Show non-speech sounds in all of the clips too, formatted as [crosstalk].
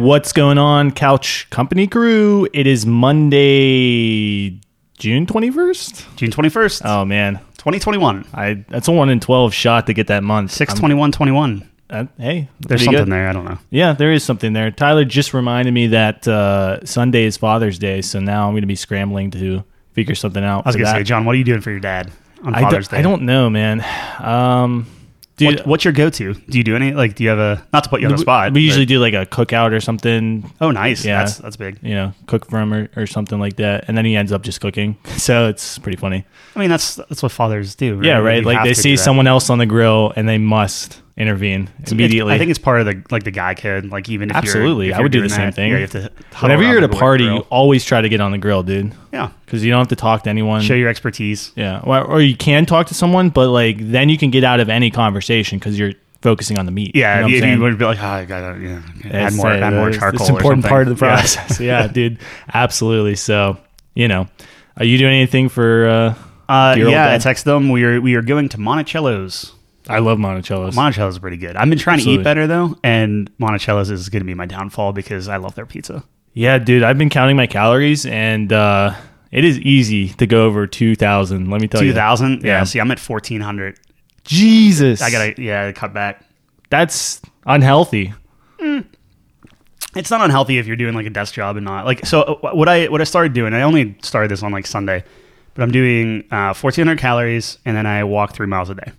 What's going on, Couch Company crew? It is Monday, June 21st. June 21st, Oh man, 2021. I that's a 1 in 12 shot to get that month. 621 21. Uh, hey, There's something good. there. I don't know. Yeah, there is something there. Tyler just reminded me that uh, Sunday is Father's Day, so now I'm going to be scrambling to figure something out. I was going to say, John, what are you doing for your dad on I Father's Day? I don't know, man. Um, dude, What, what's your go to? Do you do any? Like, do you have a, not to put you on the spot. we usually but- do like a cookout or something. oh, nice. Yeah. That's, that's big. You know, cook for him or, or something like that, and then he ends up just cooking. [laughs] So it's pretty funny. I mean, that's that's what fathers do. Yeah, right. You Like they see someone else on the grill and they must intervene It's- immediately. I think it's part of the like the guy code. Like even if Absolutely. if I would do the same that, thing. Yeah, you have to. whenever you're at a party, grill. you always try to get on the grill, dude, yeah, because you don't have to talk to anyone. show your expertise. Yeah, or, or you can talk to someone, but like then you can get out of any conversation because you're focusing on the meat. Yeah, you know you, you would be like, oh, I gotta yeah, add more, add more it's- charcoal. It's an or important part of the Yeah. process. Yeah, [laughs] dude, absolutely. So you know, are you doing anything for? uh Uh, yeah, I text them. We are we are going to Monticello's. I love Monticello's. Monticello's is pretty good. I've been trying to eat better though, and Monticello's is going to be my downfall because I love their pizza. Yeah, dude, I've been counting my calories and uh it is easy to go over 2000. Let me tell Two you. thousand. Yeah. Yeah. See, I'm at fourteen hundred. Jesus. I gotta yeah cut back. That's unhealthy. It's not unhealthy if you're doing like a desk job and not like. So uh, what I what I started doing, I only started this on like Sunday, but I'm doing uh, fourteen hundred calories, and then I walk three miles a day.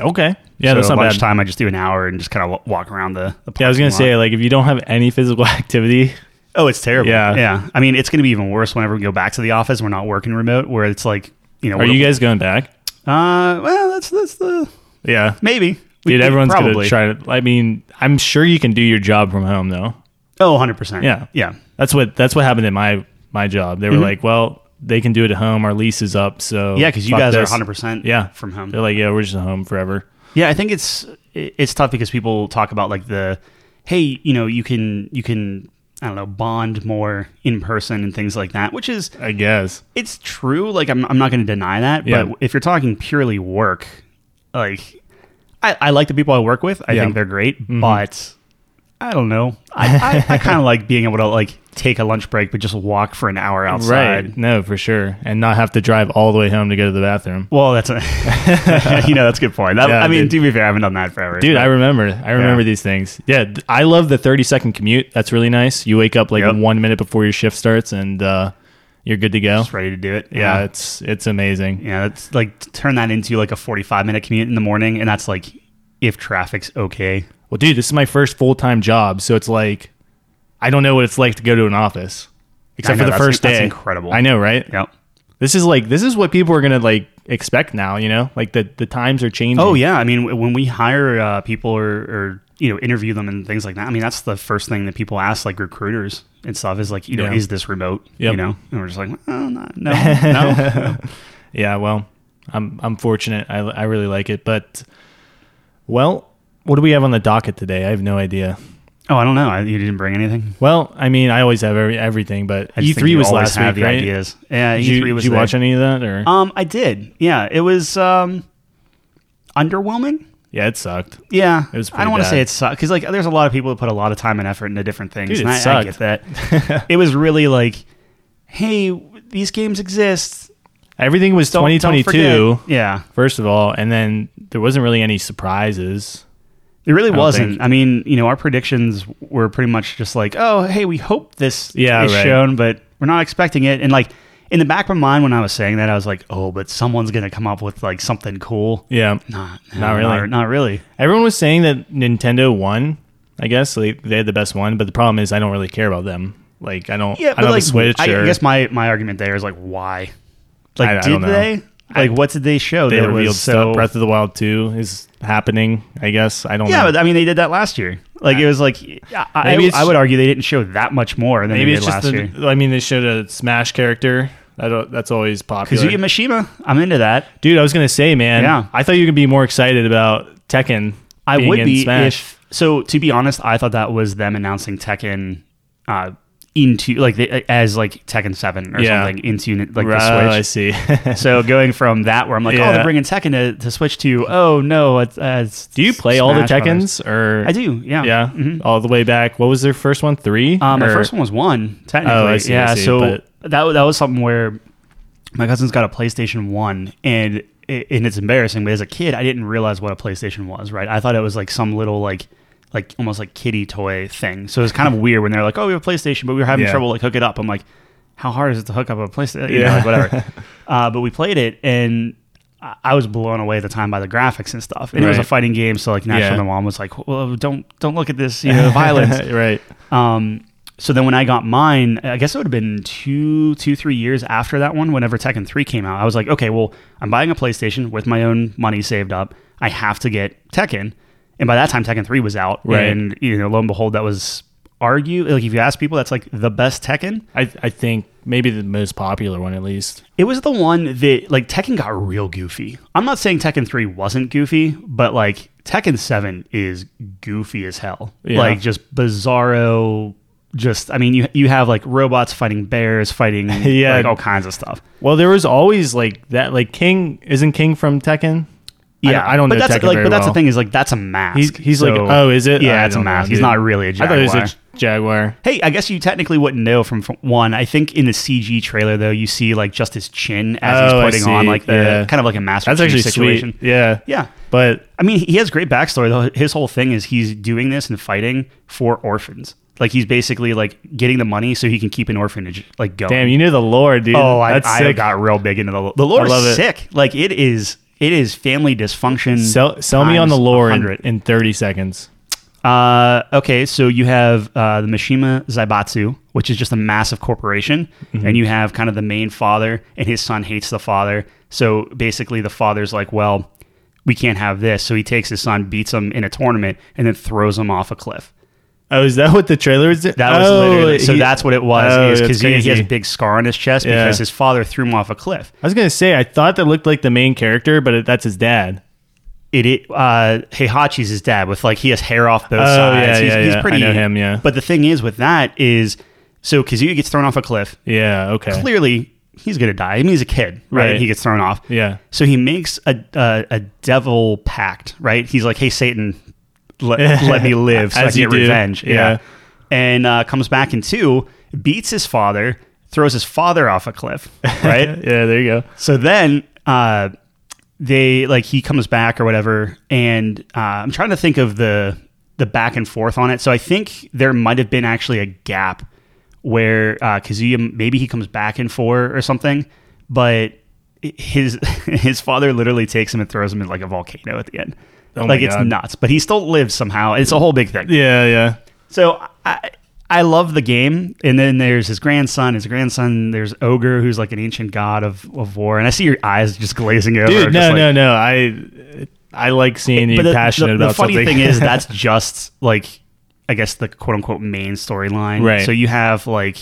Okay. Yeah, so that's not bad. lunchtime, I just do an hour and just kind of walk around the. the Yeah, I was going to parking say like if you don't have any physical [laughs] activity, oh, it's terrible. Yeah. yeah. I mean, it's going to be even worse whenever we go back to the office. We're not working remote, where it's like you know. are you guys going back? Uh, well, that's that's the Yeah. maybe. Dude, could everyone's going probably. to try to I mean, I'm sure you can do your job from home though. Oh, 100 percent. Yeah. yeah. That's what that's what happened in my my job. They were like, "Well, they can do it at home. Our lease is up, so Mm-hmm. Yeah, because you guys this." are 100 percent. Yeah. from home. They're like, "Yeah, we're just at home forever." Yeah, I think it's it's tough because people talk about like the hey, you know, you can you can I don't know bond more in person and things like that, which is I guess. it's true. Like I'm I'm not going to deny that, Yeah. but if you're talking purely work, like I, I like the people I work with. I Yeah. Mm-hmm. think they're great, but I don't know. I, I, I kind of [laughs] like being able to like take a lunch break, but just walk for an hour outside. Right. No, for sure. And not have to drive all the way home to go to the bathroom. Well, that's a [laughs] you know that's a good point. That- Yeah, I mean, dude. to be fair, I haven't done that forever, Dude, but- I remember. I remember these things. Yeah, I love the 30 second commute. That's really nice. You wake up like Yep. one minute before your shift starts and uh, you're good to go. just ready to do it. Yeah, it's it's amazing. Yeah, it's like turn that into like a 45 minute commute in the morning, and that's like if traffic's okay. Well, dude, this is my first full time job, so it's like I don't know what it's like to go to an office, except know, for the first that's day. incredible. I know, right? Yep. This is like this is what people are gonna like expect now. You know, like the the times are changing. Oh yeah, I mean when we hire uh, people or, or you know interview them and things like that. I mean that's the first thing that people ask like recruiters and stuff is like you know Yeah. is this remote? Yep. You know, and we're just like oh, no, [laughs] no, no. Yeah, well, I'm I'm fortunate. I I really like it, but well, what do we have on the docket today? I have no idea. Oh, I don't know. I, you didn't bring anything. Well, I mean, I always have every, everything, but E three was last have week, the right? Ideas. Yeah, Did E3 you, was did you there. watch any of that or? Um, I did. Yeah, it was um underwhelming. yeah, it sucked. Yeah, It was I don't want to say it sucked because like there's a lot of people that put a lot of time and effort into different things, Dude, and it I, I sucked. get that. [laughs] it was really like, hey, these games exist. Everything was Don't- don't 2022. Yeah, first of all, and then there wasn't really any surprises. It really don't wasn't. think- I mean, you know, our predictions were pretty much just like, oh, hey, we hope this Yeah, is right. shown, but we're not expecting it. And like in the back of my mind when I was saying that, I was like, oh, but someone's gonna come up with like something cool. Yeah. Not, Not really. Not, not really. Everyone was saying that Nintendo won. I guess like they had the best one, but the problem is I don't really care about them. Like I don't. Yeah, I don't like, have a Switch. I, or, I guess my my argument there is like, why? Like, I- I did know. they? Like, what did they show? they that revealed so. Breath of the Wild Two is happening. I guess I don't. yeah, know. but I mean, they did that last year. Like, it was like, I, I, I would argue they didn't show that much more than maybe they it's just last the. year. I mean, they showed a Smash character. That that's always popular. Kazuya Mishima, I'm into that. Dude, I was gonna say, man. Yeah. I thought you could be more excited about Tekken. I would be Smash. if. So, to be honest, I thought that was them announcing Tekken uh, into like the, as like Tekken Seven or Yeah. something into like Right, oh, I see. [laughs] So going from that where I'm like, oh, Yeah. they're bringing Tekken to, to Switch to oh no, it's, uh, it's do you play all the Smash Brothers. Tekkens or? I do, yeah, Yeah, Mhm. all the way back. What was their first one? Three. Uh, my first one was one, technically. Oh, I see, I yeah, see, so but- that that was something where my cousin's got a PlayStation One, and and it's embarrassing. But as a kid, I didn't realize what a PlayStation was. Right, I thought it was like some little like like almost like kiddie toy thing. So it was kind of [laughs] weird when they're like, "Oh, we have a PlayStation, but we were having Yeah. trouble like hook it up." I'm like, "How hard is it to hook up a PlayStation?" You know, Yeah. like, whatever. [laughs] uh, but we played it, and I- was blown away at the time by the graphics and stuff. And it was a fighting game, so like naturally, Yeah. my mom was like, "Well, don't don't look at this, you know, [laughs] violence." right. Um, so then when I got mine, I guess it would have been two, two, three years after that one, whenever Tekken 3 came out. I was like, okay, well, I'm buying a PlayStation with my own money saved up. I have to get Tekken. And by that time, Tekken 3 was out. Right. And, you know, lo and behold, that was argue like if you ask people that's like the best Tekken I I think maybe the most popular one at least. it was the one that like Tekken got real goofy. I'm not saying Tekken 3 wasn't goofy, but like Tekken 7 is goofy as hell. Yeah. Like just bizarro just I mean you you have like robots fighting bears, fighting [laughs] Yeah. like all kinds of stuff. Well, there was always like that. Like King isn't King from Tekken. I Yeah, don't- I don't but know that's Tekken like, but that's the thing is like that's a mask. He's he's like oh is it? Yeah, oh, I it's a don't know, mask. He's not really a I thought jaguar. he was a jaguar. Hey, I guess you technically wouldn't know from, from one. I think in the CG trailer though, you see like just his chin as Oh, he's putting on like the Yeah. kind of like a master That's actually situation. sweet. Yeah. Yeah. But I mean, he has great backstory though. His whole thing is he's doing this and fighting for orphans. Like he's basically like getting the money so he can keep an orphanage like going. damn, you knew the lore, dude. oh, I, I got real big into the the lore. I love is sick. Like it is. It is family dysfunction. Sell sell me on the lore in, in thirty seconds. Uh, okay, so you have uh, the Mishima Zaibatsu, which is just a massive corporation, Mm-hmm. and you have kind of the main father, and his son hates the father. So basically, the father's like, "Well, we can't have this." So he takes his son, beats him in a tournament, and then throws him off a cliff. Oh, is that what the trailer was? That was oh, literally so. he- that's what it was. Oh, is because he, he has a big scar on his chest Yeah. because his father threw him off a cliff. I was gonna say I thought that looked like the main character, but it, that's his dad. it, it uh Heihachi's his dad with like he has hair off both Oh, sides. yeah, he's, yeah, he's yeah. pretty I know him, yeah. But the thing is with that is so Kazuya gets thrown off a cliff. Yeah. Okay. Clearly he's gonna die. I mean he's a kid, right? Right. He gets thrown off. Yeah. So he makes a a, a devil pact, right? He's like, Hey Satan, let, [laughs] let me live so I As can you get do, revenge. yeah. And uh, comes back in two, beats his father, throws his father off a cliff, [laughs] right? yeah. There you go. So then uh, they like he comes back or whatever, and uh, I'm trying to think of the the back and forth on it. So I think there might have been actually a gap where uh, Kazuya maybe he comes back in four or something, but his [laughs] his father literally takes him and throws him in like a volcano at the end. Oh like it's God. nuts, but he still lives somehow. It's a whole big thing. Yeah. Yeah. So I I love the game, and then there's his grandson. His grandson, there's Ogre, who's like an ancient god of, of war, and I see your eyes just glazing over. Dude, no, like- no, no. I I like seeing you the, passionate the, the about funny something. thing is, [laughs] that's just like I guess the quote unquote main storyline. Right. So you have like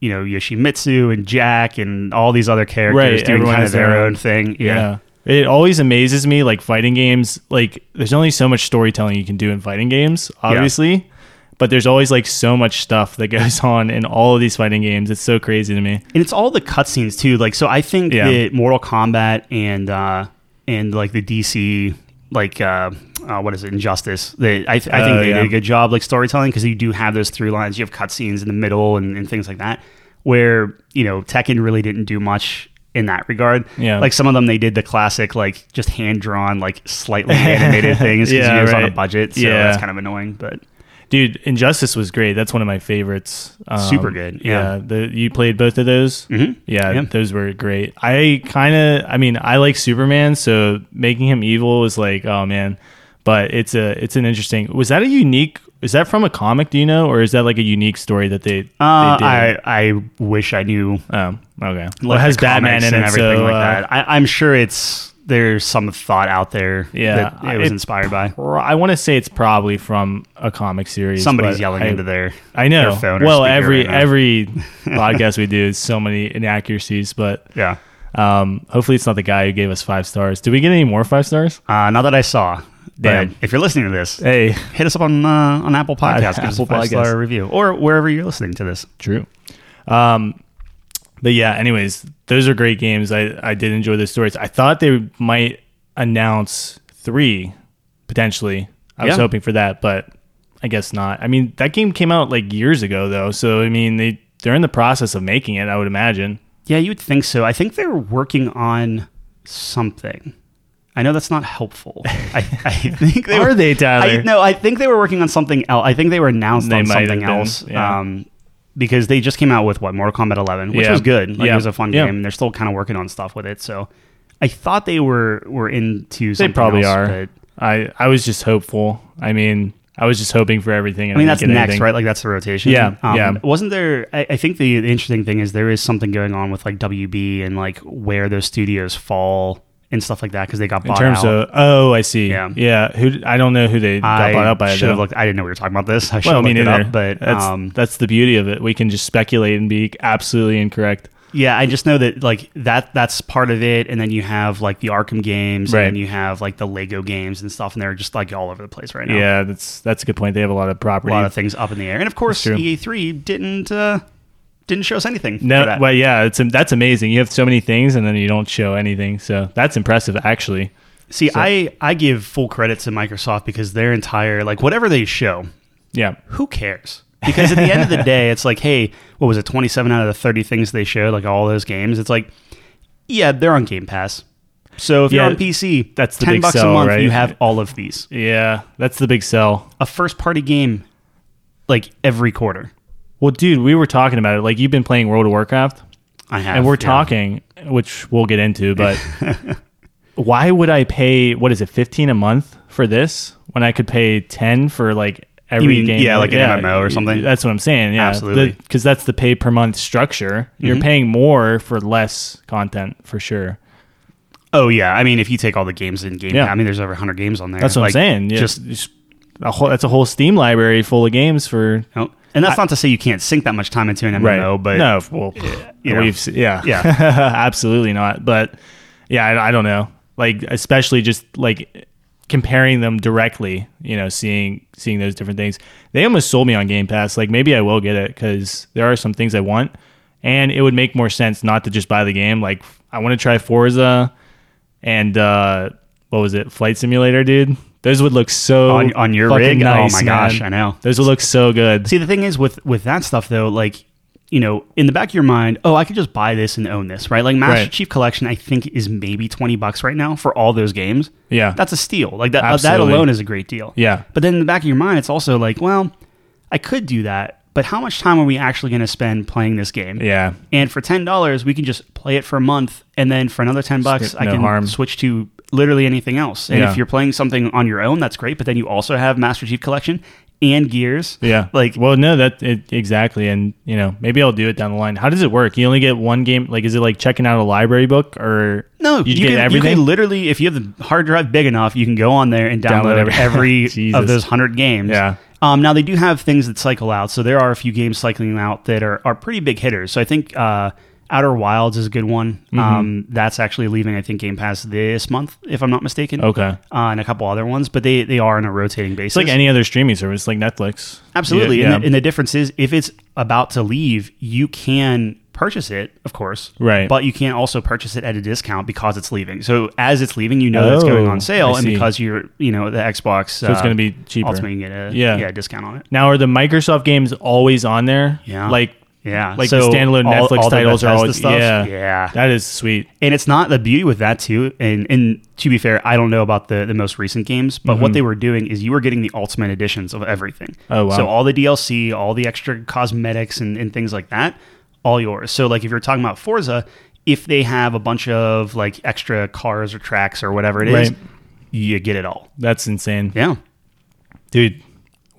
you know Yoshimitsu and Jack and all these other characters Right, doing everyone kind of their their own- own thing. Yeah. yeah. It always amazes me, like fighting games. Like, there's only so much storytelling you can do in fighting games, obviously. But there's always like so much stuff that [laughs] goes on in all of these fighting games. It's so crazy to me. and it's all the cutscenes too. Like, so I think Yeah. that Mortal Kombat and uh, and like the DC, like uh, uh, what is it, Injustice? They, I, th- I think Oh, they yeah. did a good job like storytelling because you do have those through lines. You have cutscenes in the middle and, and things like that. Where you know Tekken really didn't do much in that regard. Yeah. like some of them they did the classic like just hand drawn like slightly [laughs] animated things because Yeah, it was on a budget. So Yeah. that's kind of annoying, but. Dude, Injustice was great. That's one of my favorites. Um, Super good, yeah. the you played both of those. Mhm. Yeah, Yeah. those were great. I kind of, I mean, I like Superman, so making him evil was like, oh man. But it's a, it's an interesting. Was that a unique? Is that from a comic? Do you know, or is that like a unique story that they? Uh, they did? I I wish I knew Oh, okay. like well, it has Batman in and it, everything so, like uh, that. I, I'm sure it's there's some thought out there Yeah, that it was it- inspired by. I want to say it's probably from a comic series. Somebody's yelling I, into their I know. their Well, every right every [laughs] podcast we do is so many inaccuracies, but yeah. um, hopefully it's not the guy who gave us five stars. Did we get any more five stars? Uh, not that I saw. But if you're listening to this, Hey, hit us up on uh, on Apple [laughs] Podcasts. Give us a Apple five star Podcasts. review or wherever you're listening to this. True. Um, but yeah, anyways, those are great games. I, I did enjoy the stories. I thought they might announce three potentially. I was hoping for that, but I guess not. I mean, that game came out like years ago though. So I mean, they they're in the process of making it, I would imagine. Yeah, you would think so. I think they're working on something. I know that's not helpful. I, I [laughs] think they Are were, they, Tyler? I, no, I think they were working on something else. I think they were announced They on something else. yeah. Um, because they just came out with what Mortal Kombat 11, which Yeah. was good. Like Yeah. it was a fun game. And they're still kind of working on stuff with it. So I thought they were were into Something They probably else, are. but- I I was just hopeful. I mean, I was just hoping for everything. I mean, that's next, right? Like that's the rotation. Yeah, Um, yeah. Wasn't there? I, I think the, the interesting thing is there is something going on with like WB and like where those studios fall and stuff like that because they got bought In terms out. of oh, I see. Yeah. yeah. Who I don't know who they got I bought out by. should have looked. I didn't know we were talking about this. [laughs] I should Well, have looked it up, but that's um, that's the beauty of it. We can just speculate and be absolutely incorrect. yeah, I just know that like that that's part of it, and then you have like the Arkham games, Right. and then you have like the Lego games and stuff, and they're just like all over the place right now. Yeah, that's that's a good point. They have a lot of property a lot of things up in the air, and of course, EA3 didn't uh, didn't show us anything. no, well, yeah, it's that's amazing. You have so many things, and then you don't show anything. So that's impressive, actually. See, I I give full credit to Microsoft because their entire like whatever they show, Yeah, who cares? Because at the end of the [laughs] day, it's like, hey, what was it, 27 out of the 30 things they showed, like all those games? It's like, yeah, they're on Game Pass. So if Yeah, you're on PC, that's the 10 big bucks sell, a month, right? you have all of these. yeah, that's the big sell. A first party game, like every quarter. Well, dude, we were talking about it. Like you've been playing World of Warcraft, I have. and we're yeah. talking, which we'll get into. But [laughs] why would I pay what is it, fifteen a month for this when I could pay ten for like every mean, game? yeah, like an MMO or something? That's what I'm saying. Yeah, Absolutely. because that's the pay per month structure. You're Mm-hmm. paying more for less content for sure. Oh, yeah. I mean, if you take all the games in Game Yeah. I mean, there's over 100 games on there. That's what Like, I'm saying. Yeah, Just, just a whole, that's a whole Steam library full of games for oh, and that's not to say you can't sink that much time into an MMO, but no, well, you know. we've yeah, Yeah. [laughs] absolutely not. But yeah, I, I don't know. Like especially just like comparing them directly, you know, seeing seeing those different things. They almost sold me on Game Pass. Like maybe I will get it because there are some things I want, and it would make more sense not to just buy the game. Like I want to try Forza, and uh, what was it, Flight Simulator, dude. Those would look so on, on your rig. Nice, oh my man. gosh, I know. Those would look so good. See, the thing is with with that stuff though, like you know, in the back of your mind, oh, I could just buy this and own this, right? Like Master Right. Chief Collection, I think is maybe twenty bucks right now for all those games. Yeah. that's a steal. Like that, uh, that alone is a great deal. Yeah. but then in the back of your mind, it's also like, well, I could do that, but how much time are we actually going to spend playing this game? yeah. And for ten dollars, we can just play it for a month, and then for another ten bucks, I can harm. switch to literally anything else. And Yeah. if you're playing something on your own, that's great. But then you also have Master Chief Collection and Gears. Yeah. like well, no, that it, exactly, and you know, maybe I'll do it down the line. How does it work? You only get one game. Like, is it like checking out a library book, or no, you, you, get can, everything? You can literally, if you have the hard drive big enough, you can go on there and download, Download every- every [laughs] of those hundred games. Yeah. Um, now they do have things that cycle out, so there are a few games cycling out that are, are pretty big hitters. So I think uh, Outer Wilds is a good one. Mm-hmm. Um, that's actually leaving, I think, Game Pass this month, if I'm not mistaken. okay, uh, and a couple other ones, but they they are on a rotating basis. it's like any other streaming service, like Netflix. Absolutely, Yeah. And, the, and the difference is if it's about to leave, you can purchase it, of course, Right. But you can't also purchase it at a discount because it's leaving. So as it's leaving, you know that it's going Oh, on sale, and because you're you know the Xbox, uh, it's going to be cheaper. ultimately you get a Yeah. yeah discount on it. Now, are the Microsoft games always on there? Yeah. like Yeah, Like the standalone Netflix the titles are always- stuff. yeah. yeah. that is sweet. and it's not the beauty with that too. And and to be fair, I don't know about the the most recent games, but what they were doing is you were getting the ultimate editions of everything. Mm-hmm. Oh, wow. So all the DLC, all the extra cosmetics and, and things like that, all yours. So like if you're talking about Forza, if they have a bunch of like extra cars or tracks or whatever it is, Right. you get it all. That's insane, Yeah. dude.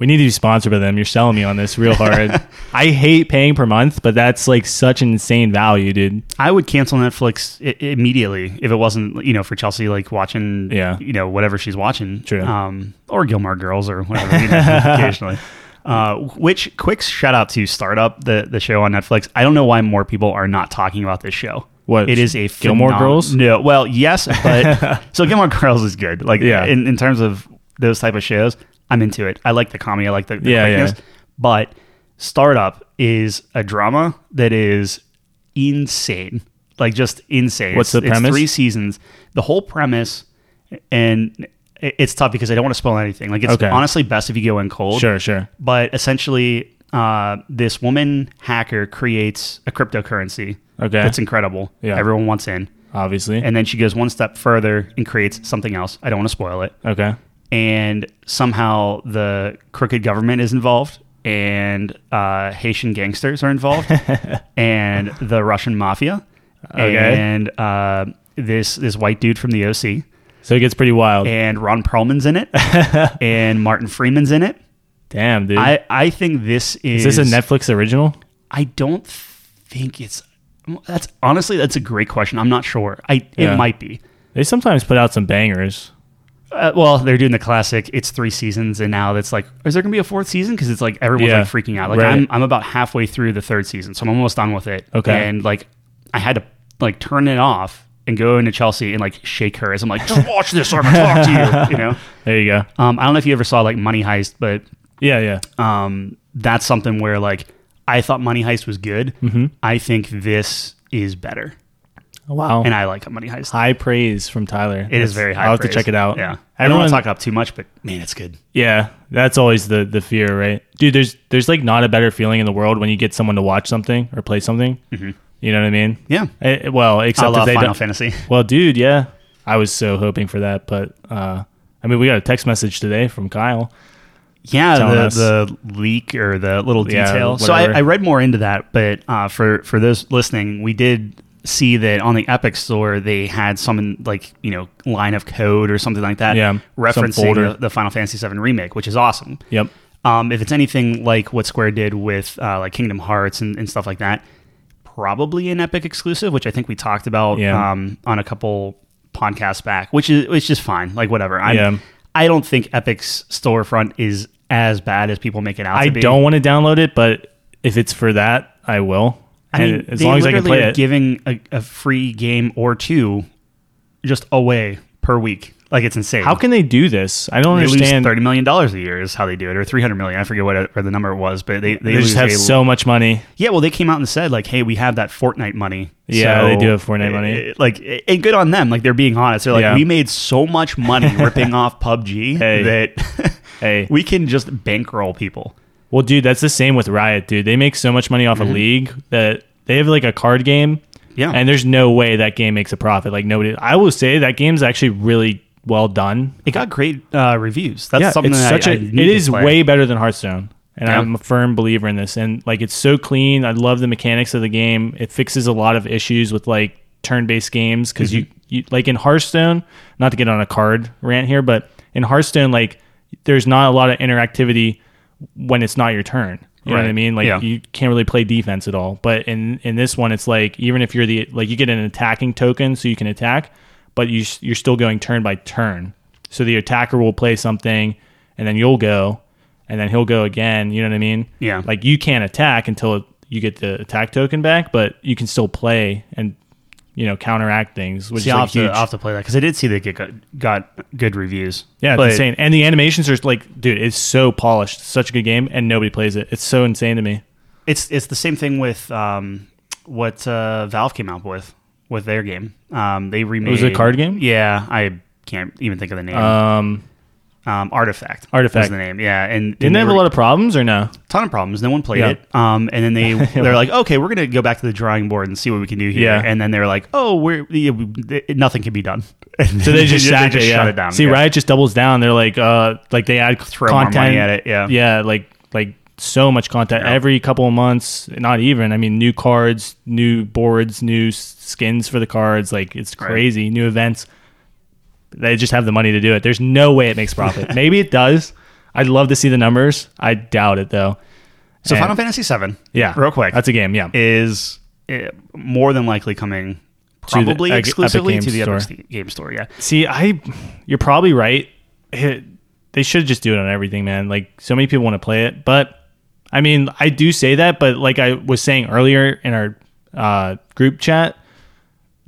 We need to be sponsored by them. You're selling me on this real hard. [laughs] I hate paying per month, but that's like such an insane value, dude. I would cancel Netflix I- immediately if it wasn't, you know, for Chelsea, like watching, Yeah. you know, whatever she's watching, True. um, or Gilmore Girls or whatever, you know, [laughs] occasionally. Uh, which quick shout out to Startup, the the show on Netflix. I don't know why more people are not talking about this show. What, it is a Gilmore phenom- Girls? No, well, yes, but [laughs] so Gilmore Girls is good. Like, Yeah. in, in terms of those type of shows, I'm into it. I like the comedy. I like the, the Yeah, yeah. But Startup is a drama that is insane, like just insane. What's It's- the premise? Three seasons. The whole premise, and it's tough because I don't want to spoil anything. Like it's Okay. honestly best if you go in cold. Sure, sure. But essentially, uh, this woman hacker creates a cryptocurrency. Okay. That's incredible. Yeah. Everyone wants in. Obviously. And then she goes one step further and creates something else. I don't want to spoil it. okay. And somehow the crooked government is involved, and uh, Haitian gangsters are involved, [laughs] and the Russian mafia, Okay. and uh, this this white dude from the OC, So it gets pretty wild. and Ron Perlman's in it, [laughs] and Martin Freeman's in it. Damn, dude. I, I think this is is this a Netflix original? I don't think it's. That's honestly that's a great question. I'm not sure. I Yeah. it might be. They sometimes put out some bangers. Uh, well, they're doing the classic. It's three seasons, and now that's like, is there gonna be a fourth season? Because it's like everyone's Yeah. like freaking out. Like Right. I'm, I'm about halfway through the third season, so I'm almost done with it. Okay. and like I had to like turn it off and go into Chelsea and like shake her as I'm like, just watch this, or I'm gonna talk to you. You know. [laughs] There you go. Um, I don't know if you ever saw like Money Heist, but Yeah, yeah. um, that's something where like I thought Money Heist was good. Mm-hmm. I think this is better, Wow. and I like a Money Heist. high praise from Tyler. It is very high. I'll have praise. to check it out. Yeah, I don't want Everyone, to talk up too much, but man, it's good. yeah, that's always the the fear, right? Dude, there's there's like not a better feeling in the world when you get someone to watch something or play something. You know what I mean? Yeah, Eh, well, I except if love they Final don't. Fantasy. Well, dude, yeah, I was so hoping for that, but uh, I mean, we got a text message today from Kyle. Yeah, telling the, the leak or the little Yeah, detail. so I, whatever. I read more into that, but uh, for for those listening, we did see that on the Epic Store they had some like you know line of code or something like that, Yeah, referencing the, the Final Fantasy VII remake, which is awesome. Yep. Um, if it's anything like what Square did with uh, like Kingdom Hearts and, and stuff like that, probably an Epic exclusive, which I think we talked about Yeah. um, on a couple podcasts back, which is which is fine. Like whatever. I'm, Yeah. I don't think Epic's storefront is as bad as people make it out I to be. don't want to download it, but if it's for that, I will. I mean, And as long as I can play it. giving a, a free game or two just away per week. Like it's insane. How can they do this? I don't they lose understand. thirty million dollars a year is how they do it, or three hundred million. I forget what it, or the number was, but they they, They just have a- so much money. Yeah, well, they came out and said like, "Hey, we have that Fortnite money." Yeah, So, they do have Fortnite money. eh, Like, and good on them. Like, they're being honest. They're like, Yeah. "We made so much money [laughs] ripping off PUBG Hey. that Hey, [laughs] we can just bankroll people." Well, dude, that's the same with Riot, dude. They make so much money off a league that they have like a card game, Mm-hmm. Yeah, and there's no way that game makes a profit. Like nobody. I will say that game's actually really well done. it got great uh, reviews. That's yeah, something it's that such I, a. I it play. way better than Hearthstone, and Yeah. I'm a firm believer in this. And like, it's so clean. I love the mechanics of the game. It fixes a lot of issues with like turn-based games because Mm-hmm. you like in Hearthstone. Not to get on a card rant here, but in Hearthstone, like, there's not a lot of interactivity when it's not your turn. You know what I mean? Like Yeah. you can't really play defense at all. But in in this one, it's like even if you're the like you get an attacking token so you can attack, but you you're still going turn by turn. So the attacker will play something, and then you'll go, and then he'll go again. You know what I mean? Yeah. Like you can't attack until you get the attack token back, but you can still play and you know counteract things, which See, is I'll, like. I'll have to play that because I did see that it got, got good reviews. Yeah, it's insane. And the animations are like, dude, it's so polished. Such a good game, and nobody plays it. It's so insane to me. It's it's the same thing with um, what uh, Valve came out with with their game. Um, they remade. was it a card game? Yeah, I can't even think of the name. Um, um, Artifact. Artifact. was the name. Yeah, and didn't they have a lot of problems or no? ton of problems. No one played Yeah. it. Um, and then they [laughs] they're like, okay, we're gonna go back to the drawing board and see what we can do here. Yeah. And then they're like, oh, we're yeah, we, nothing can be done. [laughs] So they just, sack it, yeah. shut it down. See. Riot just doubles down. They're like, uh, like they add Throw more content money at it. Yeah. Yeah, like like so much content every couple of months. Not even. I mean, new cards, new boards, new skins for the cards. Like it's Right. crazy. New events. They just have the money to do it. There's no way it makes profit. [laughs] Maybe it does. I'd love to see the numbers. I doubt it though. So And- Final Fantasy VII. Yeah, real quick. That's a game. Yeah. is uh, more than likely coming To the probably exclusively to the Epic Store. Game Store. Yeah, See, I, you're probably right. It- they should just do it on everything, man. Like so many people want to play it, but I mean, I do say that, but like I was saying earlier in our uh, group chat,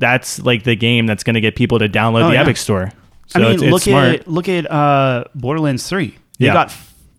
that's like the game that's going to get people to download Oh, the yeah. Epic Store. So I mean, it's, it's look smart. at look at uh, Borderlands Three. They Yeah. got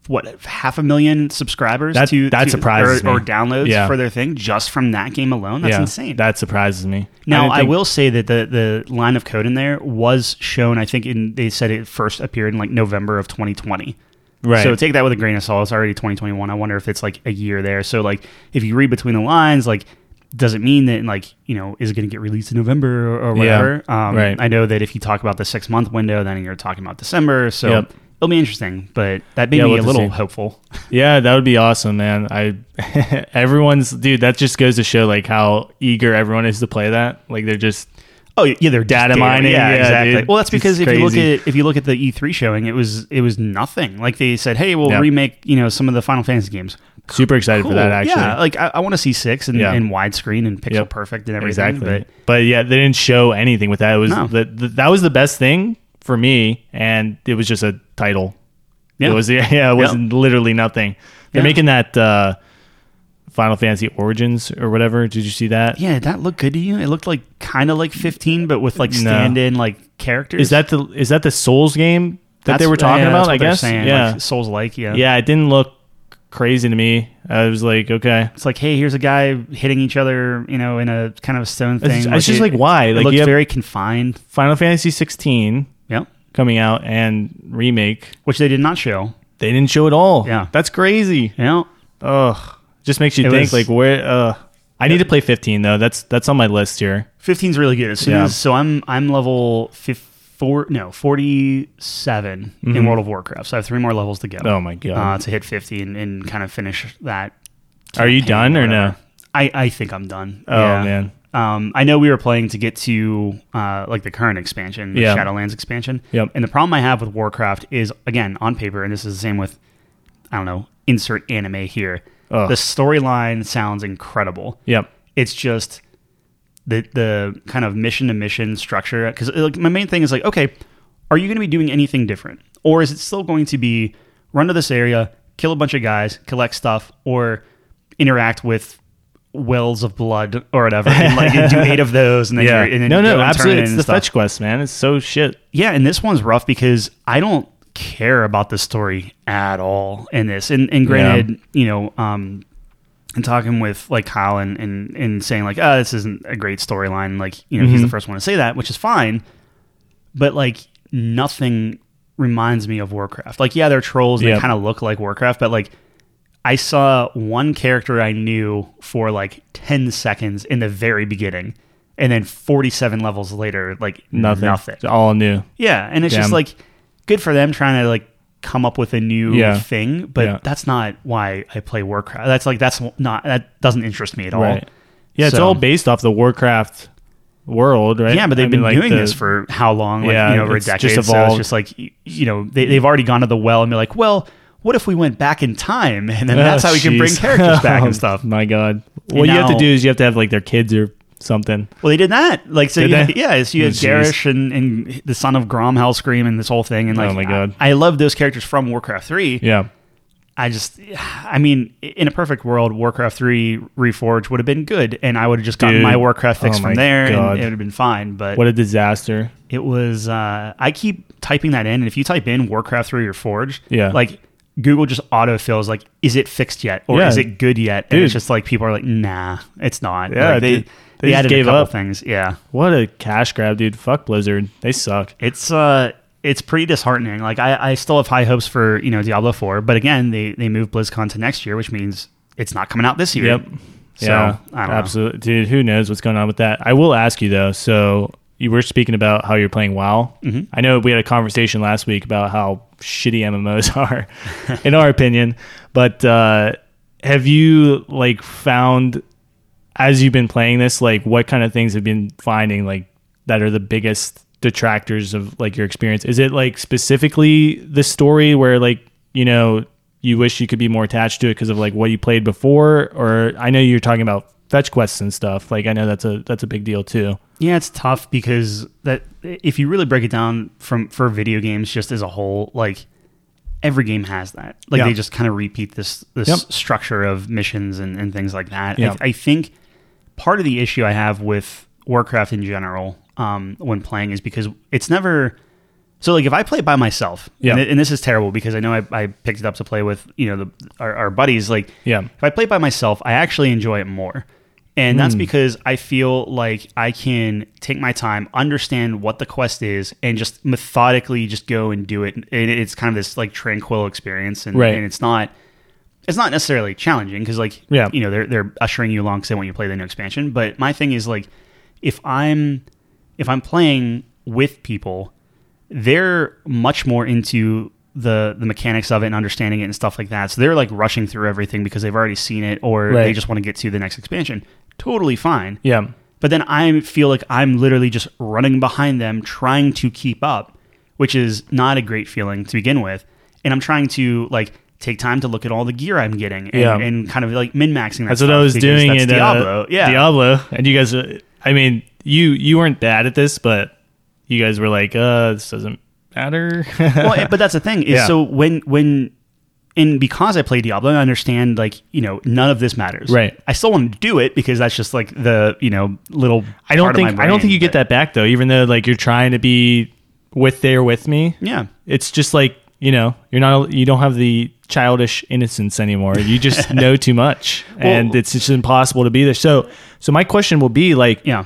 what half a million subscribers That- to that to- surprises or, or downloads Yeah. for their thing just from that game alone. That's yeah, insane. That surprises me. Now I, think- will say that the the line of code in there was shown. I think in they said it first appeared in like November of 2020. Right. So take that with a grain of salt. It's already 2021. I wonder if it's like a year there. So like if you read between the lines, like does it mean that like you know is it going to get released in November or, or Yeah, whatever? um, right. I know that if you talk about the six month window, then you're talking about December. So Yep. it'll be interesting. But that made Yeah, me we'll a little see. hopeful. [laughs] Yeah, that would be awesome, man. I [laughs] everyone's dude. That just goes to show like how eager everyone is to play that. Like they're just Oh yeah, they're Data mining, Yeah, yeah, exactly. dude. Well, that's because It's if you look at if you look at the E3 showing, it was it was nothing. Like they said, hey, we'll Yeah. remake you know some of the Final Fantasy games. super excited for that. Actually, yeah, like I, I want to see six and, Yeah. and widescreen and pixel Yep. perfect and everything. exactly. But But, yeah, they didn't show anything with that. It was No. the, the, that was the best thing for me, and it was just a title. Yeah. It was [laughs] yeah, it was Yep. literally nothing. They're Yeah. making that uh, Final Fantasy Origins or whatever. Did you see that? yeah, that looked good to you? It looked like kind of like 15, but with like stand-in like characters. Is that the is that the Souls game that they were talking yeah, about? that's I guess. saying, yeah, like Souls like. Yeah, yeah. It didn't look crazy to me. I was like, okay. It's like, hey, here's a guy hitting each other, you know, in a kind of a stone thing. It's, it's just it- like why? It Like looks you have very confined. Final Fantasy 16 Yep. coming out and remake. Which they did not show. They didn't show it all. Yeah. that's crazy. Yeah. Ugh, just makes you It think was- like where. Uh, I need to play 15 though. That's that's on my list here. 15's really good. As Yeah. as so I'm I'm level four no 47 in World of Warcraft. So I have three more levels to go. Mm-hmm. Oh my god. Uh, to hit 50 and, and kind of finish that. Are you done or no? I I think I'm done. Oh Yeah. man. Um, I know we were playing to get to uh, like the current expansion, the Yeah. Shadowlands expansion. Yep. And the problem I have with Warcraft is again on paper, and this is the same with I don't know, insert anime here. Ugh. The storyline sounds incredible. Yep. It's just the the kind of mission to mission structure. Because like my main thing is like, okay, are you going to be doing anything different, or is it still going to be run to this area, kill a bunch of guys, collect stuff, or interact with wells of blood or whatever, and like do eight of [laughs] those, and then Yeah. you're, and then no, no, absolutely. It's the stuff. fetch quest, man. It's so shit. Yeah, and this one's rough because I don't care about the story at all in this. And and granted, you know, um and talking with like Kyle and, and and saying like, oh, this isn't a great storyline. Like, you know, he's the Mhm. first one to say that, which is fine. But like nothing reminds me of Warcraft. Like, yeah, they're trolls Yep. they kind of look like Warcraft, but like I saw one character I knew for like 10 seconds in the very beginning. And then 47 levels later, like Nothing. nothing. It's all new. Yeah, and it's just like good for them trying to like come up with a new Yeah. thing, but Yeah. that's not why I play Warcraft. That's like that's not that doesn't interest me at all. Right. Yeah, it's all based off the Warcraft world, right? Yeah, but they've I been mean, like doing the- this for how long? Like, Yeah, you know, over a decade. just so it's just like you know, they, they've already gone to the well and be like, well, what if we went back in time [laughs] and then that's Oh, how we can bring characters back [laughs] Oh, and stuff. My God, what you have to do is you have to have like their kids or something. Well, they did that. Like, so you, yeah, so you had Oh. Garrosh and, and the son of Grom Hellscream and this whole thing. And like, Oh, my God. I, I love those characters from Warcraft 3. Yeah, I just, I mean, in a perfect world, Warcraft 3 Reforged would have been good, and I would have just gotten Dude. my Warcraft fix Oh from there, God. and it would have been fine. But what a disaster. it was, uh, I keep typing that in, and if you type in Warcraft 3 Reforged, Yeah. like Google just autofills, like, is it fixed yet, or Yeah. is it good yet? And Dude. it's just like people are like, nah, it's not. Yeah, Like, they. They, just added gave a couple up. things, yeah. What a cash grab, dude. Fuck Blizzard. They suck. It's uh it's pretty disheartening. Like I, I still have high hopes for, you know, Diablo 4, but again, they they moved BlizzCon to next year, which means it's not coming out this year. Yep. So, yeah, I don't know. absolutely, dude. Who knows what's going on with that? I will ask you though. So you were speaking about how you're playing WoW. Mhm. I know we had a conversation last week about how shitty MMOs [laughs] are, in our opinion. But uh, have you like found as you've been playing this, like what kind of things have you been finding like that are the biggest detractors of like your experience? Is it like specifically the story where like you know you wish you could be more attached to it because of like what you played before, or I know you're talking about fetch quests and stuff. Like I know that's a that's a big deal too. Yeah, it's tough because that if you really break it down from for video games just as a whole, like every game has that. Like Yeah. they just kind of repeat this this Yep. structure of missions and, and things like that. Yeah. I, I think part of the issue I have with Warcraft in general um, when playing is because it's never So like if I play by myself, Yeah. and, and this is terrible because I know I, I picked it up to play with you know the, our, our buddies. Like Yeah. if I play by myself, I actually enjoy it more. And Hmm. that's because I feel like I can take my time, understand what the quest is, and just methodically just go and do it. And it's kind of this like tranquil experience, and, Right. and it's not it's not necessarily challenging because like Yeah. you know they're they're ushering you along because they want you to play the new expansion. But my thing is like if I'm if I'm playing with people, they're much more into the the mechanics of it and understanding it and stuff like that. So they're like rushing through everything because they've already seen it or they just want to get to the next expansion. Totally fine. Yeah. But then I feel like I'm literally just running behind them trying to keep up, which is not a great feeling to begin with. And I'm trying to like take time to look at all the gear I'm getting and, Yeah. and kind of like min maxing that That's what I was doing in Diablo. Uh, yeah. Diablo, and you guys. uh, I mean, you you weren't bad at this, but you guys were like, "Uh, this doesn't matter." well, [laughs] but that's the thing is Yeah. so when when and because I play Diablo, I understand like you know none of this matters. Right. I still want to do it because that's just like the you know little. I don't part of my think I don't think brain, you get that back though. Even though like you're trying to be with there with me, Yeah. it's just like you know you're not you don't have the childish innocence anymore. You just [laughs] know too much, and it's just impossible to be there. So so my question will be like, Yeah.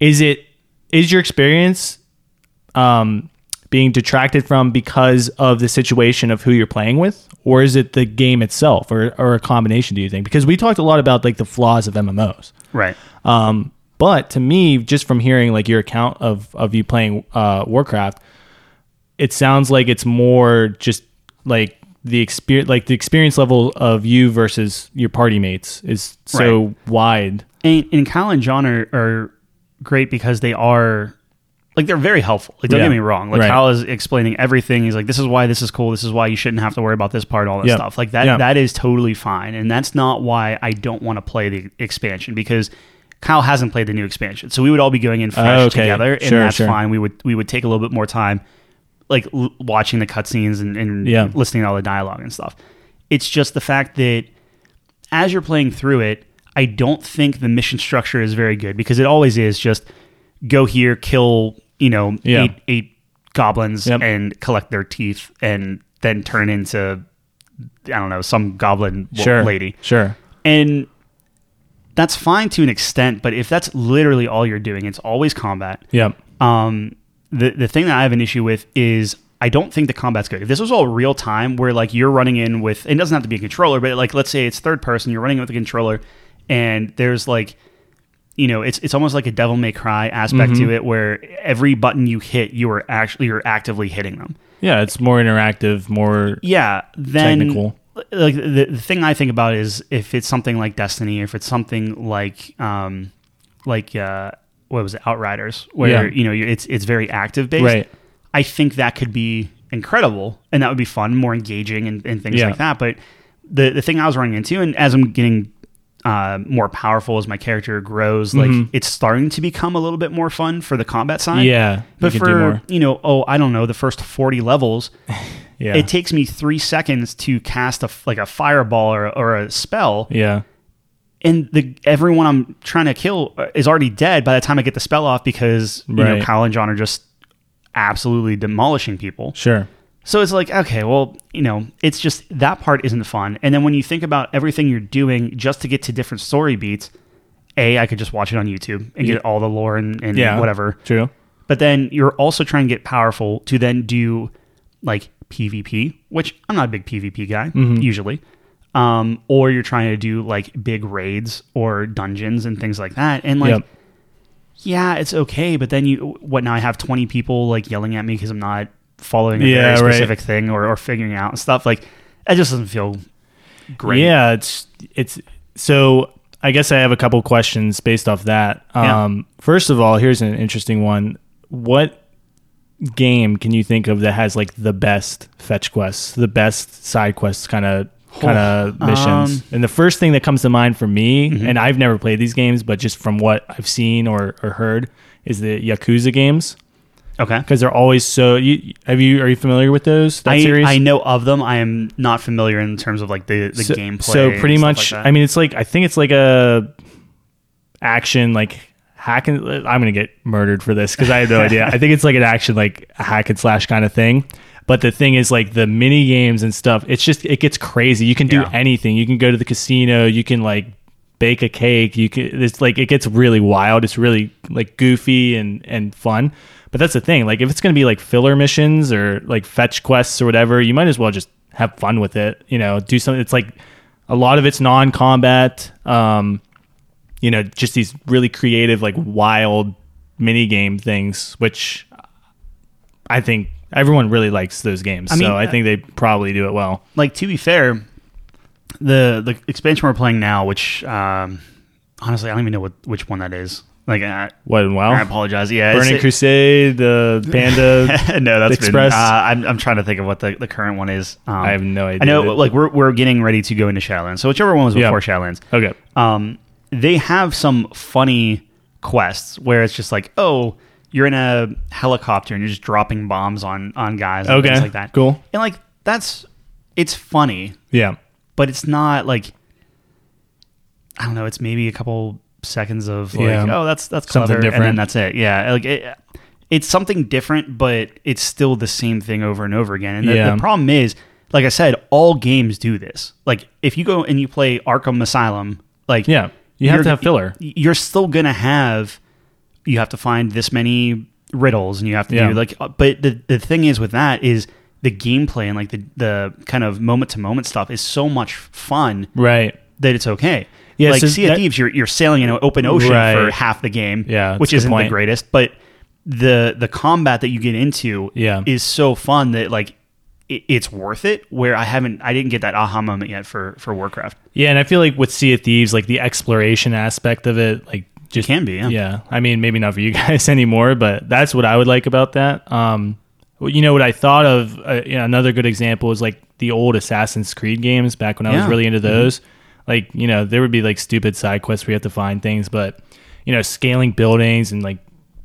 is it is your experience um being detracted from because of the situation of who you're playing with or is it the game itself or, or a combination do you think because we talked a lot about like the flaws of mmos Right. um but to me just from hearing like your account of of you playing uh warcraft it sounds like it's more just like the experience like the experience level of you versus your party mates is so wide And, and Kyle and John are, are great because they are like they're very helpful. Like don't Yeah. get me wrong. Like Right. Kyle is explaining everything. He's like, this is why this is cool. This is why you shouldn't have to worry about this part. All that Yeah. stuff. Like that. Yeah. That is totally fine. And that's not why I don't want to play the expansion because Kyle hasn't played the new expansion. So we would all be going in fresh Oh, okay. together, and Sure, that's sure. fine. We would we would take a little bit more time, like l- watching the cutscenes and, and Yeah. listening to all the dialogue and stuff. It's just the fact that as you're playing through it, I don't think the mission structure is very good because it always is just go here, kill, you know, Yeah. eight eight goblins Yep. and collect their teeth and then turn into I don't know, some goblin sure lady. sure And that's fine to an extent, but if that's literally all you're doing, it's always combat. yep Um, the the thing that I have an issue with is I don't think the combat's good. If this was all real time, where like you're running in with, it doesn't have to be a controller, but like let's say it's third person, you're running with a controller, and there's like, you know, it's it's almost like a Devil May Cry aspect Mm-hmm. to it, where every button you hit, you are actually you're actively hitting them. Yeah, it's more interactive, more Yeah, then Technical. like the, the thing I think about is if it's something like Destiny, if it's something like um like uh what was it Outriders, where Yeah. you know it's it's very active based. Right. I think that could be incredible and that would be fun, more engaging and, and things Yeah. like that. But the the thing I was running into, and as I'm getting uh, more powerful as my character grows, like Mhm. it's starting to become a little bit more fun for the combat side. yeah. But for you know, oh, I don't know, the first forty levels, [laughs] Yeah. it takes me three seconds to cast a like a fireball or, or a spell, yeah. And the everyone I'm trying to kill is already dead by the time I get the spell off because you know Kyle and John are just absolutely demolishing people. Sure. So it's like okay, well, you know, it's just that part isn't fun. And then when you think about everything you're doing just to get to different story beats, a I could just watch it on YouTube and get all the lore and, and Yeah. whatever. True. But then you're also trying to get powerful to then do like PvP, which I'm not a big PvP guy Mm-hmm. usually. Um, or you're trying to do like big raids or dungeons and things like that. And like, Yep. yeah, it's okay. But then you, what now I have 20 people like yelling at me because I'm not following a Yeah, very right. specific thing or, or figuring out and stuff. Like, that just doesn't feel great. Yeah, it's it's so I guess I have a couple questions based off that. Yeah. Um first of all, here's an interesting one. What game can you think of that has like the best fetch quests, the best side quests kind of kind of Oh, missions? um, mm-hmm. and the first thing that comes to mind for me, and I've never played these games, but just from what I've seen or, or heard, is the Yakuza games Okay. because they're always so. You have you are you familiar with those? That I, series? I know of them. I am not familiar in terms of like the, the so, gameplay. So pretty much, like. I mean, it's like I think it's like a action like hack and I'm gonna get murdered for this because I have no [laughs] idea. I think it's like an action like hack and slash kind of thing. But the thing is, like the mini games and stuff, it's just it gets crazy. You can do Yeah. anything. You can go to the casino. You can like bake a cake. You can. It's like it gets really wild. It's really like goofy and and fun. But that's the thing. Like if it's gonna be like filler missions or like fetch quests or whatever, you might as well just have fun with it. You know, do something. It's like a lot of it's non-combat. Um, you know, just these really creative, like wild mini game things, which I think everyone really likes those games. I mean, so I uh, think they probably do it well. like to be fair, the the expansion we're playing now, which um, honestly I don't even know what which one that is. Like I, What and I apologize. Yeah, Burning Crusade, the [laughs] Panda. [laughs] no, that's been- Express. uh, I'm, I'm trying to think of what the, the current one is. Um, I have no idea. I know, like we're we're getting ready to go into Shadowlands. So whichever one was Yeah. before Shadowlands, okay, um, they have some funny quests where it's just like, oh, you're in a helicopter and you're just dropping bombs on on guys and okay, things like that. cool. And like that's it's funny, Yeah, but it's not like I don't know. It's maybe a couple seconds of like, Yeah. oh, that's that's Something clever, and then different. that's it. Yeah, like it, it's something different, but it's still the same thing over and over again. And the, Yeah. the problem is, like I said, all games do this. Like if you go and you play Arkham Asylum, like yeah. You have to have filler. You're still gonna have. You have to find this many riddles, and you have to Yeah. do like. uh, But the the thing is with that is the gameplay and like the the kind of moment to moment stuff is so much fun Right. that it's okay. Yeah, like so Sea of Thieves, you're you're sailing in an open ocean for half the game, Yeah, which isn't good the greatest, but the the combat that you get into Yeah. is so fun that like it, it's worth it. Where I haven't, I didn't get that aha moment yet for for Warcraft. Yeah, and I feel like with Sea of Thieves, like the exploration aspect of it, like just can be, yeah. yeah. I mean, maybe not for you [laughs] guys anymore, but that's what I would like about that. Um, you know what I thought of? Uh, you know, another good example is like the old Assassin's Creed games back when I was Yeah. Mm-hmm. really into those. Like, you know, there would be like stupid side quests where you have to find things, but you know, scaling buildings and like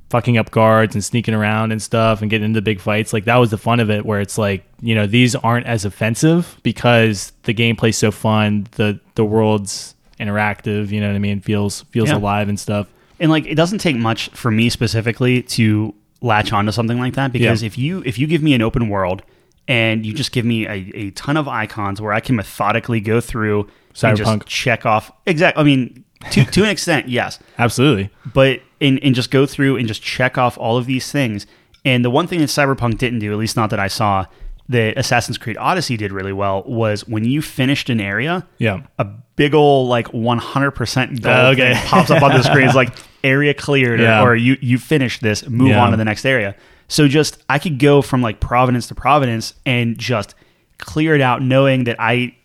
fucking up guards and sneaking around and stuff and getting into big fights. Like that was the fun of it where it's like, you know, these aren't as offensive because the gameplay's so fun, the the world's interactive, you know what I mean? Feels feels Yeah. alive and stuff. and like it doesn't take much for me specifically to latch onto something like that because Yeah. if you if you give me an open world and you just give me a, a ton of icons where I can methodically go through and Cyberpunk. just check off exactly I mean to to an extent yes Absolutely. but and, and just go through and just check off all of these things and the one thing that Cyberpunk didn't do at least not that I saw that Assassin's Creed Odyssey did really well was when you finished an area Yeah. a big old like 100% gold Oh, okay. pops up on the screen. It's like [laughs] area cleared, or- Yeah. or, you you finished this, move Yeah. on to the next area. So just I could go from like Providence to Providence and just clear it out, knowing that I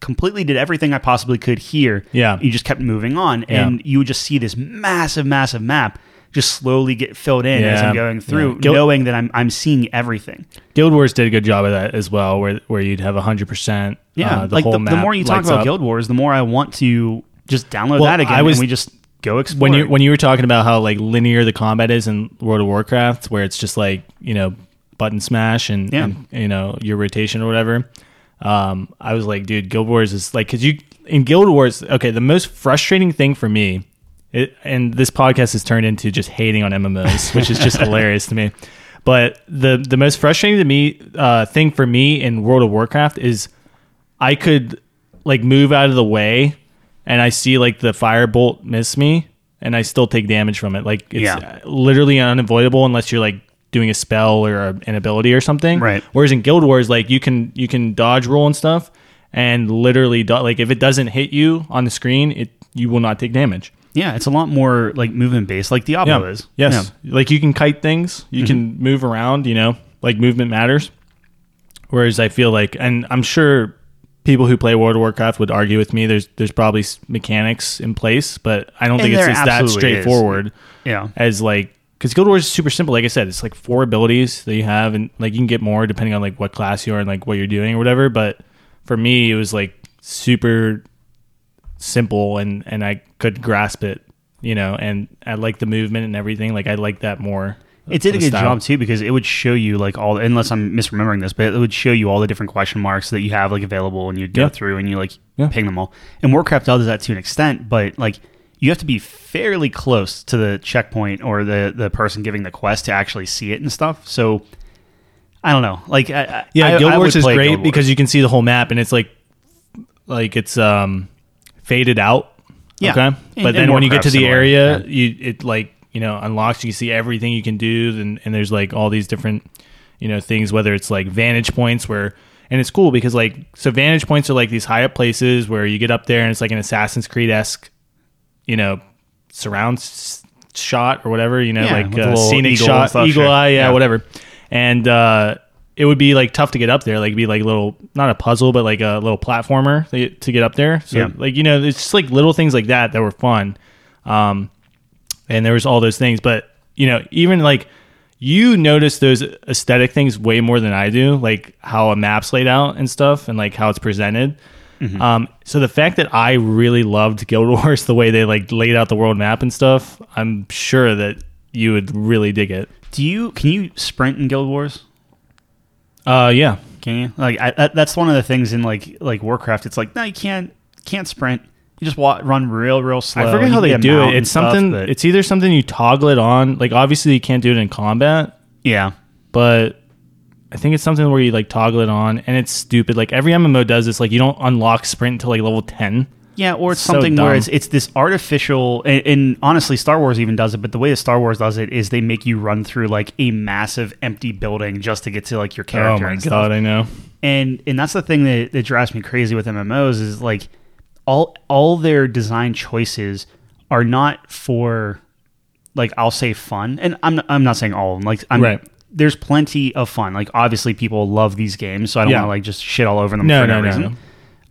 completely did everything I possibly could here. Yeah. you just kept moving on, Yeah. and you would just see this massive, massive map just slowly get filled in as I'm going through, Yeah. Guild- knowing that I'm I'm seeing everything. Guild Wars did a good job of that as well, where where you'd have hundred percent. Yeah, uh, the like the, the more you talk about up. Guild Wars, the more I want to just download Well, that again, I was- and we just go explore. when you when you were talking about how like linear the combat is in World of Warcraft, where it's just like you know button smash and, Yeah. and you know your rotation or whatever. Um, I was like, dude, Guild Wars is like because you in Guild Wars. Okay, the most frustrating thing for me, it, and this podcast has turned into just hating on MMOs, which is just [laughs] hilarious to me. But the the most frustrating to me uh, thing for me in World of Warcraft is I could like move out of the way and I see like the firebolt miss me and I still take damage from it. Like it's Yeah. literally unavoidable unless you're like doing a spell or a, an ability or something. Right. Whereas in Guild Wars, like you can you can dodge roll and stuff and literally do- like if it doesn't hit you on the screen, it you will not take damage. Yeah, it's a lot more like movement based, like Diablo is. Yes. Like you can kite things, you mm-hmm. can move around, you know, like movement matters. Whereas I feel like, and I'm sure people who play World of Warcraft would argue with me. There's there's probably mechanics in place, but I don't And think it's, it's that absolutely is. straightforward Yeah. as like because Guild Wars is super simple. Like I said, it's like four abilities that you have, and like you can get more depending on like what class you are and like what you're doing or whatever. But for me, it was like super simple, and and I could grasp it, you know. And I like the movement and everything. Like I like that more. It did a good style. job too because it would show you like all unless I'm misremembering this, but it would show you all the different question marks that you have like available and you'd go Yeah. through and you like Yeah. ping them all. And Warcraft does that to an extent, but like you have to be fairly close to the checkpoint or the the person giving the quest to actually see it and stuff. So I don't know. Like I, I- Yeah, I, Guild Wars is great because you can see the whole map and it's like like it's um faded out. Yeah. Okay. And- but then when you get to the similar, area, yeah. you it like, you know, unlocks, you see everything you can do and, and there's like all these different, you know, things, whether it's like vantage points where and it's cool because like so vantage points are like these high up places where you get up there and it's like an Assassin's Creed esque, you know, surround s- shot or whatever, you know, Yeah, like a uh, scenic eagle shot, eagle eye, yeah, Yeah. whatever. And uh, it would be like tough to get up there. Like it'd be like little, not a puzzle, but like a little platformer to get, up there. So Yeah. like you know, it's just like little things like that that were fun. Um, and there was all those things, but you know, even like you notice those aesthetic things way more than I do, like how a map's laid out and stuff, and like how it's presented. Um, so the fact that I really loved Guild Wars, [laughs] the way they like laid out the world map and stuff, I'm sure that you would really dig it. Do you can you sprint in Guild Wars? Uh, yeah, Can you? Like I, that, that's one of the things in like like Warcraft. It's like no, you can't can't sprint. You just walk, run real real slow. I forget how they do it. It's stuff, something. but- it's either something you toggle it on. Like obviously you can't do it in combat, yeah. but I think it's something where you like toggle it on, and it's stupid. Like every MMO does this. Like you don't unlock sprint until like level ten. Yeah, or it's So something where it's it's this artificial, and, and honestly, Star Wars even does it. But the way that Star Wars does it is they make you run through like a massive empty building just to get to like your character. Oh my god, I know. and and that's the thing that, that drives me crazy with MMOs is like all all their design choices are not for like I'll say fun, and I'm not, I'm not saying all of them. Like I'm Right. there's plenty of fun. Like obviously people love these games, so I don't Yeah. want to like just shit all over them No, for no, no, no, reason. no.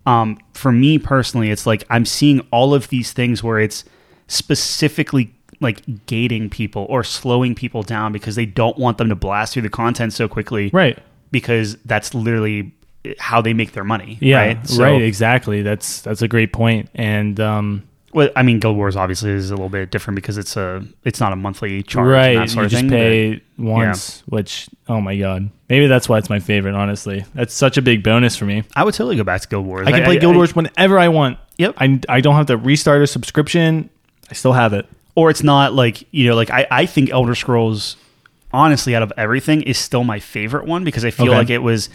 Um, for me personally, it's like I'm seeing all of these things where it's specifically like gating people or slowing people down because they don't want them to blast through the content so quickly Right. because that's literally how they make their money. Yeah. right. So, right. Exactly. That's that's a great point. And um, Well, I mean, Guild Wars obviously is a little bit different because it's a it's not a monthly charge. right, and that sort you of just thing, pay once. Which oh my god, maybe that's why it's my favorite. Honestly, that's such a big bonus for me. I would totally go back to Guild Wars. I can play Guild Wars whenever I want. Yep. I, I don't have to restart a subscription. I still have it. or it's not like you know, like I I think Elder Scrolls, honestly, out of everything, is still my favorite one because I feel Okay. like it was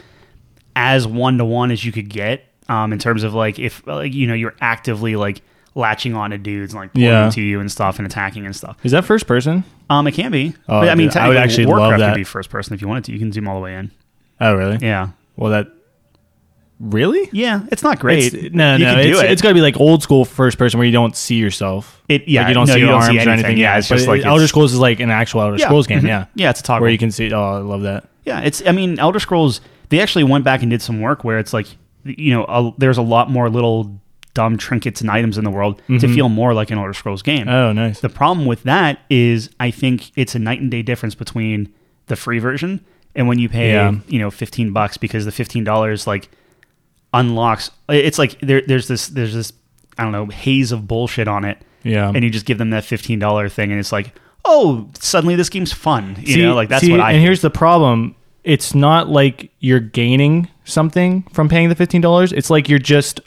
as one to one as you could get. Um, in terms of like if like you know you're actively like latching on to dudes and like pulling Yeah. you and stuff and attacking and stuff. Is that first person? Um, it can be. Oh, but, I mean, dude, I would actually love Warcraft that. could be first person if you wanted to. You can zoom all the way in. Oh really? Yeah, Well, that really. yeah, it's not great. It's, no, You no, it's, it. it's got to be like old school first person where you don't see yourself. It- yeah, like you don't no, see you your don't see arms or anything. Yeah, it's But just like Elder Scrolls is like an actual Elder Yeah. Scrolls game. Mhm. Yeah, Yeah, it's a toggle. where you can see. Oh, I love that. Yeah, it's. I mean, Elder Scrolls. They actually went back and did some work where it's like, you know, a, there's a lot more little dumb trinkets and items in the world to mm-hmm. feel more like an Elder Scrolls game. Oh, nice. the problem with that is, I think it's a night and day difference between the free version and when you pay, Yeah. you know, fifteen bucks because the fifteen dollars like unlocks. It's like there, there's this, there's this, I don't know, haze of bullshit on it, Yeah. and you just give them that fifteen dollar thing, and it's like, oh, suddenly this game's fun. You See- know, like that's see, what I. And here's the problem: it's not like you're gaining something from paying the fifteen dollars. It's like you're just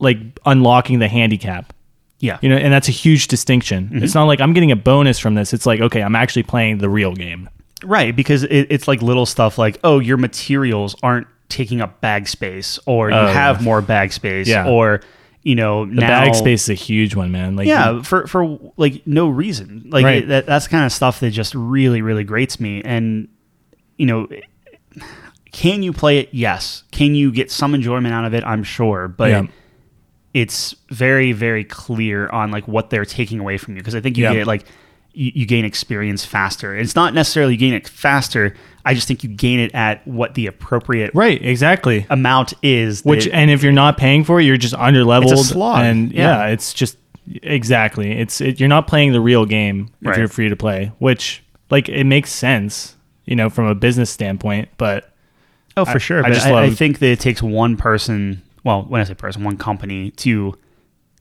like unlocking the handicap. yeah, You know, and that's a huge distinction. Mm-hmm. It's not like I'm getting a bonus from this. It's like okay, I'm actually playing the real game. Right, because it, it's like little stuff like, oh, your materials aren't taking up bag space, or you Oh, have yeah. more bag space, Yeah. or you know, The now, bag space is a huge one, man. Like Yeah, for for like no reason. Like Right. it- that, that's kind of stuff that just really really grates me. And you know, can you play it? Yes. Can you get some enjoyment out of it? I'm sure, but. Yeah. It's very, very clear on like what they're taking away from you because I think you Yeah. get like you, you gain experience faster. It's not necessarily you gain it faster. I just think you gain it at what the appropriate right, exactly. amount is. Which that- and if you're not paying for it, you're just under leveled. It's a slog. And Yeah. yeah, it's just exactly. It's it, you're not playing the real game if Right. you're free to play. Which like it makes sense, you know, from a business standpoint. But Oh, for I- sure. I but just I, I think that it takes one person. Well, when I say person, one company to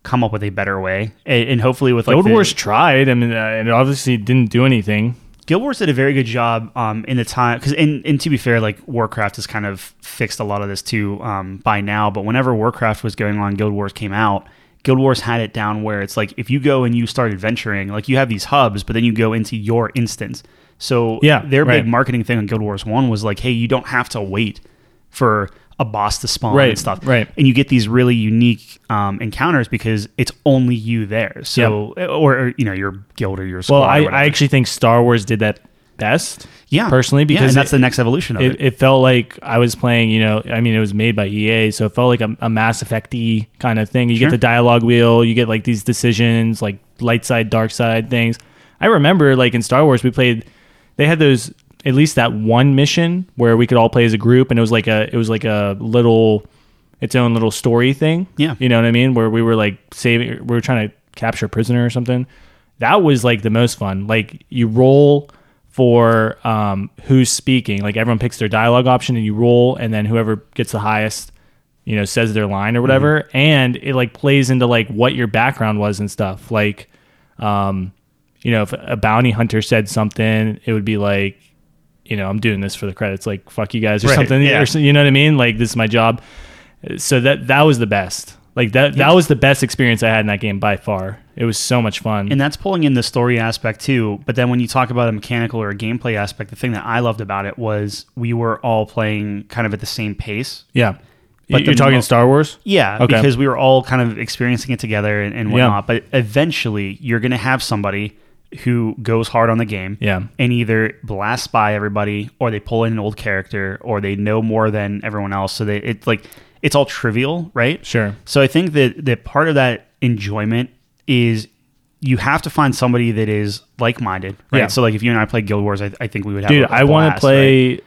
come up with a better way, and, and hopefully with like Guild the- Wars tried. I mean, uh, and it obviously didn't do anything. Guild Wars did a very good job um, in the time because, and, and to be fair, like Warcraft has kind of fixed a lot of this too um, by now. But whenever Warcraft was going on, Guild Wars came out, Guild Wars had it down where it's like if you go and you start adventuring, like you have these hubs, but then you go into your instance. So Yeah, their right. big marketing thing on Guild Wars One was like, hey, you don't have to wait for a boss to spawn Right, and stuff, right. And you get these really unique um, encounters because it's only you there. So or, or, you know your guild or your squad. Well, I. I actually think Star Wars did that best. yeah personally, Yeah, because and that's it- the next evolution of it. It, it felt like I was playing, you know, I mean, it was made by EA, so it felt like a, a Mass Effect kind of thing. You Sure. get the dialogue wheel, you get like these decisions, like light side, dark side things. I remember, like in Star Wars, we played. They had those at least that one mission where we could all play as a group, and it was like a it was like a little its own little story thing. Yeah. you know what I mean, where we were like saving, we were trying to capture a prisoner or something. That was like the most fun. Like you roll for um, who's speaking. Like everyone picks their dialogue option, and you roll, and then whoever gets the highest, you know, says their line or whatever. And it like plays into like what your background was and stuff. Like, um, you know, if a bounty hunter said something, it would be like, you know, I'm doing this for the credits, like fuck you guys or Right, something. yeah. Or, you know what I mean? Like this is my job. So that that was the best. Like that that was the best experience I had in that game by far. It was so much fun. and that's pulling in the story aspect too. But then when you talk about a mechanical or a gameplay aspect, the thing that I loved about it was we were all playing kind of at the same pace. yeah. But You're talking mo- Star Wars? Yeah, Okay. because we were all kind of experiencing it together and, and Yeah. whatnot. But eventually, you're going to have somebody who goes hard on the game Yeah. and either blasts by everybody or they pull in an old character or they know more than everyone else. So they it's like it's all trivial, right? Sure. So I think that that part of that enjoyment is you have to find somebody that is like minded, right? Yeah. So like if you and I played Guild Wars, I, I think we would have. Dude, a- a I want to play right?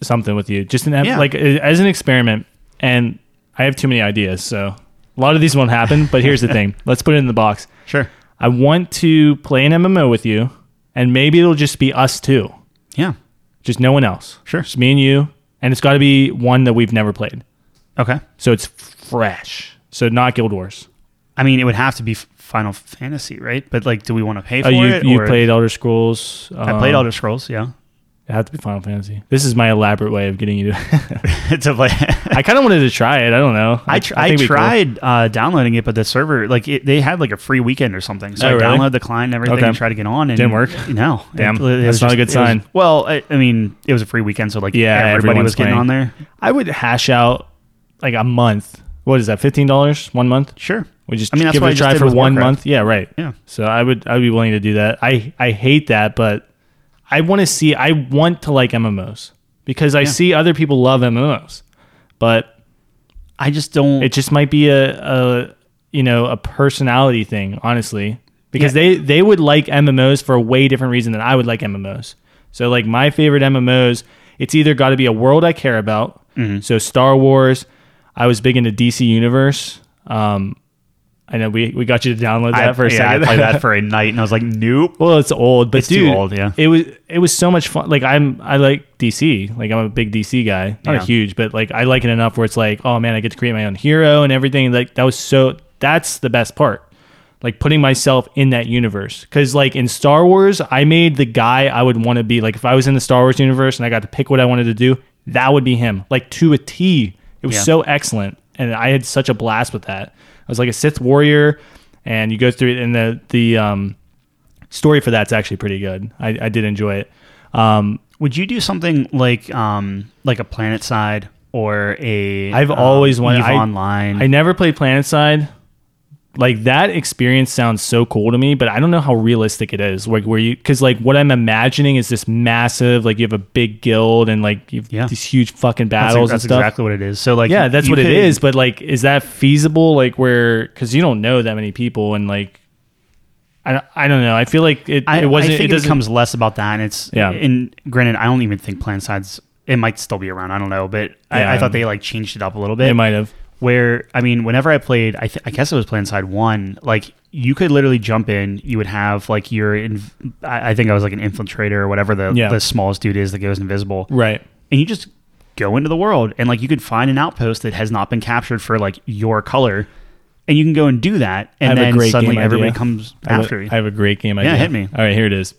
something with you. Just an, Yeah. like as an experiment. And I have too many ideas, so a lot of these won't happen. But here's the thing: [laughs] let's put it in the box. Sure. I want to play an MMO with you, and maybe it'll just be us two, Yeah. just no one else. Sure. just me and you, and it's got to be one that we've never played, Okay. so it's fresh. So not Guild Wars. I mean, it would have to be Final Fantasy, right? But like, do we want to pay for Oh, you it? you or- played Elder Scrolls? I played um, Elder Scrolls. Yeah. It had to be Final Fantasy. This is my elaborate way of getting you to. [laughs] to play. [laughs] I kind of wanted to try it. I don't know. I, tr- I, think it'd cool. tried uh, downloading it, but the server like it, they had like a free weekend or something. So Oh, I really? downloaded the client and everything Okay. and tried to get on. And Didn't work? [laughs] No, Damn. It- That's was not a good it was- sign. well, I, I mean, it was a free weekend, so like Yeah, everybody was getting playing. on there. I would hash out like a month. What is that? Fifteen dollars one month? Sure. We just I mean, that's give it I a just try for one Warcraft. month. Yeah, right. Yeah. So I would I would be willing to do that. I I hate that, but I want to see. I want to like MMOs because I see other people love MMOs, but I just don't. it just might be a, a you know a personality thing honestly because they they would like mmos for a way different reason than i would like mmos so like my favorite mmos it's either got to be a world i care about Mm-hmm. so star wars i was big into dc universe um i know we, we got you to download that I, for a yeah, second. I played that [laughs] for a night, and I was like, nope. well it's old but It's too dude old, yeah. it was it was so much fun. Like i'm i like dc like i'm a big dc guy. Not Yeah. a huge but like i like it enough where it's like oh man i get to create my own hero and everything. Like that was so that's the best part. Like putting myself in that universe. Because like in star wars i made the guy i would want to be. Like if i was in the star wars universe and i got to pick what i wanted to do that would be him. Like to a t. It was Yeah. so excellent. And i had such a blast with that was like a sith warrior and you go through it and the the um story for that's actually pretty good. I, I did enjoy it. Um, Would you do something like um like a PlanetSide or a? I've um, always wanted. Eve I, Online. I never played PlanetSide. Like that experience sounds so cool to me, but I don't know how realistic it is. Like where you, because like what I'm imagining is this massive, like you have a big guild and like you have Yeah. these huge fucking battles that's and stuff. exactly what it is. So like, yeah, that's what it could- is. But like, is that feasible? Like where, because you don't know that many people and like, I don't, I don't know. I feel like it, I, it wasn't. I think it it, becomes less about that. And it's Yeah. And granted, I don't even think Planet Sides. It might still be around. I don't know, but Yeah. I, I thought they like changed it up a little bit. it might have. Where I mean, whenever I played, I, th- I guess it was PlanetSide One. Like you could literally jump in. You would have like your, in, I I think I was like an infiltrator or whatever the Yeah. the smallest dude is that goes invisible, Right. and you just go into the world and like you could find an outpost that has not been captured for like your color, and you can go and do that, and then suddenly everybody idea. comes I after you. I have a great game idea. hit me. All right, here it is.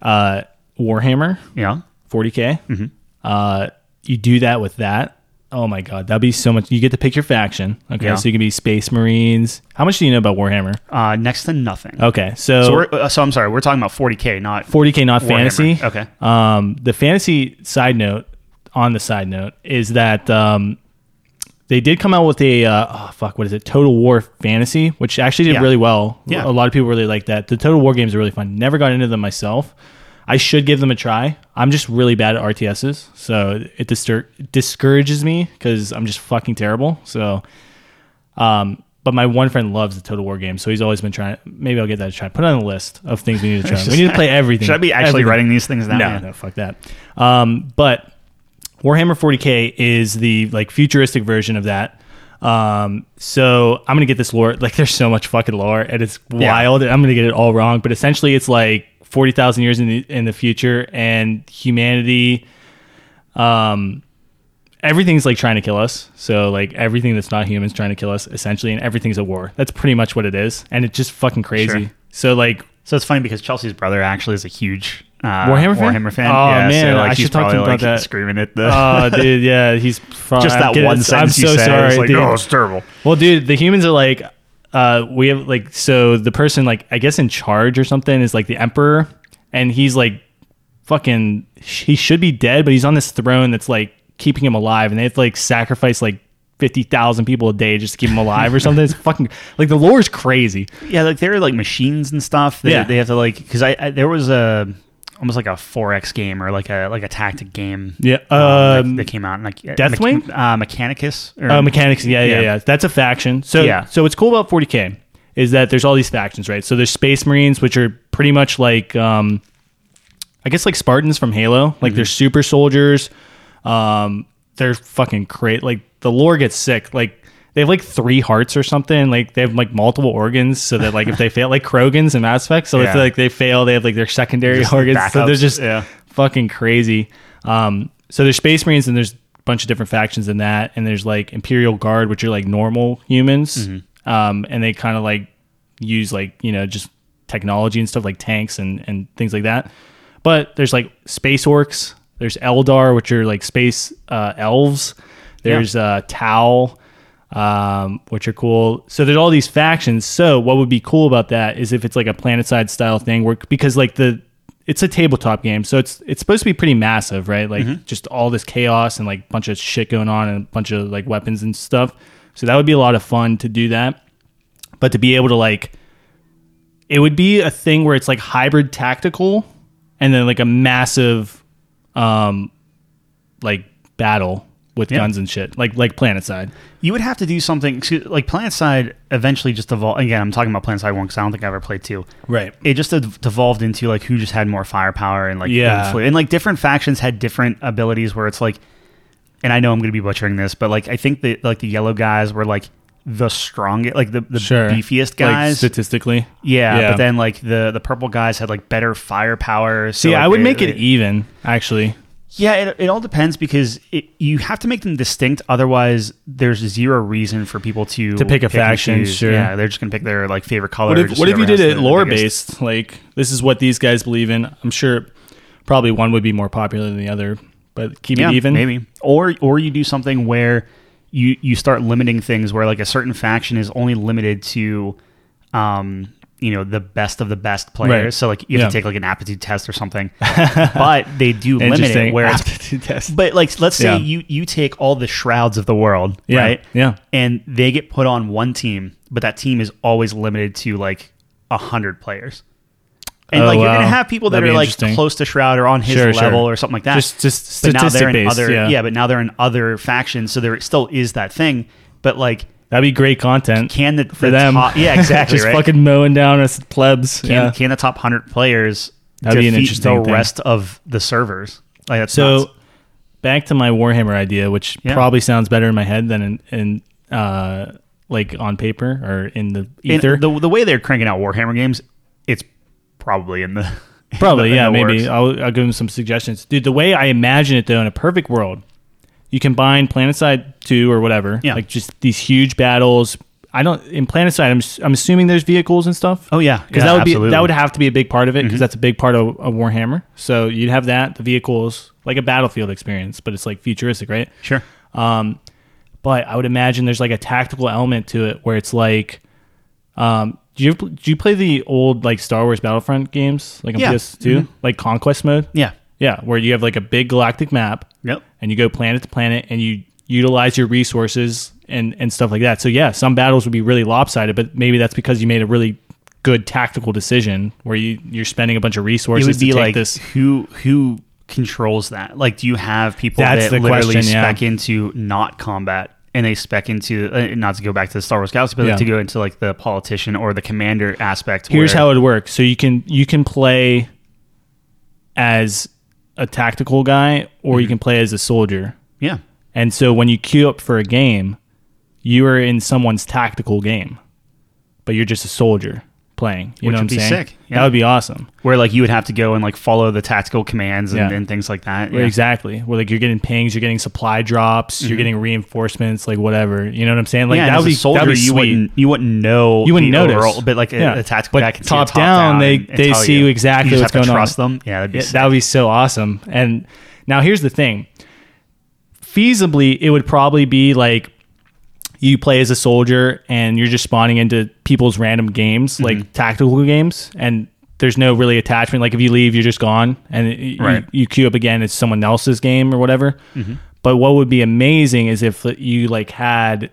Uh, Warhammer, yeah, 40k. Mm-hmm. Uh, you do that with that, Oh my god, that'd be so much. You get to pick your faction. Okay, Yeah. so you can be Space Marines. How much do you know about Warhammer? Uh, next to nothing. Okay, so, So, we're, uh, so I'm sorry, we're talking about 40k, not 40k, not Warhammer. fantasy. Okay. Um, the fantasy side note on the side note is that um, they did come out with a uh, oh fuck, what is it? Total War Fantasy, which actually did Yeah. really well. Yeah. a lot of people really like that. The Total War games are really fun. Never got into them myself. I should give them a try. I'm just really bad at RTSs, so it distur- discourages me because I'm just fucking terrible. So, um, but my one friend loves the Total War game, so he's always been trying. Maybe I'll get that to try. Put it on the list of things we need to try. [laughs] we need to play everything. Should I be actually Everything. writing these things down? No, Yeah. no, fuck that. Um, but Warhammer 40k is the like futuristic version of that. Um, so I'm gonna get this lore. Like, [laughs] there's so much fucking lore, and it's Yeah. wild. I'm gonna get it all wrong, but essentially, it's like forty thousand years in the in the future, and humanity, um, everything's like trying to kill us. So like everything that's not humans trying to kill us, essentially, and everything's at war. That's pretty much what it is, and it's just fucking crazy. Sure. So like So it's funny because Chelsea's brother actually is a huge uh, Warhammer fan? Warhammer fan. Oh, yeah, man, so, like, I should talk to him about like, that. Screaming at the Oh, dude, yeah, he's [laughs] just that one sentence I'm so sorry, like, dude. oh, it's terrible. Well, dude, the humans are like, uh, we have like, so the person like, I guess in charge or something is like the emperor, and he's like, fucking, he should be dead, but he's on this throne that's like keeping him alive, and they have to like sacrifice like. 50,000 people a day just to keep him alive or something. It's [laughs] fucking like the lore is crazy. Yeah, like they're like machines and stuff. They, Yeah. they have to like because I, I there was a almost like a 4x game or like a like a tactic game. Yeah. um, Um, that, that came out like Deathwing? uh, Mechanicus. Or, Oh, mechanics. Yeah, yeah, Yeah. yeah, That's a faction. So, Yeah. so what's cool about 40k is that there's all these factions, right? So there's Space Marines, which are pretty much like, um, I guess, like Spartans from Halo. Like they're super soldiers. Um, they're fucking great. Like the lore gets sick. Like they have like three hearts or something. Like they have like multiple organs, so that like if they fail, like Krogans and Mass Effect, so if Yeah. like they fail, they have like their secondary Just organs. So they're just yeah. fucking crazy. Um, so there's Space Marines and there's a bunch of different factions in that, and there's like Imperial Guard, which are like normal humans, Mm-hmm. um, and they kind of like use like you know just technology and stuff like tanks and and things like that. But there's like space orcs. There's Eldar, which are like space uh, elves. There's uh, Tau, um, which are cool. So there's all these factions. So what would be cool about that is if it's like a planetside style thing, where because like the it's a tabletop game, so it's it's supposed to be pretty massive, right? Like just all this chaos and like bunch of shit going on and a bunch of like weapons and stuff. So that would be a lot of fun to do that. But to be able to like it would be a thing where it's like hybrid tactical and then like a massive um like battle with Yeah. guns and shit. Like like Planetside. You would have to do something so, like PlanetSide eventually just evolved. Again, I'm talking about PlanetSide one because I don't think I ever played two. Right. It just ev- devolved into like who just had more firepower and like Yeah. influ- and like different factions had different abilities where it's like, and I know I'm going to be butchering this, but like I think that like the yellow guys were like the strongest, like the, the Sure. beefiest Like guys. statistically. yeah, Yeah. but then like the the purple guys had like better firepower. so, See, like, I would they- make it even, actually. Yeah, it, it all depends because it, you have to make them distinct. Otherwise, there's zero reason for people to To pick a and faction, sure. Yeah, they're just gonna pick their like favorite color. What if what if you did it the- the lore biggest- based? Like this is what these guys believe in. I'm sure probably one would be more popular than the other, but keep Yeah, it even. maybe. Or or you do something where you you start limiting things where like a certain faction is only limited to, um, you know, the best of the best players. Right. So like you have Yeah. to take like an aptitude test or something. [laughs] but they do limit it where it's Aptitude test. But like, let's say Yeah. you you take all the shrouds of the world, Yeah, right? yeah. and they get put on one team, but that team is always limited to like a hundred players. And Oh, like you're gonna have people that That'd are like close to Shroud or on his Sure, level sure. or something like that. Just just but now they're in based. other yeah. but now they're in other factions, so there still is that thing. But like, That'd be great content can the for the them. Top, yeah, exactly. [laughs] just right? fucking mowing down us plebs. can, yeah. can the top hundred players That'd be an defeat interesting the thing. rest of the servers? Like that's So nuts. back to my Warhammer idea, which Yeah. probably sounds better in my head than in, in uh like on paper or in the ether. the the way they're cranking out Warhammer games, it's probably in the [laughs] in Probably, the- in yeah, the maybe. I'll, I'll give them some suggestions. Dude, the way I imagine it, though, in a perfect world, you combine Planetside 2 or whatever. Yeah. Like just these huge battles. I don't, in Planetside, I'm, I'm assuming there's vehicles and stuff. Oh yeah, Because yeah, that would absolutely. Mm-hmm. be that would have to be a big part of it because that's a big part of, of Warhammer. So you'd have that the vehicles like a battlefield experience, but it's like futuristic, right? sure. Um, but I would imagine there's like a tactical element to it where it's like, um, do you do you play the old like Star Wars Battlefront games like on Yeah. PS2, Mhm. like conquest mode? Yeah. Yeah, where you have like a big galactic map Yep. and you go planet to planet and you utilize your resources and and stuff like that. So yeah, some battles would be really lopsided, but maybe that's because you made a really good tactical decision where you you're spending a bunch of resources It would be to take like this. who who controls that? Like, do you have people That's that the literally question, yeah. spec into not combat and they spec into uh, not to go back to the Star Wars Galaxy, but Yeah. to go into like the politician or the commander aspect? Here's how it works. So you can you can play as a tactical guy or Mm-hmm. you can play as a soldier. Yeah. And so when you queue up for a game, you are in someone's tactical game, but you're just a soldier playing. You Which know what would I'm be saying? sick, yeah. That would be awesome. Where like you would have to go and like follow the tactical commands and, Yeah. and things like that. Yeah. Exactly. Where like you're getting pings, you're getting supply drops, you're getting reinforcements, like whatever. You know what I'm saying? Like Mm-hmm. yeah, that would be soldier, that would be you sweet. wouldn't you wouldn't know You wouldn't the notice. overall, but like a, Yeah. a tactical But guy can see top top down, they- and- and they tell see you. exactly you just what's have to going on. trust them. Yeah, that'd be Yeah, sick. that would be so awesome. And now here's the thing. Feasibly, it would probably be like you play as a soldier and you're just spawning into people's random games, Mm-hmm. like tactical games, and there's no really attachment. Like if you leave, you're just gone, and it, you- you, queue up again, it's someone else's game or whatever. Mm-hmm. But what would be amazing is if you like had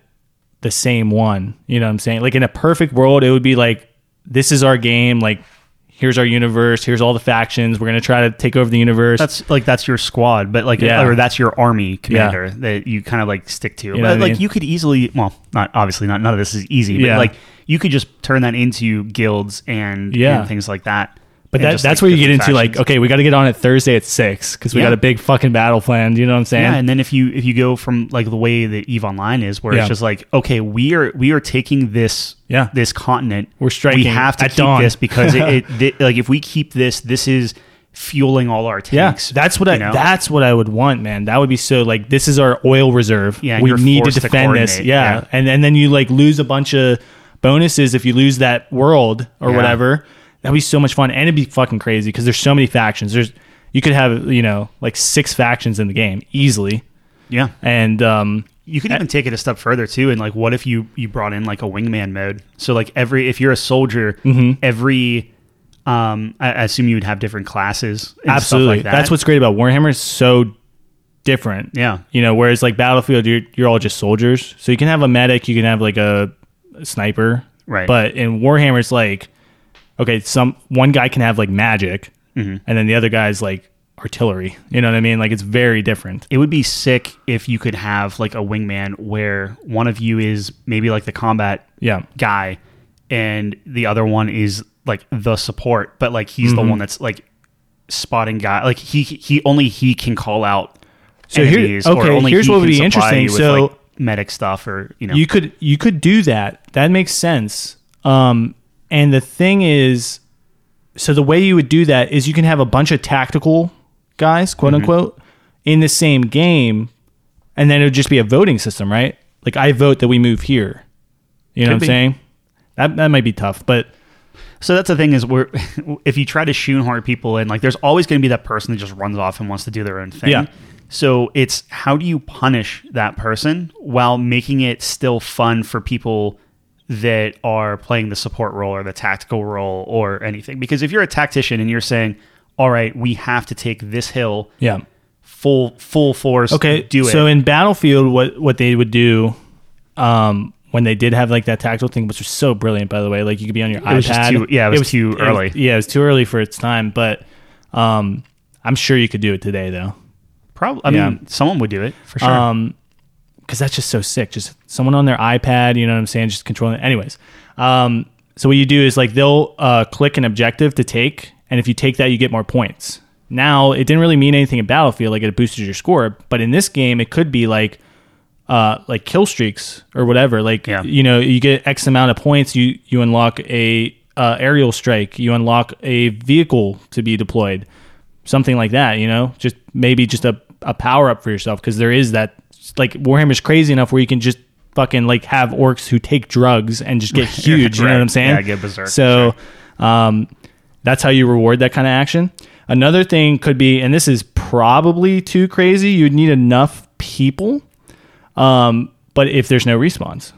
the same one. You know what I'm saying? Like in a perfect world, it would be like this is our game. Like here's our universe. Here's all the factions. We're gonna try to take over the universe. That's like that's your squad, but like Yeah. or that's your army commander that you kind of like stick to. know but what I like mean? you could easily, well, not obviously not none of this is easy, but Yeah. like you could just turn that into guilds and, Yeah. and things like that. But that, just, that's like, where you get into like, okay, we got to get on it Thursday at six because we Yeah. got a big fucking battle planned. You know what I'm saying? Yeah, and then if you if you go from like the way that Eve Online is, where Yeah. it's just like, okay, we are we are taking this Yeah. this continent, We're striking We have to at keep dawn. this because it, it [laughs] thi- like if we keep this, this is fueling all our Yeah, tanks. that's what I know? that's what I would want, man. That would be so like this is our oil reserve. Yeah, we need to forced to defend this. Yeah. yeah. and and then you like lose a bunch of bonuses if you lose that world or Yeah. whatever. That'd be so much fun, and it'd be fucking crazy because there's so many factions. There's you could have you know like six factions in the game easily, yeah. and um You could even take it a step further too, and like, what if you you brought in like a wingman mode? So like every if you're a soldier, Mm-hmm. every um, I, I assume you would have different classes. And absolutely stuff like that. that's what's great about Warhammer. is so different. yeah. You know, whereas like Battlefield, you're you're all just soldiers. So you can have a medic, you can have like a, a sniper, Right. But in Warhammer, it's like, okay, some one guy can have like magic, Mm-hmm. and then the other guy's like artillery. You know what I mean? Like it's very different. It would be sick if you could have like a wingman where one of you is maybe like the combat Yeah, guy and the other one is like the support, but like he's Mm-hmm. the one that's like spotting guy. Like he he only he can call out So here- okay, here's he what would be interesting. So- like, medic stuff or you know you could you could do that. That makes sense. Um, and the thing is, so the way you would do that is you can have a bunch of tactical guys, quote Mm-hmm. unquote, in the same game, and then it would just be a voting system, right? Like I vote that we move here. You know Could what I'm be. saying? That that might be tough, but So that's the thing is where [laughs] if you try to shoehorn people in, like there's always going to be that person that just runs off and wants to do their own thing. Yeah. So it's how do you punish that person while making it still fun for people that are playing the support role or the tactical role or anything? Because if you're a tactician and you're saying, "All right, we have to take this hill yeah. full full force," Okay, do it. So in Battlefield, what what they would do, um, when they did have like that tactical thing, which was so brilliant, by the way. Like you could be on your iPad. was too- yeah, it was too early. yeah, it was too early for its time. But um, I'm sure you could do it today, though. Probably, I Yeah. mean, someone would do it for sure. Um, because that's just so sick. Just someone on their iPad, you know what I'm saying? Just controlling. it. Anyways, um, so what you do is like they'll uh, click an objective to take, and if you take that, you get more points. Now it didn't really mean anything in Battlefield, like it boosted your score, but in this game, it could be like uh, like kill streaks or whatever. Like Yeah. you know, you get X amount of points, you you unlock a uh, aerial strike, you unlock a vehicle to be deployed, something like that. You know, just maybe just a, a power up for yourself because there is that like Warhammer's crazy enough where you can just fucking like have orcs who take drugs and just get [laughs] huge. You know what I'm saying? Yeah, get berserk, So, um, that's how you reward that kind of action. Another thing could be, and this is probably too crazy. You'd need enough people Um, but if there's no respawns,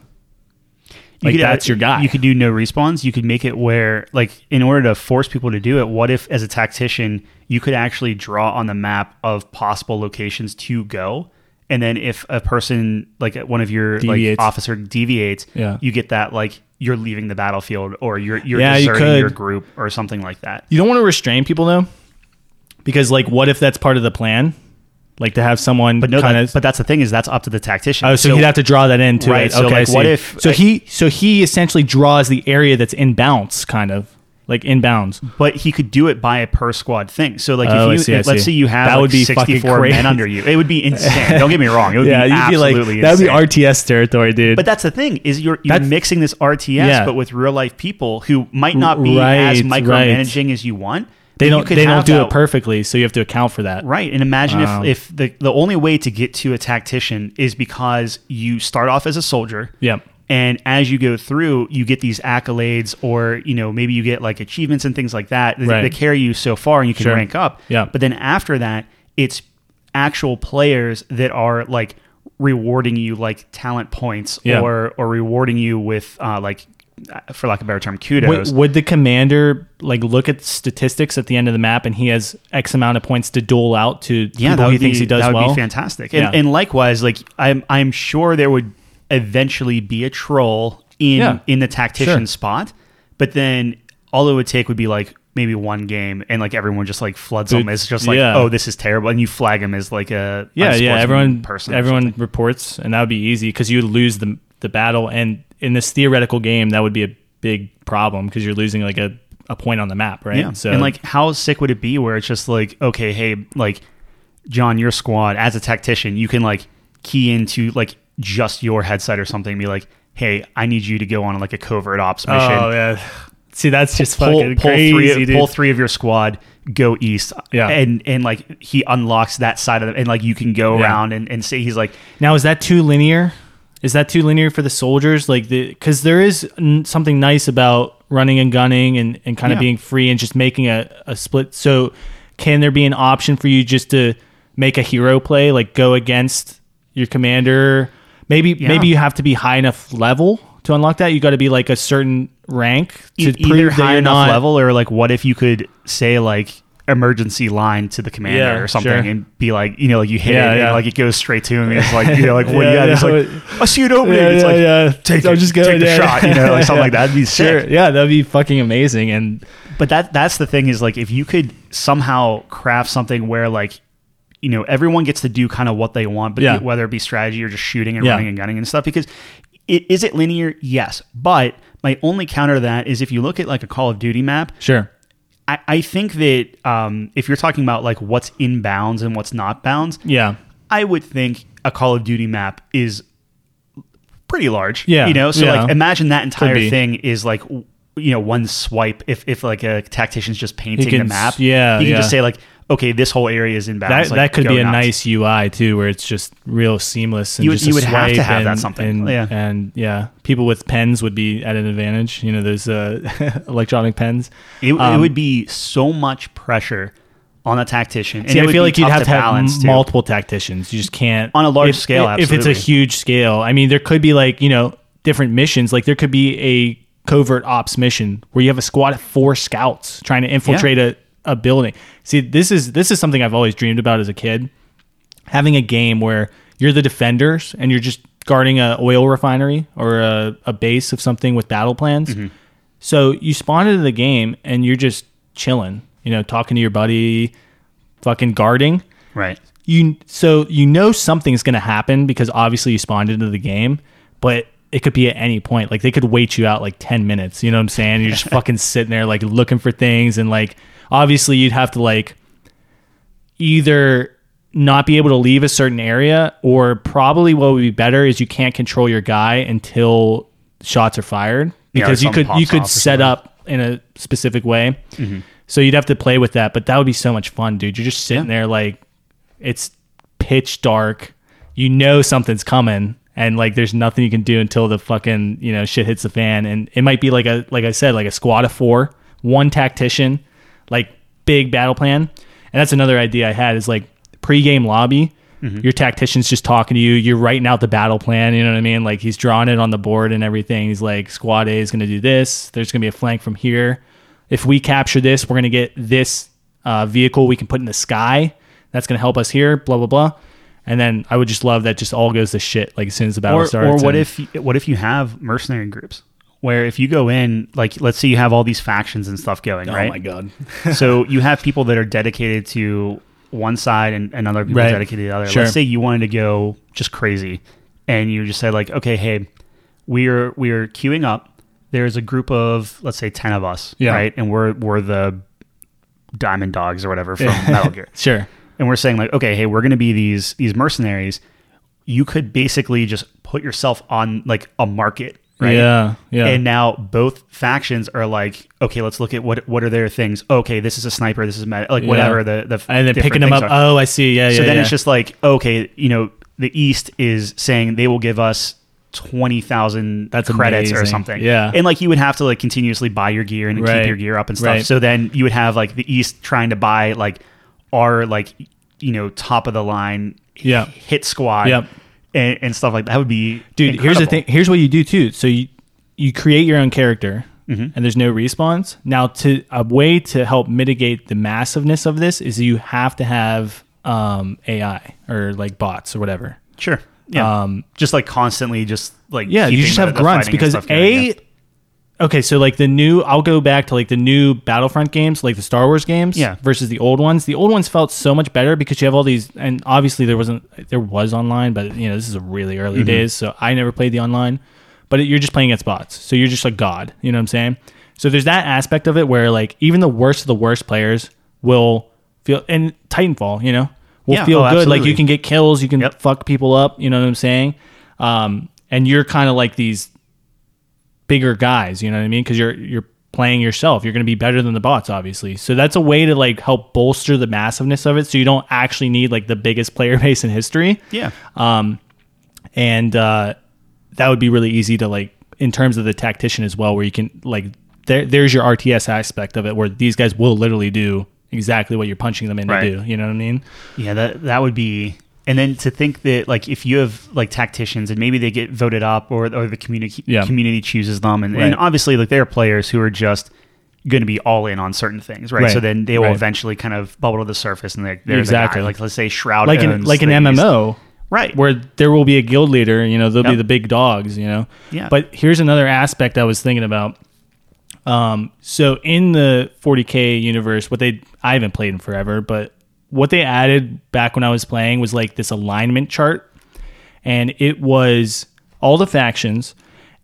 You like could, uh, that's your guy. You could do no respawns. You could make it where, like, in order to force people to do it, what if, as a tactician, you could actually draw on the map of possible locations to go, and then if a person, like uh, one of your Deviates. like officer deviates, Yeah. you get that like you're leaving the battlefield or you're you're Yeah, deserting could. your group or something like that. You don't want to restrain people though, because like, what if that's part of the plan? Like to have someone But no, kind that, but that's the thing is that's up to the tactician. Oh, so, he'd have to draw that into Right, it. so, okay, like, what if- So he, so he essentially draws the area that's in bounds, kind of like inbounds. but he could do it by a per squad thing. So like Oh, if you see, let's see. say you have That like would be 64 men under you, it would be [laughs] insane. Don't get me wrong, it would yeah, be you'd be absolutely like that would be. RTS territory, dude. But that's the thing is you're you're That's- mixing this RTS, Yeah. but with real life people who might not be as Right, micromanaging as you want. they don't. They don't do that- it perfectly, so you have to account for that. Right, and imagine Wow. if if the the only way to get to a tactician is because you start off as a soldier. Yep. And as you go through, you get these accolades, or you know maybe you get like achievements and things like that that, Right. that carry you so far, and you can Sure. rank up. Yeah. But then after that, it's actual players that are like rewarding you like talent points, Yeah. or or rewarding you with uh, like, for lack of a better term, kudos. would the commander like look at statistics at the end of the map, and he has X amount of points to dole out to yeah, people that would he thinks be, he does that would well? be fantastic. And, Yeah. and likewise, like I'm I'm sure there would eventually be a troll in Yeah. in the tactician Sure. spot, but then all it would take would be like maybe one game, and like everyone just like floods Dude, him as just like, yeah. oh, this is terrible, and you flag him as like a Yeah, yeah. Everyone, person. everyone reports, and that would be easy because you would lose the the battle. And in this theoretical game, that would be a big problem because you're losing like a, a point on the map, right? Yeah. So and like, how sick would it be where it's just like, okay, hey, like, John, your squad as a tactician, you can like key into like just your headset or something and be like, hey, I need you to go on like a covert ops mission. oh yeah. See, that's just pull, fucking pull crazy, three, dude. pull three of your squad, go east. Yeah. And and like he unlocks that side of it, and like you can go Yeah. around and, and say he's like, Now, is that too linear? Is that too linear for the soldiers? Like, the because there is n- something nice about running and gunning and, and kind of Yeah. being free and just making a, a split. So, can there be an option for you just to make a hero play, like go against your commander? Maybe Yeah. maybe you have to be high enough level to unlock that. You got to be like a certain rank to e- either high enough not level or like what if you could say like emergency line to the commander Yeah, or something sure. and be like you know like you hit Yeah, it yeah. and like it goes straight to him and it's like you know like [laughs] what do you Yeah, got? Oh, it's like I see it opening. It's like yeah. take it, just go, take the shot, you know, like [laughs] something like that. That'd be sick. Yeah, that'd be fucking amazing. And But that that's the thing is like if you could somehow craft something where like you know everyone gets to do kind of what they want, but Yeah. whether it be strategy or just shooting and Yeah. running and gunning and stuff, because it, is it linear? Yes, but my only counter to that is if you look at like a Call of Duty map, sure. I, I think that um, if you're talking about like what's in bounds and what's not bounds, Yeah. I would think a Call of Duty map is pretty large. Yeah, You know, so yeah. like imagine that entire thing is like you know one swipe if if like a tactician's just painting can the map. yeah, You can yeah. just say like, okay, this whole area is in bounds. That, like, that could be a nuts. nice UI too, where it's just real seamless. And You would- you would have to have that something. And, Yeah. and yeah, people with pens would be at an advantage. You know, those uh, [laughs] electronic pens. It, it Um, would be so much pressure on a tactician. And See, I feel like you'd have to have balance, too. multiple tacticians. You just can't On a large if- scale, If it's a huge scale, I mean, there could be like you know different missions. Like there could be a covert ops mission where you have a squad of four scouts trying to infiltrate a, a building. See, this is this is something I've always dreamed about as a kid. Having a game where you're the defenders and you're just guarding a oil refinery or a, a base of something with battle plans. Mm-hmm. So you spawn into the game and you're just chilling, you know, talking to your buddy, fucking guarding Right. you so you know something's going to happen because obviously you spawned into the game but it could be at any point like they could wait you out like 10 minutes you know what i'm saying you're just [laughs] fucking sitting there like looking for things and like obviously you'd have to like either not be able to leave a certain area or probably what would be better is you can't control your guy until shots are fired Yeah, because you could you could set up in a specific way. So you'd have to play with that but that would be so much fun dude. You're just sitting there like it's pitch dark. You know something's coming, and like there's nothing you can do until the fucking you know shit hits the fan. And it might be like a like I said, like a squad of four, one tactician, like big battle plan. And that's another idea I had is like pregame lobby Your tactician's just talking to you. You're writing out the battle plan. You know what I mean? Like he's drawing it on the board and everything. He's like, squad A is going to do this. There's going to be a flank from here. If we capture this, we're going to get this uh, vehicle we can put in the sky. That's going to help us here. Blah blah blah. And then I would just love that just all goes to shit like as soon as the battle or, starts. or what and- if what if you have mercenary groups where if you go in like let's say you have all these factions and stuff going Oh right Oh my god. so [laughs] you have people that are dedicated to one side and, and other people Right. dedicated to the other Sure. let's say you wanted to go just crazy and you just said like okay hey we're we're queuing up there's a group of let's say 10 of us Yeah. right and we're we're the diamond dogs or whatever from [laughs] metal gear Sure. and we're saying like okay hey we're going to be these these mercenaries you could basically just put yourself on like a market right Yeah. Yeah. and now both factions are like okay let's look at what what are their things okay this is a sniper this is med- like Yeah. whatever the the and then picking them up. are. Oh, I see. Yeah. so yeah. then yeah. it's just like okay you know the east is saying they will give us 20,000 That's credits or something. Yeah. And like you would have to like continuously buy your gear and Right. keep your gear up and stuff. Right. So then you would have like the East trying to buy like our like you know top of the line Yeah. hit squad Yep. And, and stuff like that would be dude here's the thing here's what you do too so you you create your own character Mm-hmm. and there's no response. now to a way to help mitigate the massiveness of this is you have to have um ai or like bots or whatever Sure. Yeah. Um, just like constantly just like yeah you just have grunts because a. okay so like the new i'll go back to like the new battlefront games like the star wars games Yeah. versus the old ones the old ones felt so much better because you have all these and obviously there wasn't there was online but you know this is a really early Mm-hmm. days so i never played the online but you're just playing against bots so you're just a god you know what i'm saying so there's that aspect of it where like even the worst of the worst players will feel and titanfall you know will Yeah. feel Oh, good like absolutely. you can get kills you can Yep. fuck people up you know what i'm saying um and you're kind of like these bigger guys. You know what I mean? Because you're you're playing yourself. You're going to be better than the bots, obviously. So that's a way to like help bolster the massiveness of it. So you don't actually need like the biggest player [laughs] base in history. yeah. Um, And uh, that would be really easy to like in terms of the tactician as well, where you can like there there's your RTS aspect of it, where these guys will literally do exactly what you're punching them in Right. to do. You know what I mean? Yeah, that that would be. And then to think that like if you have like tacticians and maybe they get voted up or or the community Yeah. community chooses them and, Right. and obviously like there are players who are just going to be all in on certain things, right? Right. So then they will Right. eventually kind of bubble to the surface and they're, they're Exactly. Like let's say Shroud Like an like an. MMO. right? where there will be a guild leader, you know, they'll be the big dogs, you know. Yeah. But here's another aspect I was thinking about. Um, so in the 40k universe, what they I haven't played in forever, but what they added back when I was playing was like this alignment chart, and it was all the factions.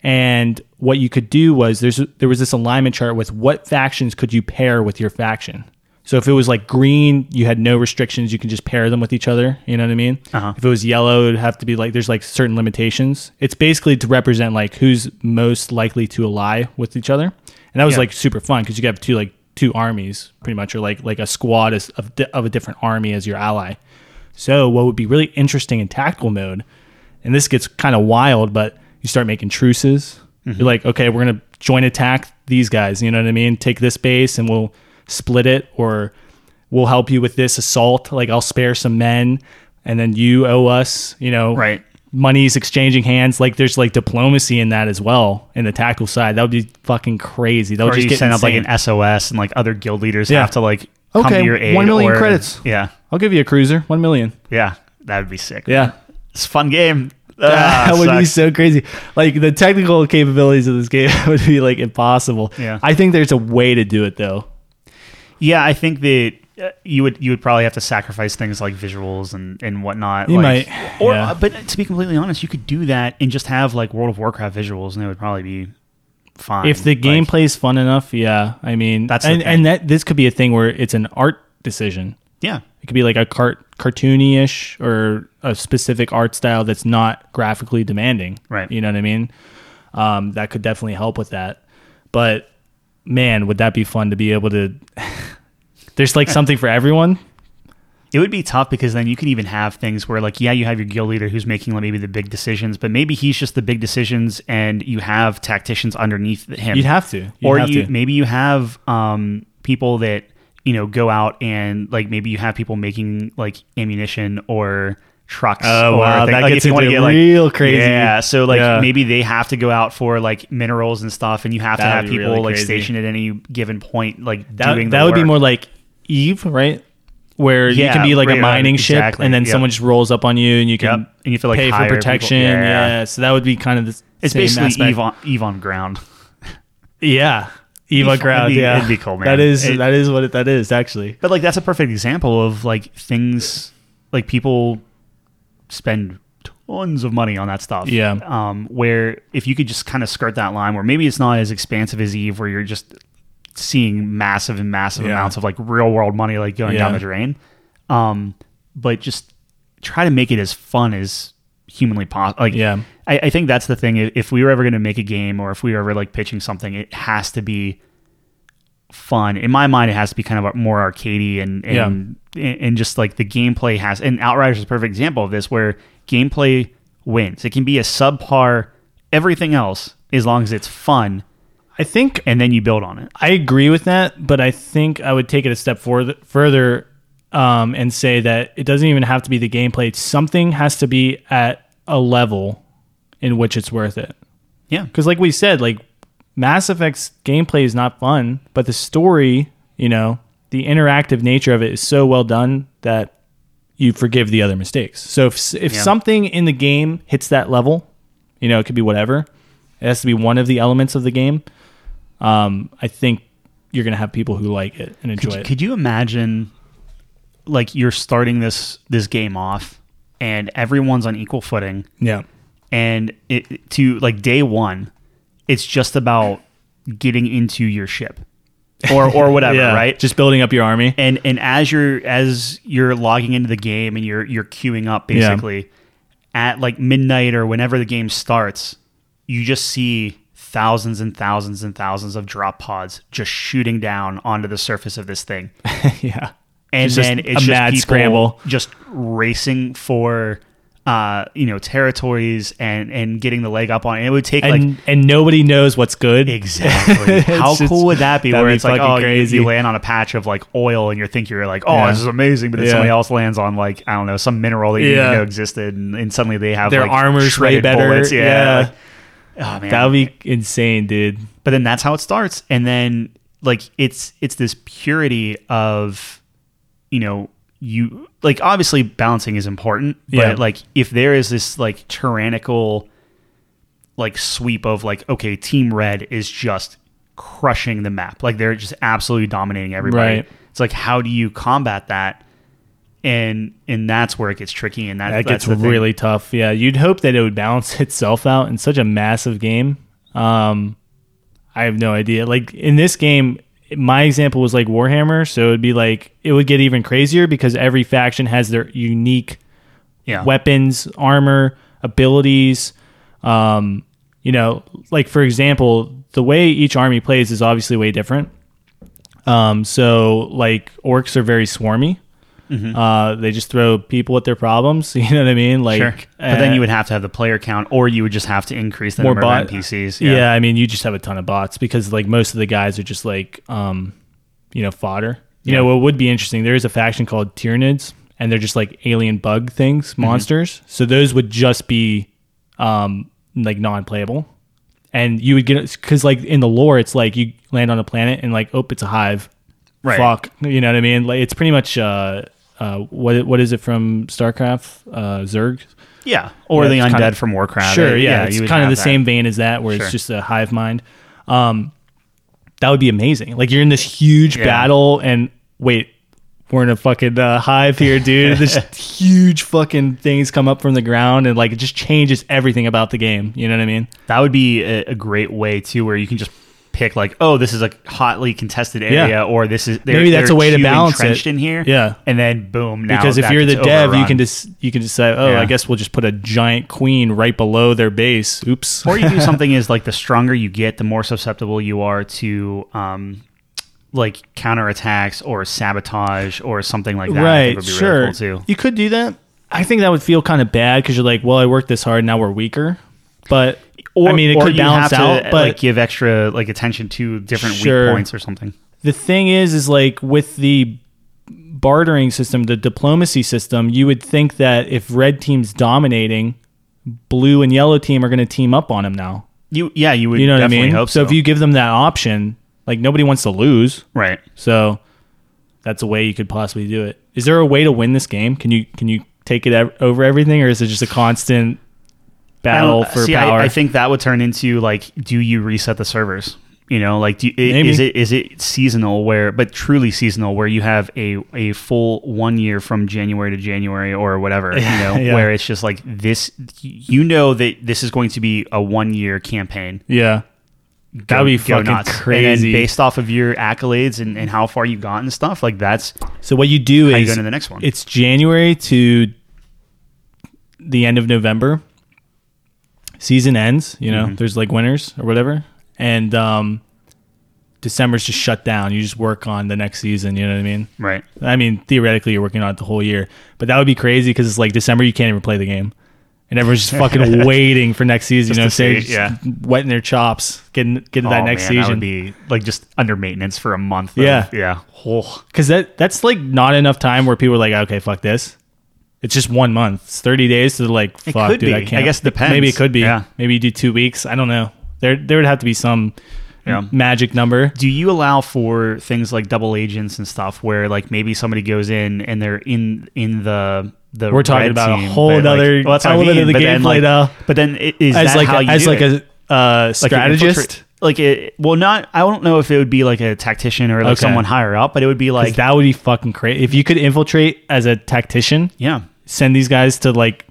And what you could do was there's there was this alignment chart with what factions could you pair with your faction. So if it was like green, you had no restrictions. You can just pair them with each other. You know what I mean? Uh-huh. If it was yellow, it'd have to be like there's like certain limitations. It's basically to represent like who's most likely to ally with each other, and that was Yeah. like super fun because you have two like two armies pretty much, or like like a squad is- of of a different army as your ally. So what would be really interesting in tactical mode, and this gets kind of wild, but you start making truces. You're mm-hmm. like, okay, we're gonna joint attack these guys. You know what I mean? Take this base and we'll split it, or we'll help you with this assault. Like I'll spare some men, and then you owe us. You know, Right. Money's exchanging hands. Like there's like diplomacy in that as well in the tackle side. That would be fucking crazy. That would Or just you get send up like an SOS and like other guild leaders Yeah. have to like come Okay, to your aid. one million or- credits. Yeah, I'll give you a cruiser, one million. yeah, that would be sick. Yeah. it's a fun game. [laughs] that Ah, would be so crazy. Like the technical capabilities of this game [laughs] would be like impossible. Yeah. I think there's a way to do it though. Yeah, I think that you would you would probably have to sacrifice things like visuals and and whatnot. You like, might, or yeah. uh, but to be completely honest, you could do that and just have like World of Warcraft visuals, and it would probably be fine. If the Like, gameplay is fun enough, yeah. I mean, That's and, and that this could be a thing where it's an art decision. yeah, It could be like a cart cartoony-ish or a specific art style that's not graphically demanding. Right. You know what I mean? Um, that could definitely help with that. But man, would that be fun to be able to? [laughs] There's like something for everyone. it would be tough because then you could even have things where like yeah, you have your guild leader who's making like, maybe the big decisions, but maybe he's just the big decisions, and you have tacticians underneath him. You'd have to. You'd or have you to. maybe you have um, people that you know go out and like maybe you have people making like ammunition or trucks. Oh, or wow, that like, gets if you wanna into get, like- real crazy. Yeah, so like Yeah. maybe they have to go out for like minerals and stuff, and you have to That'd have people really like crazy. stationed at any given point, like That, doing. that would be more like Eve, right? Where you can be like right, a mining right, ship, exactly, and then yep. someone just rolls up on you, and you can Yep, and you feel like pay for protection. Yeah. Yeah. so that would be kind of the It's same basically aspect. Eve on, Eve on ground. [laughs] Yeah, Eva It'd be- it'd be- yeah, it'd be cool, man. That is It- that is what it, that is actually. But like that's a perfect example of like things like people spend tons of money on that stuff. Yeah. Um, where if you could just kind of skirt that line, where maybe it's not as expansive as Eve, where you're just seeing massive and massive Yeah. amounts of like real world money like going down the drain. Um, but just try to make it as fun as humanly possible. Like, Yeah. I, I think that's the thing. If we were ever going to make a game, or if we were ever like pitching something, it has to be fun. In my mind, it has to be kind of more arcadey and and and just like the gameplay has. And Outriders is a perfect example of this, where gameplay wins. It can be a subpar everything else as long as it's fun, I think and then you build on it. I agree with that, but I think I would take it a step further, further um, and say that it doesn't even have to be the gameplay. Something has to be at a level in which it's worth it. Yeah. Because, like we said, like Mass Effect's gameplay is not fun, but the story, you know, the interactive nature of it is so well done that you forgive the other mistakes. So if if Yeah. something in the game hits that level, you know, it could be whatever. It has to be one of the elements of the game. Um, I think you're gonna have people who like it and enjoy Could, it. could you imagine, like you're starting this this game off, and everyone's on equal footing, yeah, and it to like day one, it's just about getting into your ship, or or [laughs] whatever, yeah, right? Just building up your army. and and as you're as you're logging into the game and you're you're queuing up basically at like midnight or whenever the game starts you just see thousands and thousands and thousands of drop pods just shooting down onto the surface of this thing [laughs] yeah, and It's then a it's just mad people scramble. just racing for uh you know territories and and getting the leg up on it, it would take like and and nobody knows what's good. Exactly. [laughs] How just- cool would that be? Where be it's like, oh, you- crazy. You, land on a patch of like oil, and you think you're like, oh, Yeah. this is amazing, but then Yeah. somebody else lands on like I don't know some mineral that you didn't know existed, and, and suddenly they have Their like armor's way better. bullets. Yeah. Yeah. like- oh man, That would be insane, dude. but then that's how it starts, and then like it's it's this purity of you know you like obviously balancing is important, but Yeah. like if there is this like tyrannical like sweep of like okay, Team Red is just crushing the map, like they're just absolutely dominating everybody. Right. It's like how do you combat that? And and that's where it gets tricky, and that, That that's gets really tough. Yeah, you'd hope that it would balance [laughs] itself out in such a massive game. Um, I have no idea. Like in this game, my example was like Warhammer, so it'd be like it would get even crazier because every faction has their unique yeah weapons, armor, abilities. Um, you know, like for example, the way each army plays is obviously way different. Um, so like orcs are very swarmy. Uh, they just throw people at their problems. [laughs] You know what I mean? Like, Sure. But then uh, you would have to have the player count, or you would just have to increase the more number bot of NPCs. Yeah. I mean, you just have a ton of bots because like most of the guys are just like, um, you know, fodder. You Yeah. know, what would be interesting? There is a faction called Tyranids, and they're just like alien bug things, Mm-hmm. monsters. So those would just be, um, like non-playable, and you would get because like in the lore, it's like you land on a planet and like, oh, it's a hive. Right. Fuck. You know what I mean? Like it's pretty much. Uh, uh, what what is it from StarCraft? Uh, Zerg. Yeah. Or Yeah, the undead kinda- from Warcraft. Sure, Uh, yeah, it's kind of the that. same vein as that, where Sure. it's just a hive mind. Um, that would be amazing. Like you're in this huge Yeah. battle, and wait, we're in a fucking uh, hive here, dude. [laughs] This huge fucking things come up from the ground, and like it just changes everything about the game. You know what I mean? That would be a, a great way too, where you can just pick like, oh, this is a hotly contested area, Yeah. or this is Maybe that's a way to balance it. in here. Yeah. and then boom. Now Because if you're the dev, you can just you can just say, oh, Yeah. I guess we'll just put a giant queen right below their base. Oops. [laughs] or you do something [laughs] is like the stronger you get, the more susceptible you are to um, like counterattacks or sabotage or something like that. Right would be sure really cool too. you could do that i think that would feel kind of bad because you're like well i worked this hard now we're weaker but Or i mean it could balance have to, out but like give extra like attention to different Sure. weak points or something. the thing is is like with the bartering system, the diplomacy system, you would think that if red team's dominating, blue and yellow team are going to team up on him now. You yeah, you would You know what I mean? hope so so. if you give them that option, like nobody wants to lose. right. So that's a way you could possibly do it. Is there a way to win this game? Can you can you take it over everything, or is it just a constant battle uh, for see, power? I, I think that would turn into like, do you reset the servers? You know, like, do you, i- Maybe. is it is it seasonal where, but truly seasonal, where you have a a full one year from January to January or whatever, [laughs] you know, Yeah. where it's just like this, you know that this is going to be a one year campaign. yeah, Go- that'd be fucking nuts. And crazy. then based off of your accolades and, and how far you've gotten and stuff, like that's so what you do how you go to the next one. it's January to the end of November. Season ends, you know, Mm-hmm. there's like winners or whatever. And um December's just shut down. You just work on the next season, you know what I mean? right. I mean, theoretically you're working on it the whole year. But that would be crazy because it's like December you can't even play the game. And everyone's just fucking [laughs] waiting for next season, you know what I'm Just to saying? see Wetting their chops, getting getting that Oh, next man, That season. would be like just under maintenance for a month. of- Yeah. yeah. Oh. Because that that's like not enough time where people are like, okay, fuck this. It's just one month. It's thirty days to like, It fuck, dude. be. I can't. I guess it depends. Maybe it could be. Yeah. Maybe you do two weeks. I don't know. There there would have to be some Yeah. magic number. Do you allow for things like double agents and stuff where like maybe somebody goes in and they're in in the the We're talking about a whole but, like- other well, that's what I element of the gameplay like, now. But then i- is As that like how a, you as do like it? a uh, strategist. like it, well, not I don't know if it would be like a tactician or like Okay. someone higher up, but it would be like that would be fucking crazy. If you could infiltrate as a tactician, yeah. Send these guys to like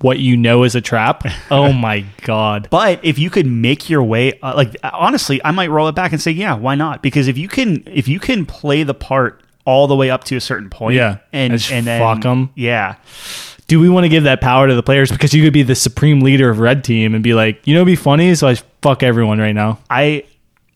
what you know is a trap. [laughs] Oh my god. But if you could make your way, uh, like honestly, I might roll it back and say, yeah, why not? Because if you can, if you can play the part all the way up to a certain point, Yeah. and And and then fuck 'em. yeah, do we want to give that power to the players because you could be the supreme leader of red team and be like, you know, be funny, so I fuck everyone right now. I.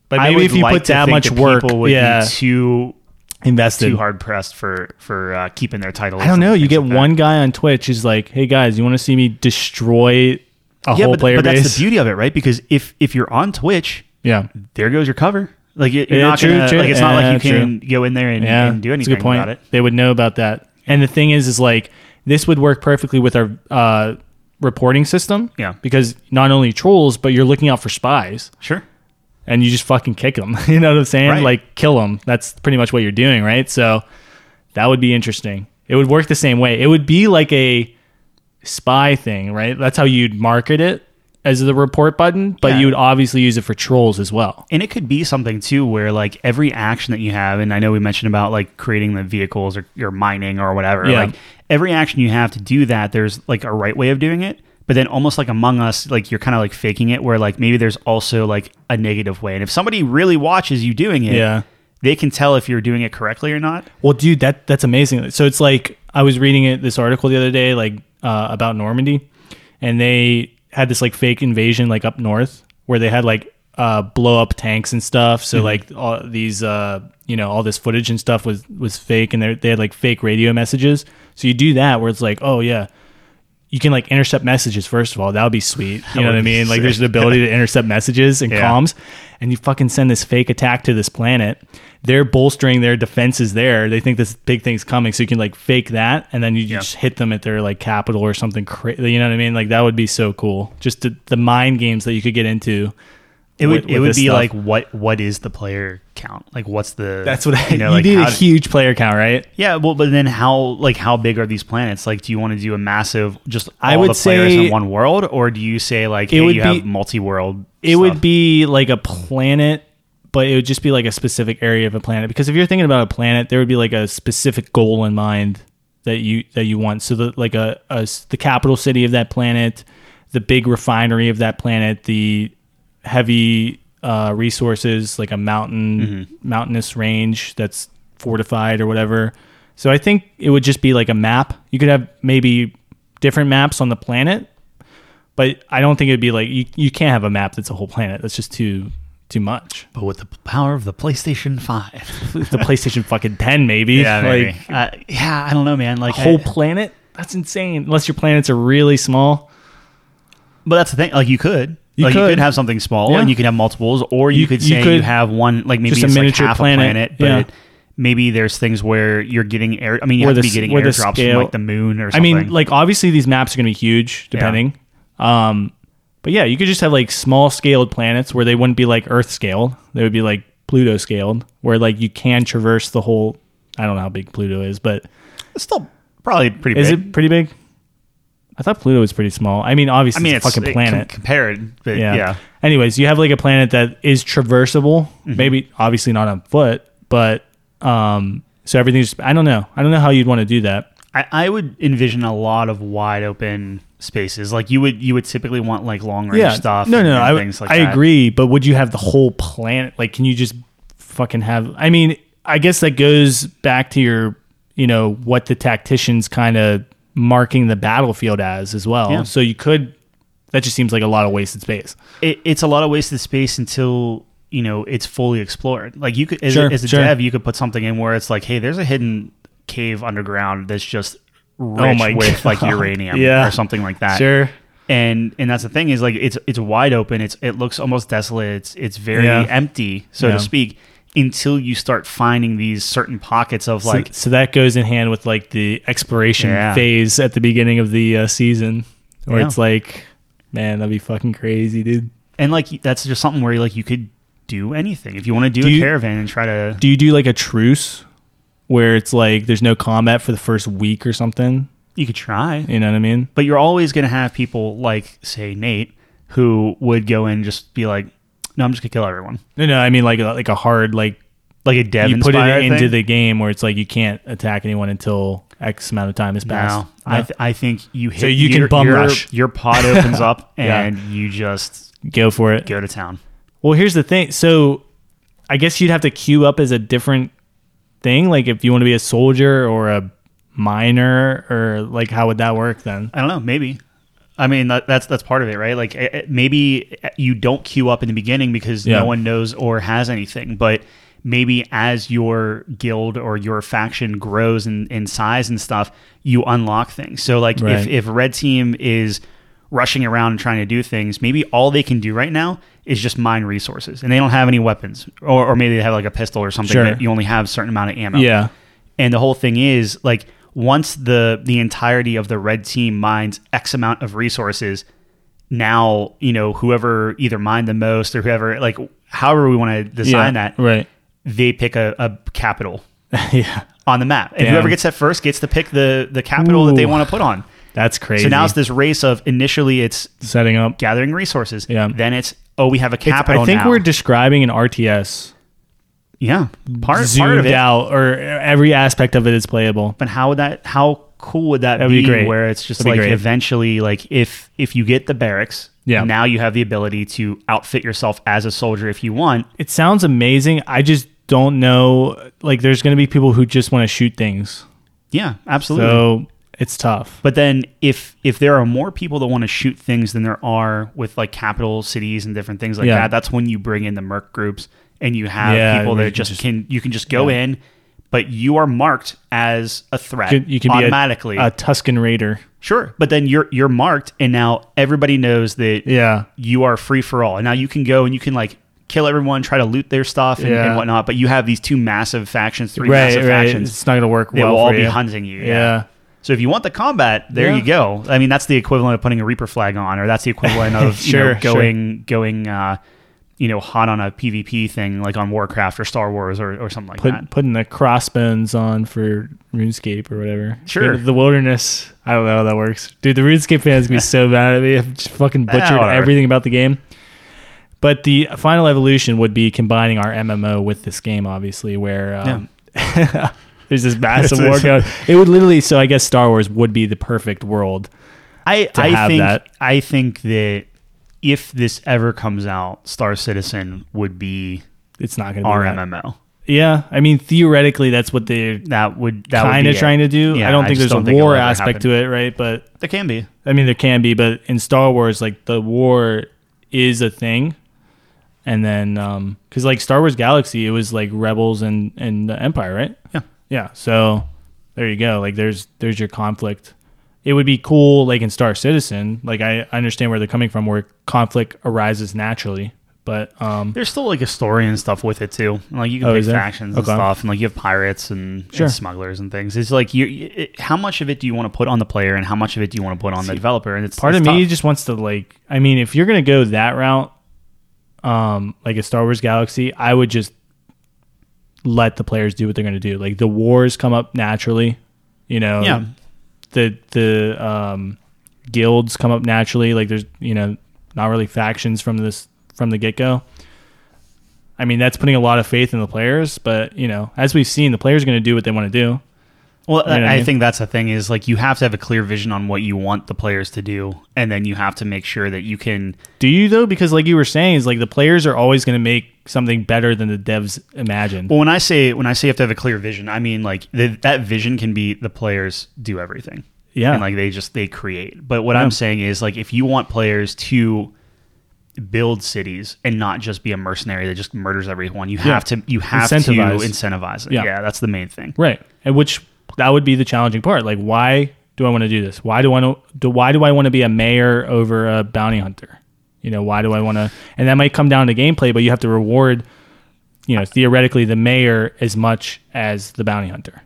But I maybe if you like put that much work, would yeah, be too invested. too hard pressed for for uh, keeping their title. I don't know. You get like one guy on Twitch who's like, "Hey guys, you want to see me destroy a yeah, whole but, player but base?" that's the beauty of it, right? Because if if you're on Twitch, yeah, there goes your cover. Like you- you're Yeah, not true, gonna true. like it's not like you can go in there and, yeah, and do anything good point. about it. They would know about that. And the thing is, is like this would work perfectly with our uh, reporting system. Yeah. because not only trolls, but you're looking out for spies. Sure. And you just fucking kick them. [laughs] you know what I'm saying? Right. Like kill them. That's pretty much what you're doing, right? So that would be interesting. It would work the same way. It would be like a spy thing, right? That's how you'd market it as the report button, but Yeah. you would obviously use it for trolls as well. And it could be something too where like every action that you have, and I know we mentioned about like creating the vehicles or your mining or whatever. Yeah. Like every action you have to do that, there's like a right way of doing it. But then almost like Among Us, like you're kind of like faking it, where like maybe there's also like a negative way. And if somebody really watches you doing it, Yeah. they can tell if you're doing it correctly or not. Well, dude, that that's amazing. So it's like I was reading it this article the other day, like uh, about Normandy, and they had this like fake invasion like up north where they had like uh, blow up tanks and stuff. So like all these uh, you know all this footage and stuff was was fake, and they they had like fake radio messages. So you do that where it's like, oh yeah. You can like intercept messages first of all. That would be sweet. You know what I mean? Like there's an ability to intercept messages and Yeah. comms, and you fucking send this fake attack to this planet. They're bolstering their defenses there. They think this big thing's coming, so you can like fake that, and then you Yeah. just hit them at their like capital or something crazy. You know what I mean? Like that would be so cool. Just the, the mind games that you could get into. It would with- it would be stuff. like what what is the player count? Like what's the That's what I, you you, like need a huge player count, right? Yeah, well, but then how like how big are these planets? Like, do you want to do a massive just all I would the players say- in one world, or do you say like It hey, would you be- have multi-world? It would be like a planet, but it would just be like a specific area of a planet. Because if you're thinking about a planet, there would be like a specific goal in mind that you that you want. So the like a, a the capital city of that planet, the big refinery of that planet, the heavy uh, resources like a mountain mountainous range that's fortified or whatever. So I think it would just be like a map. You could have maybe different maps on the planet, but I don't think it'd be like you, you can't have a map that's a whole planet. That's just too too much. but with the power of the PlayStation Five. the PlayStation fucking 10 maybe. maybe. like uh, yeah, I don't know, man. Like, a whole I- planet? That's insane. Unless your planets are really small. But that's the thing. Like, you could. You like, you could. could have something small, Yeah. and you could have multiples, or you, You- could you say could- you have one, like maybe Just a miniature like half planet. a planet, but Yeah. maybe there's things where you're getting air. I mean, you Where have to be getting airdrops from like the moon or something. I mean, like obviously these maps are going to be huge, depending. Um, but yeah, you could just have like small scaled planets where they wouldn't be like Earth scaled; they would be like Pluto scaled, where like you can traverse the whole. I don't know how big Pluto is, but it's still probably pretty is big. it pretty big? I thought Pluto was pretty small. I mean, obviously, I mean, it's, it's a fucking it planet. compared, but yeah. yeah. Anyways, you have like a planet that is traversable. Mm-hmm. Maybe obviously not on foot, but um, so everything's. I don't know. I don't know how you'd want to do that. I, I would envision a lot of wide open spaces. Like you would, you would typically want like long range stuff. No, no, and, no. I, things like I that. agree, but would you have the whole planet? Like, can you just fucking have? I mean, I guess that goes back to your, you know, what the tacticians kind of marking the battlefield as as well. Yeah. So you could. That just seems like a lot of wasted space. It, it's a lot of wasted space until you know it's fully explored. Like you could, as, Sure, a, as a sure. dev, you could put something in where it's like, hey, there's a hidden cave underground that's just oh rich Oh with like uranium [laughs] Yeah. or something like that. Sure. and and that's the thing is like it's it's wide open it's it looks almost desolate it's it's very Yeah. empty so Yeah. to speak until you start finding these certain pockets of like so, so that goes in hand with like the exploration Yeah. phase at the beginning of the uh, season, where Yeah. it's like, man, that'd be fucking crazy, dude. and like that's just something where like you could do anything if you want to do, Do a you- caravan and try to Do you do like a truce where it's like there's no combat for the first week or something? you could try You know what I mean? but you're always going to have people like say Nate who would go in and just be like no I'm just gonna kill everyone No, no, I mean like a, like a hard like like a dev you put it inspired into the game where it's like you can't attack anyone until X amount of time has passed. no, I, th- I think you hit So you can your, bum your, rush. your pod opens up [laughs] Yeah. and you just Go for it. go to town Well, here's the thing. So, I guess you'd have to queue up as a different thing. Like, if you want to be a soldier or a miner, or like, how would that work then? I don't know. Maybe. I mean, that, that's that's part of it, right? Like eh, eh, maybe you don't queue up in the beginning because Yeah. no one knows or has anything, but maybe as your guild or your faction grows in, in size and stuff, you unlock things. So like Right. if if red team is rushing around and trying to do things, maybe all they can do right now is just mine resources, and they don't have any weapons, or or maybe they have like a pistol or something Sure. that you only have a certain amount of ammo. Yeah. And the whole thing is like once the the entirety of the red team mines X amount of resources, now you know whoever either mined the most or whoever like however we want to design yeah. that, Right. they pick a, a capital [laughs] yeah. on the map, and Damn. whoever gets that first gets to pick the the capital that they want to put on. That's crazy. So now it's this race of initially it's setting up. gathering resources, Yeah. then it's oh we have a It's- capital. I think now. we're describing an RTS yeah part zoomed part of it. out, or every aspect of it is playable. But how would that? How cool would that That'd be be? great. Where it's just That'd be like great. eventually, like if if you get the barracks, Yeah. now you have the ability to outfit yourself as a soldier if you want. It sounds amazing. I just don't know. Like, there's going to be people who just want to shoot things. Yeah, absolutely. So it's tough. but then if if there are more people that want to shoot things than there are with like capital cities and different things like Yeah. that, that's when you bring in the merc groups and you have Yeah, people that just, just- can you can just go Yeah. in, but you are marked as a threat You can, you can automatically. be a, a Tusken Raider. sure, but then you're you're marked, and now everybody knows that Yeah. you are free for all. And now you can go and you can like kill everyone, try to loot their stuff and, Yeah. and whatnot. But you have these two massive factions, three Right, massive right. factions. It's not going to work They well will all be you. hunting you. Yeah. So if you want the combat, there Yeah. you go. I mean, that's the equivalent of putting a Reaper flag on, or that's the equivalent of you know, [laughs] Sure, sure. going going uh, you know hot on a PvP thing like on Warcraft or Star Wars or, or something like Put, that. putting the crossbones on for RuneScape or whatever. Sure. The, the wilderness. I don't know how that works. Dude, the RuneScape fans gonna be so [laughs] mad at me. I've just fucking butchered whatever. everything about the game. But the final evolution would be combining our MMO with this game, obviously, where um, [laughs] there's this massive [laughs] war going. It would literally. So I guess Star Wars would be the perfect world. I to I have think that. I think that if this ever comes out, Star Citizen would be It's not gonna be our that. MMO. Yeah, I mean theoretically, that's what they're That would that kind of be it. trying to do. Yeah, I don't I think there's don't a think war aspect to it, right? But There can be. I mean, there can be, but in Star Wars, like the war is a thing, and then um, because like Star Wars Galaxy, it was like rebels and and the Empire, right? Yeah. Yeah. So there you go. Like there's there's your conflict. It would be cool, like in Star Citizen. Like I I understand where they're coming from, where conflict arises naturally, But um, There's still like a story and stuff with it too. Like you can Oh, pick factions and stuff, and like you have pirates and, and smugglers and things. It's like you, it, how much of it do you want to put on the player, and how much of it do you want to put on the developer? And it's part it's of me just wants to like. I mean, if you're gonna go that route, um, like a Star Wars Galaxy, I would just let the players do what they're gonna do. Like the wars come up naturally, you know. yeah, the the um, guilds come up naturally. Like there's you know not really factions from this from the get go. I mean that's putting a lot of faith in the players, but you know as we've seen, the players are going to do what they want to do. Well, You know I, I mean? think that's the thing is like you have to have a clear vision on what you want the players to do, and then you have to make sure that you can. Do you though? Because like you were saying, is like the players are always going to make something better than the devs imagined. Well, when I say when I say you have to have a clear vision, I mean like the, that vision can be the players do everything. Yeah. and like they just they create. But what Yeah. I'm saying is like if you want players to build cities and not just be a mercenary that just murders everyone, you have to you have Incentivize. to incentivize it. Yeah. Yeah. that's the main thing. Right. And which that would be the challenging part. Like, why do I want to do this? Why do I want to? Do, why do I want to be a mayor over a bounty hunter? You know, why do I want to? And that might come down to gameplay, but you have to reward, you know, theoretically the mayor as much as the bounty hunter.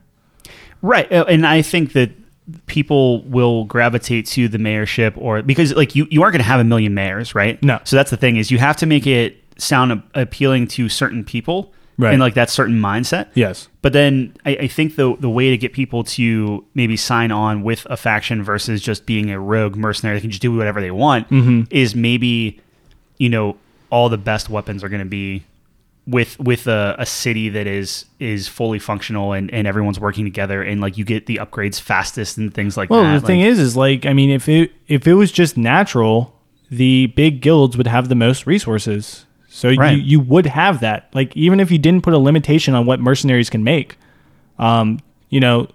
Right. Uh, And I think that people will gravitate to the mayorship or because like you, you aren't going to have a million mayors, right? No. So that's the thing is you have to make it sound appealing to certain people Right. and like that certain mindset. Yes. But then I, I think the the way to get people to maybe sign on with a faction versus just being a rogue mercenary that can just do whatever they want Mm-hmm. is maybe, you know, all the best weapons are going to be with with a, a city that is is fully functional and, and everyone's working together and like you get the upgrades fastest and things like Well, that. Well, the thing is, is like, I mean, if it if it was just natural, the big guilds would have the most resources. So Right. you, you would have that. Like, even if you didn't put a limitation on what mercenaries can make, um, you know,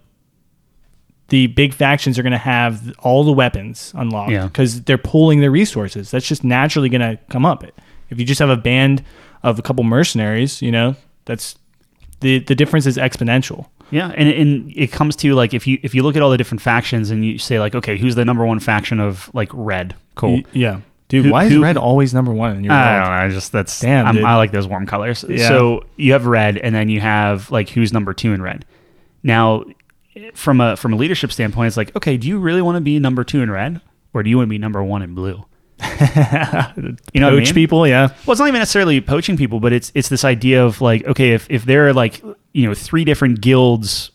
the big factions are going to have all the weapons unlocked Yeah. because they're pulling their resources. That's just naturally going to come up. If you just have a band of a couple mercenaries, you know, that's the the difference is exponential. Yeah, and, and it comes to like if you if you look at all the different factions and you say like okay who's the number one faction of like red cool Y- yeah, dude. Who- why is who- red always number one in your I world? don't know. I just that's Damn, I'm- I like those warm colors. Yeah. So you have red, and then you have like who's number two in red. Now, from a from a leadership standpoint, it's like okay, do you really want to be number two in red, or do you want to be number one in blue? [laughs] You know what I Poach mean? people, yeah. Well, it's not even necessarily poaching people, but it's it's this idea of like okay, if if there are like you know three different guilds,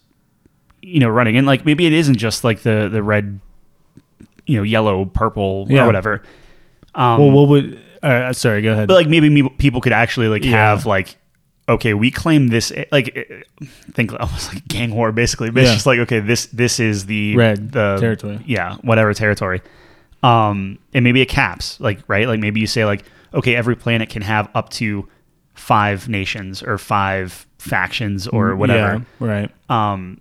you know, running, and like maybe it isn't just like the the red, you know, yellow, purple, Yeah. or whatever. Um, Well, what would? Uh, sorry, go ahead. but like maybe me, people could actually like Yeah. have like okay we claim this like eh, think almost like gang war basically but Yeah. it's just like okay this this is the Red the territory. yeah whatever territory um and maybe it caps like right like maybe you say like okay every planet can have up to five nations or five factions or whatever Yeah, right. um,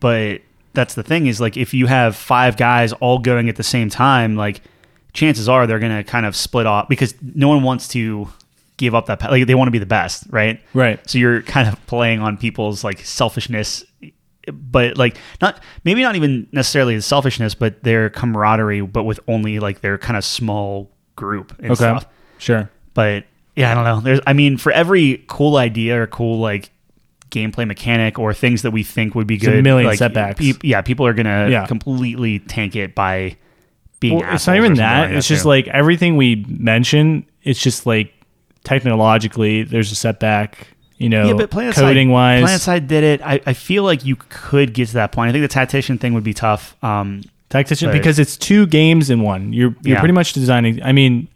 but that's the thing is like if you have five guys all going at the same time, like chances are they're gonna kind of split off because no one wants to give up that like they want to be the best, right? Right. So you're kind of playing on people's like selfishness, but like not maybe not even necessarily the selfishness, but their camaraderie, but with only like their kind of small group and Okay. stuff Sure. but yeah, I don't know. There's, I mean, for every cool idea or cool like gameplay mechanic or things that we think would be There's a good, million like, setbacks. pe- yeah, people are gonna Yeah. completely tank it by being. Well, it's not even that. like it's that, just too. like everything we mention. It's just like technologically, there's a setback. You know, yeah, but PlanetSide, coding wise, PlanetSide did it. I, I feel like you could get to that point. I think the tactician thing would be tough. Um, tactician but- because it's two games in one. You're you're Yeah. pretty much designing. I mean,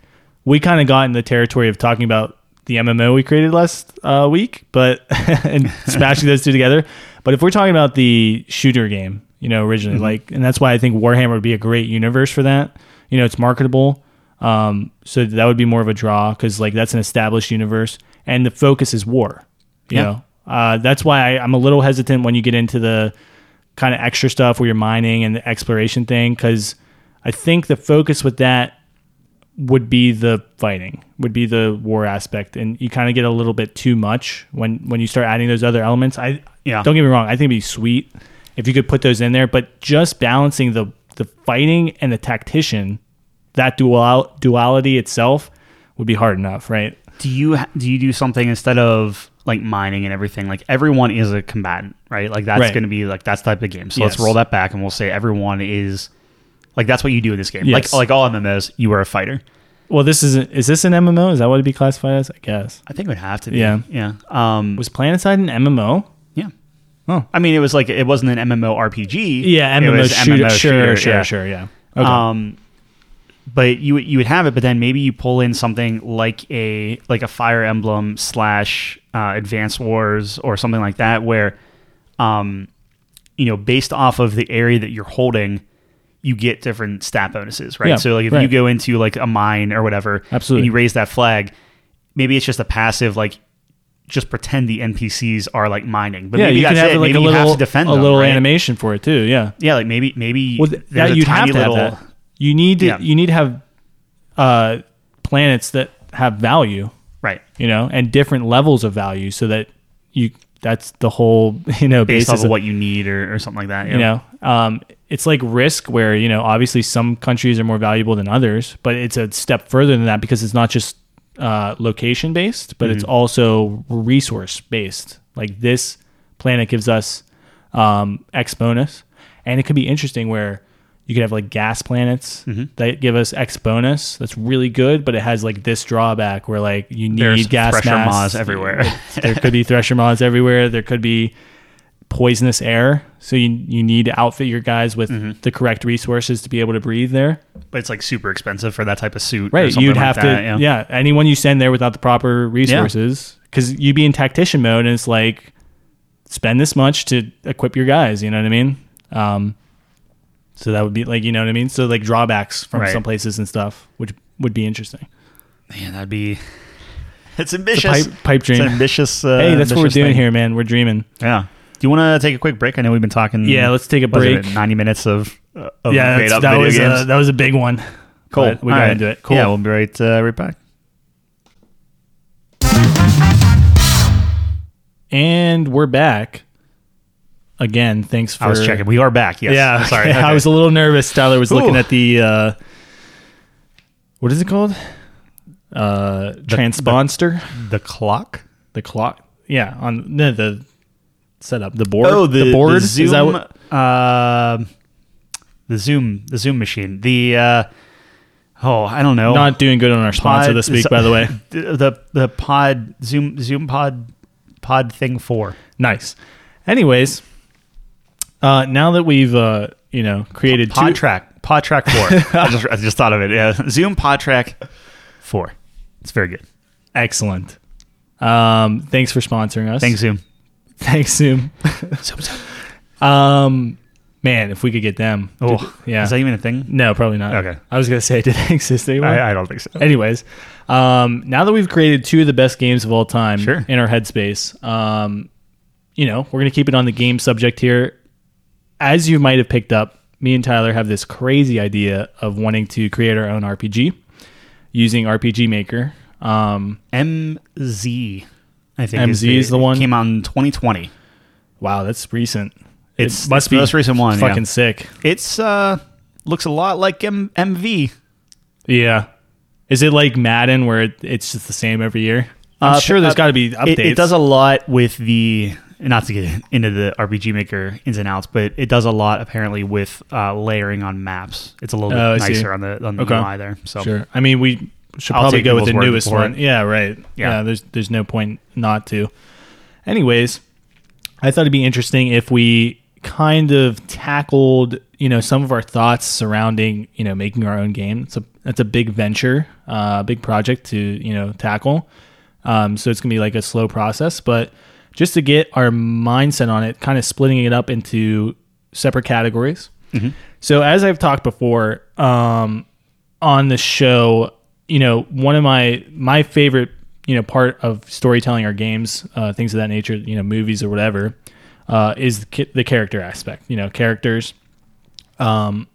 we kind of got in the territory of talking about the MMO we created last uh, week, but [laughs] and [laughs] smashing those two together. But if we're talking about the shooter game, you know, originally, Mm-hmm. like, and that's why I think Warhammer would be a great universe for that. You know, it's marketable, um, so that would be more of a draw because like that's an established universe, and the focus is war. You Yeah. know, uh, that's why I, I'm a little hesitant when you get into the kind of extra stuff where you're mining and the exploration thing because I think the focus with that would be the fighting, would be the war aspect, and you kind of get a little bit too much when when you start adding those other elements. I Yeah. don't get me wrong, I think it'd be sweet if you could put those in there, but just balancing the the fighting and the tactician, that dual duality itself would be hard enough, right? do you do you do something instead of like mining and everything? Like everyone is a combatant, right? Like that's Right. going to be like that's type of game. So let's roll that back and we'll say everyone is like that's what you do in this game. Yes. Like like all MMOs, you are a fighter. Well, this is is this an MMO? Is that what it'd be classified as? I guess. I think it would have to be. Yeah. yeah. Um, Was PlanetSide an MMO? Oh. I mean, it was like it wasn't an MMO RPG. Yeah, It MMO was shooter. Sure, sure, yeah. sure. Yeah. Okay. Um, but you would- you would have it, but then maybe you pull in something like a like a Fire Emblem slash uh, Advance Wars or something like that, where, um, you know, based off of the area that you're holding, you get different stat bonuses, right? Yeah, so like if you go into like a mine or whatever, Absolutely. and you raise that flag, maybe it's just a passive like. Just pretend the NPCs are like mining, but yeah, maybe you can have it. like maybe a you little have to defend a them, little right? animation for it too. Yeah. Yeah, like maybe maybe Well, th- that you'd have to have little that. You need to Yeah. you need to have uh, planets that have value, right you know, and different levels of value, so that you that's the whole [laughs] you know based basis off of what you need or, or something like that. you know um, it's like risk where you know obviously some countries are more valuable than others but it's a step further than that because it's not just uh, location based but it's also resource based like this planet gives us um, x bonus. And it could be interesting where you could have like gas planets that give us x bonus. That's really good but it has like this drawback where like you need There's gas thresher maws. everywhere. there could be thresher maws everywhere. There could be poisonous air. So you you need to outfit your guys with Mm-hmm. the correct resources to be able to breathe there. but it's like super expensive for that type of suit. Right. You'd like have that, to yeah. Anyone you send there without the proper resources because you'd be in tactician mode and it's like spend this much to equip your guys. You know what I mean? Um, so that would be like you know what I mean. So like drawbacks from Right. some places and stuff, which would be interesting. Man, that'd be. [laughs] It's It's ambitious. pipe, pipe It's dream. an ambitious. Uh, hey, that's what we're doing thing. here, man. We're dreaming. Yeah. Do you want to take a quick break? I know we've been talking. Yeah, let's take a break. it, Ninety minutes of. Uh, of yeah, that was games. uh, that was a big one. cool. But we got right. into it. Cool. Yeah, we'll be right uh, right back. And we're back again. Thanks for I was checking. We are back. Yes. Yeah, [laughs] Sorry. [laughs] I was a little nervous. Tyler was looking at the uh, what is it called? Uh, transponster. the clock. The, clock. Yeah, on the, the setup. The board. Oh, the, board. The Is Zoom. that what- uh, the Zoom. The Zoom machine. The. Uh, oh, I don't know. not doing good on our sponsor Pod- this week, by the way. [laughs] the the, the pod Zoom Zoom pod pod thing four. Nice. Anyways, uh, now that we've uh, you know created Pod two, track. PodTrak four. [laughs] I just I just thought of it. Yeah. Zoom PodTrak four. It's very good. excellent. Um, thanks for sponsoring us. Thanks, Zoom. [laughs] Thanks, Zoom. Zoom, Zoom. Um, man, if we could get them. Oh, yeah. Is that even a thing? no, probably not. Okay. I was gonna say, [laughs] did they exist anymore? I, I don't think so. Anyways, um, now that we've created two of the best games of all time Sure. in our headspace, um, you know, we're gonna keep it on the game subject here. As you might have picked up, me and Tyler have this crazy idea of wanting to create our own RPG using RPG Maker. Um, MZ. I think MZ is the one? Came out in 2020. wow, that's recent. It's it must it's the be most recent one. Fucking yeah. sick. It's uh looks a lot like M- MV. Yeah. Is it like Madden where it, it's just the same every year? I'm Uh, sure there's uh, got to be updates. It, it does a lot with the not to get into the RPG Maker ins and outs, but it does a lot apparently with uh, layering on maps. It's a little bit Oh, nicer on the on the Okay. UI there. So Sure. I mean, we should I'll probably go with the newest one. it. Yeah, right. Yeah. Yeah. there's there's no point not to. Anyways, I thought it'd be interesting if we kind of tackled, you know, some of our thoughts surrounding, you know, making our own game. It's a that's a big venture, uh, big project to, you know, tackle. Um, so it's gonna be like a slow process, but just to get our mindset on it, kind of splitting it up into separate categories. So as I've talked before um, on the show, you know, one of my my favorite you know part of storytelling or games, uh, things of that nature, you know, movies or whatever, uh, is the, character aspect. You know, characters. Um,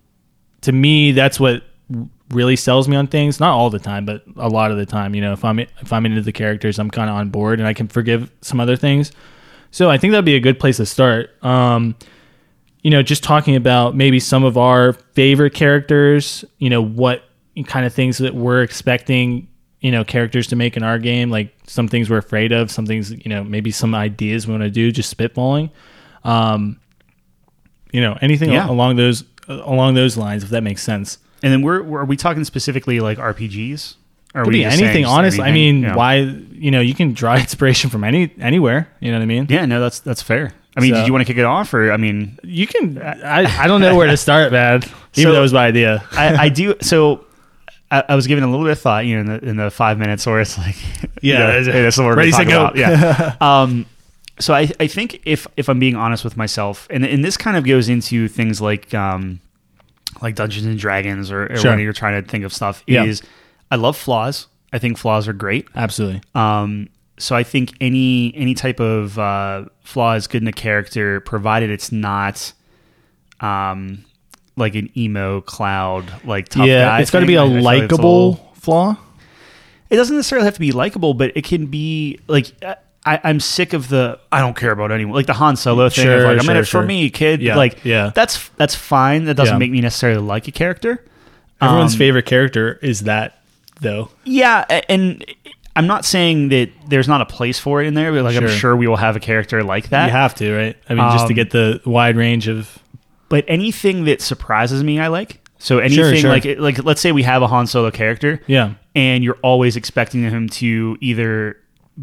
to me, that's what really sells me on things. Not all the time, but a lot of the time. You know, if I'm if I'm into the characters, I'm kind of on board, and I can forgive some other things. So I think that'd be a good place to start. Um, you know, just talking about maybe some of our favorite characters, you know, what kind of things that we're expecting you know characters to make in our game, like some things we're afraid of, some things you know maybe some ideas we want to do, just spitballing. Um, you know anything Yeah. along those along those lines, if that makes sense. And then we're, we're are we talking specifically like RPGs? Or Could we be anything. honestly I mean, Yeah. why you know you can draw [laughs] inspiration from any anywhere. You know what I mean? Yeah, no, that's that's fair. I mean, So- did you want to kick it off, or I mean, You can. I, I don't know where to start, man. [laughs] Even So- though it was my idea. I, I do. So I, I was giving a little bit of thought, you know, in the, in the five minutes where it's like, [laughs] you Yeah, know, hey, this is what we're ready, gonna talk go. about. Yeah. [laughs] um, so I, I think if if I'm being honest with myself, and and this kind of goes into things like um, like Dungeons and Dragons, or, or Sure. when you're trying to think of stuff, Yeah. is I love flaws. I think flaws are great. Absolutely. Um, so I think any any type of uh, flaw is good in a character, provided it's not um, like an emo cloud, like tough yeah, guy. it's got to be a I feel like it's likable little- flaw. It doesn't necessarily have to be likable, but it can be like. I, I'm sick of the I don't care about anyone like the Han Solo thing. of Sure, like, I'm in sure, it for me, kid. Yeah, like yeah. that's that's fine. That doesn't Yeah. make me necessarily like a character. Everyone's Um, favorite character is that, though. Yeah, a- and I'm not saying that there's not a place for it in there, but like I'm Sure. sure we will have a character like that. You have to, right? I mean, just to Um, get the wide range of. But anything that surprises me, I like. So anything sure. like like let's say we have a Han Solo character, Yeah. and you're always expecting him to either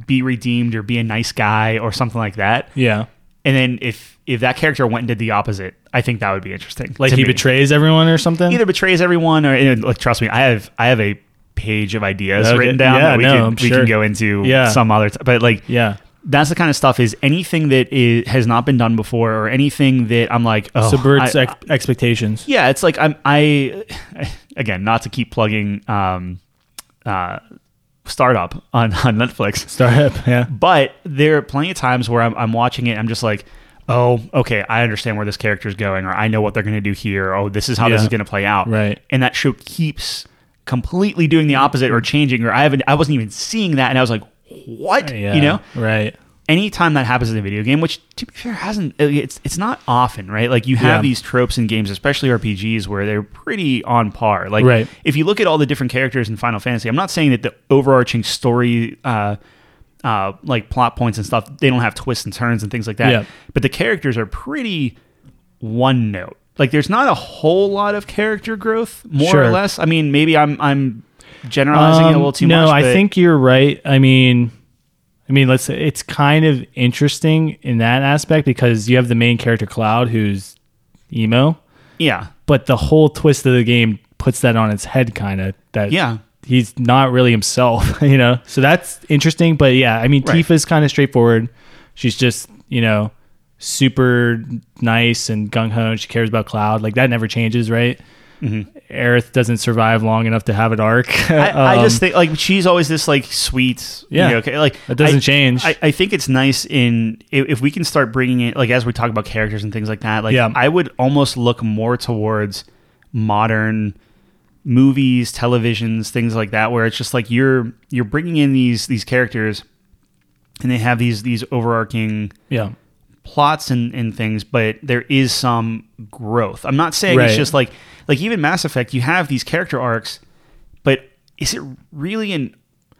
be redeemed or be a nice guy or something like that. Yeah. And then if if that character went and did the opposite, I think that would be interesting. Like he me. betrays everyone or something. either betrays everyone or like trust me, I have I have a page of ideas Okay. written down Yeah, that we no, can I'm we can go into Yeah. some other t- but like Yeah. That's the kind of stuff is anything that is, has not been done before or anything that I'm like oh Subverts I- ex- expectations. yeah it's like i'm i [sighs] again not to keep plugging um uh startup on on netflix Startup. Yeah. but there are plenty of times where i'm, I'm watching it i'm just like oh okay i understand where this character is going or i know what they're going to do here oh this is how this is going to play out Right. and that show keeps completely doing the opposite or changing or i haven't i wasn't even seeing that and i was like what Yeah. you know Right. anytime that happens in a video game, which to be fair hasn't it's it's not often, right? Like you have Yeah. these tropes in games, especially RPGs, where they're pretty on par. Like Right. if you look at all the different characters in Final Fantasy, I'm not saying that the overarching story uh uh, like plot points and stuff, they don't have twists and turns and things like that. Yeah. But the characters are pretty one note. Like there's not a whole lot of character growth, more or less. I mean, maybe I'm I'm generalizing it a Um, little too no, much. I but- think you're right. I mean, I mean, let's say it's kind of interesting in that aspect because you have the main character Cloud who's emo, yeah, but the whole twist of the game puts that on its head, kind of. That yeah. he's not really himself, [laughs] you know. So that's interesting. But yeah, I mean, Right. Tifa's kind of straightforward. She's just you know super nice and gung ho, and she cares about Cloud. Like that never changes, right? Aerith doesn't survive long enough to have an arc. Mm-hmm. [laughs] I, I [laughs] Um, just think like she's always this like sweet, Yeah. you know, okay, like That doesn't I- change. I, I think it's nice in if, if we can start bringing it like as we talk about characters and things like that. Like Yeah. I would almost look more towards modern movies, televisions, things like that, where it's just like you're you're bringing in these these characters, and they have these these overarching yeah. plots and, and things, but there is some growth. I'm not saying it's just like like even Mass Effect, you have these character arcs, but is it really an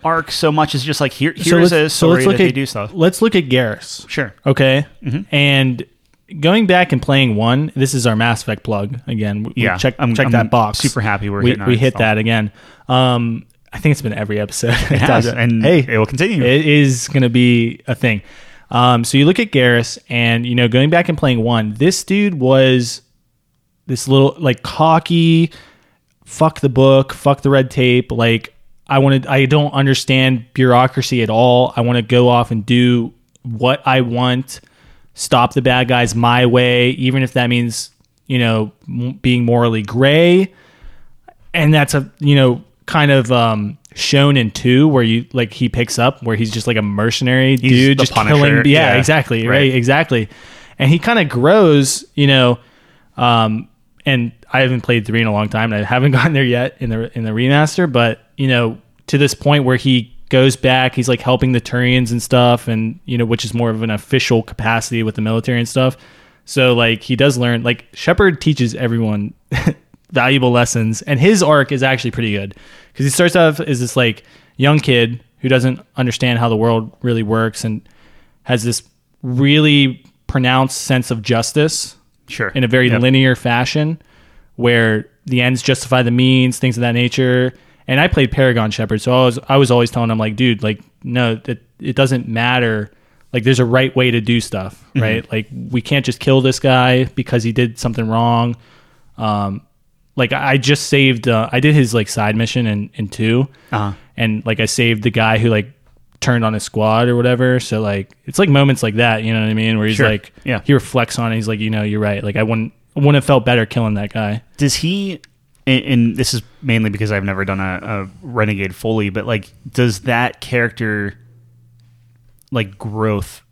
arc so much as just like here here's a story that they do stuff? Let's look at Garrus. Sure. Okay. Mm-hmm. And going back and playing one, this is our Mass Effect plug again. We- Yeah, check I'm- check I'm that box. super happy we're we, we hit install. that again. Um, I think it's been every episode. [laughs] It has, and hey, it will continue. it is going to be a thing. Um, so you look at Garrus, and you know, going back and playing one, this dude was this little like cocky, fuck the book, fuck the red tape. Like I wanted, I don't understand bureaucracy at all. I want to go off and do what I want, stop the bad guys my way, even if that means you know m- being morally gray and that's a you know kind of um shown in two where you like he picks up where he's just like a mercenary dude the just Punisher, killing yeah, yeah, exactly right. right. exactly and he kind of grows you know um and I haven't played three in a long time and I haven't [laughs] gotten there yet in the in the remaster but you know to this point where he goes back he's like helping the Turians and stuff and you know which is more of an official capacity with the military and stuff so like he does learn like Shepard teaches everyone [laughs] valuable lessons. And his arc is actually pretty good because he starts off as this like young kid who doesn't understand how the world really works and has this really pronounced sense of justice Sure. in a very Yep. linear fashion where the ends justify the means, things of that nature. And I played Paragon Shepard, so I was I was always telling him like, dude, like no, that it doesn't matter. Like there's a right way to do stuff, Mm-hmm. right? Like we can't just kill this guy because he did something wrong. Um, like I I just saved, uh, I did his like side mission in in 2 Uh-huh. and like I saved the guy who like turned on his squad or whatever. So like it's like moments like that, you know what I mean? Where he's Sure. like, Yeah. he reflects on it. He's like, you know, you're right. Like I wouldn't wouldn't have felt better killing that guy. Does he? And, and this is mainly because I've never done a, a renegade fully, but like, does that character like growth?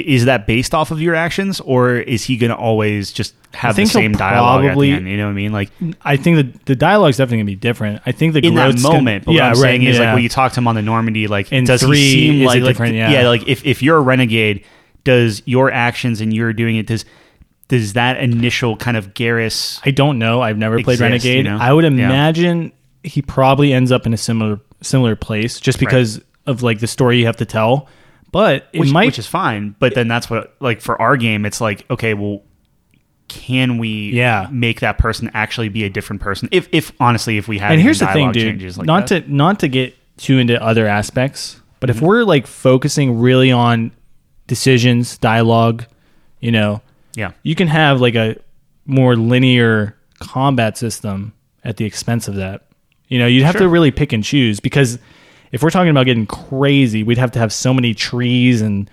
Is that based off of your actions, or is he going to always just have the same dialogue probably- end? You know what I mean? Like I think the the dialogue's definitely gonna be different. I think the in that gonna- moment. But yeah, what I'm right, saying is like when you talk to him on the Normandy, like In does three, he seem like, like different? Yeah. like if, if you're a renegade, does your actions and you're doing it does does that initial kind of Garrus I don't know. I've never played Renegade. you know? I would Yeah. imagine he probably ends up in a similar similar place just because of like the story you have to tell. But it which, might which is fine. But then that's what like for our game, it's like okay, well, can we Yeah. make that person actually be a different person? If if honestly, if we had and here's the thing, dude. like not that. to not to get too into other aspects, but Mm-hmm. if we're like focusing really on decisions, dialogue, you know, yeah, you can have like a more linear combat system at the expense of that. You know, you'd have to really pick and choose because if we're talking about getting crazy, we'd have to have so many trees and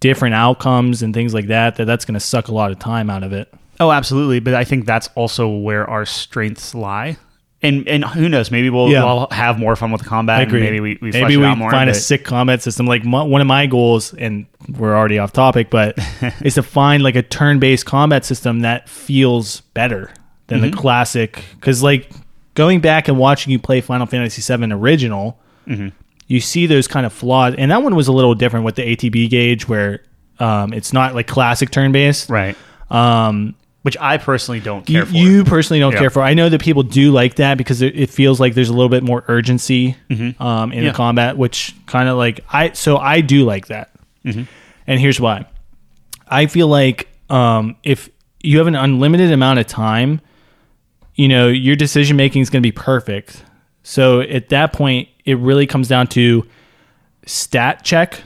different outcomes and things like that that that's going to suck a lot of time out of it. Oh, absolutely. But I think that's also where our strengths lie. And and who knows? Maybe we'll, Yeah. we'll have more fun with the combat. I and agree. Maybe we, we maybe we more. find a sick combat system. Like my, one of my goals, and we're already off topic, but [laughs] is to find like a turn-based combat system that feels better than Mm-hmm. the classic. Because like going back and watching you play Final Fantasy VII original, Mm-hmm. you see those kind of flaws, and that one was a little different with the ATB gauge, where um, it's not like classic turn-based. right. Um, Which I personally don't you, care for. you personally don't Yeah. care for. I know that people do like that because it, it feels like there's a little bit more urgency um, in Mm-hmm. Yeah. the combat, which kind of like I. So I do like that, Mm-hmm. and here's why. I feel like um, if you have an unlimited amount of time, you know your decision making is going to be perfect. So at that point, it really comes down to stat check.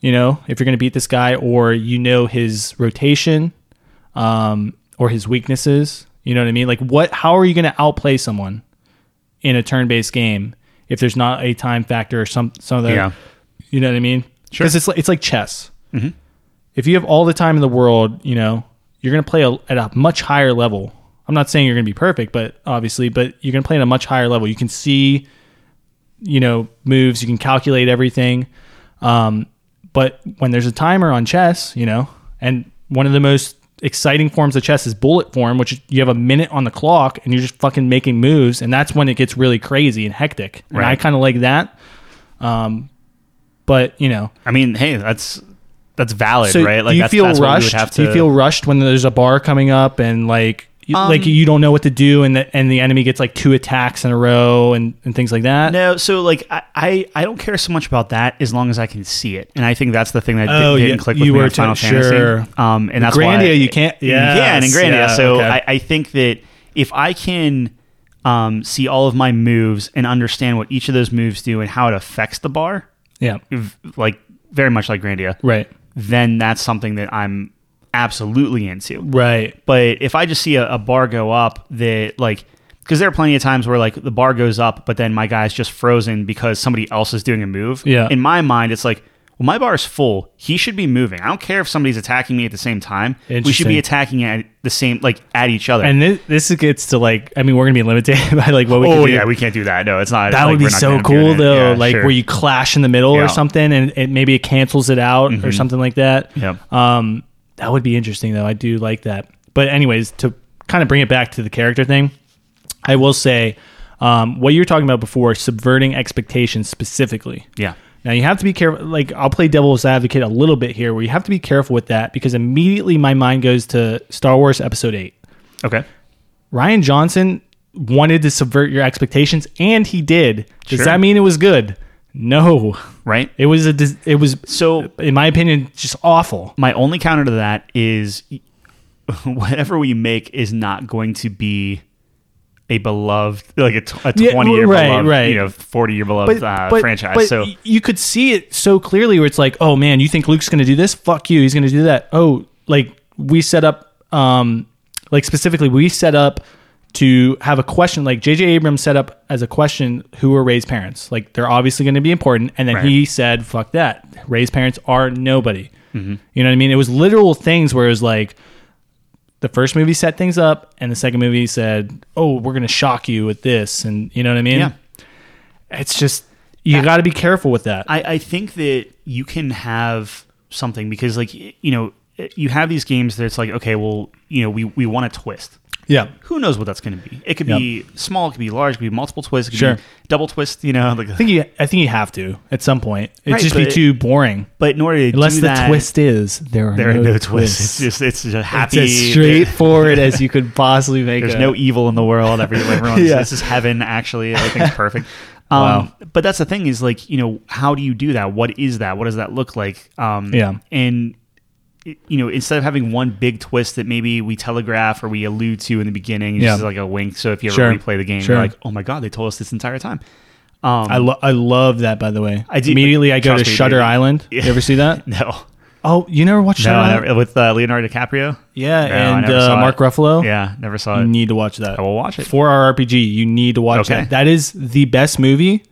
You know, if you're going to beat this guy, or you know his rotation, um, or his weaknesses. You know what I mean? Like, what? How are you going to outplay someone in a turn-based game if there's not a time factor or some some other? Yeah. You know what I mean? Sure. Because it's like it's like chess. Mm-hmm. If you have all the time in the world, you know you're going to play a, at a much higher level. I'm not saying you're going to be perfect, but obviously, but you're going to play at a much higher level. You can see, you know, moves. You can calculate everything. Um, but when there's a timer on chess, you know, and one of the most exciting forms of chess is bullet form, which you have a minute on the clock and you're just fucking making moves, and that's when it gets really crazy and hectic. And I kind of like that. Um, but you know, I mean, hey, that's that's valid, so right? do you that's, feel that's what we would rushed? have Do you feel rushed when there's a bar coming up and like you, Um, like you don't know what to do and the and the enemy gets like two attacks in a row and, and things like that? No, so like I, I I don't care so much about that as long as I can see it, and I think that's the thing that Oh, did, yeah, not click with you me were on Final t- Fantasy. sure. Um, and that's Grandia, why you can't- You and in Grandia. yeah, so okay. I, I think that if I can um, see all of my moves and understand what each of those moves do and how it affects the bar, Yeah, v- like very much like Grandia, right, then that's something that I'm absolutely into. right. But if I just see a, a bar go up that like because there are plenty of times where like the bar goes up, but then my guy's just frozen because somebody else is doing a move. Yeah. In my mind, it's like, well, my bar is full. He should be moving. I don't care if somebody's attacking me at the same time. We should be attacking at the same like at each other. And this, this gets to like, I mean, we're gonna be limited [laughs] by like what we oh can do. yeah, we can't do that. No, it's not. that like, would be so cool though. Yeah, like sure. where you clash in the middle Yeah. or something, and it maybe it cancels it out or something like that. Yeah. Um, that would be interesting though. I do like that. But anyways, to kind of bring it back to the character thing, I will say um, what you were talking about before, subverting expectations specifically. Yeah. Now you have to be careful. Like I'll play devil's advocate a little bit here, where you have to be careful with that because immediately my mind goes to Star Wars Episode Eight. Okay. Rian Johnson wanted to subvert your expectations, and he did. Does Sure. that mean it was good? No, right? it was a. dis- It was So in my opinion, just awful. my only counter to that is [laughs] whatever we make is not going to be a beloved like a, t- a Yeah, 20 year right, beloved right. you know 40 year beloved uh, franchise but so you could see it so clearly where it's like, oh man, you think Luke's going to do this? Fuck you. He's going to do that. Oh, like we set up, um, like specifically, we set up to have a question. Like J.J. Abrams set up as a question: Who are Rey's parents? Like they're obviously going to be important. And then Right. he said, "Fuck that. Rey's parents are nobody." Mm-hmm. You know what I mean? It was literal things where it was like. The first movie set things up, and the second movie said, "Oh, we're gonna shock you with this," and you know what I mean? Yeah. it's just you got to be careful with that. I, I think that you can have something because like you know you have these games that it's like okay well you know we, we want a twist yeah, who knows what that's going to be it could be small it could be large it could be multiple twists it could Sure. be double twist you know like I think you. I think you have to at some point. It'd Right, just be but- too boring but in order to unless do the that, twist is there are there are no, no, twists. it's just it's just a happy It's as straightforward [laughs] as you could possibly make. There's no evil in the world. Every, [laughs] everyone's Yeah. this is heaven. Actually, everything's [laughs] perfect. Um, Wow. But that's the thing is like you know how do you do that? What is that? What does that look like? Um, Yeah. And you know instead of having one big twist that maybe we telegraph or we allude to in the beginning, it's Yeah. just like a wink. So if you ever Sure. replay the game, Sure. you're like, oh my god, they told us this entire time. Um, I lo- I love that. By the way, I do- immediately I go to me, Shutter dude. Island. Yeah. You ever see that? [laughs] no, Oh, you never watched Shutter no, I Island? with uh, Leonardo DiCaprio. Yeah, No, and uh, Mark. Ruffalo. Yeah, never saw You it. need to watch that. I will watch it. For our RPG, you need to watch Okay. that. That is the best movie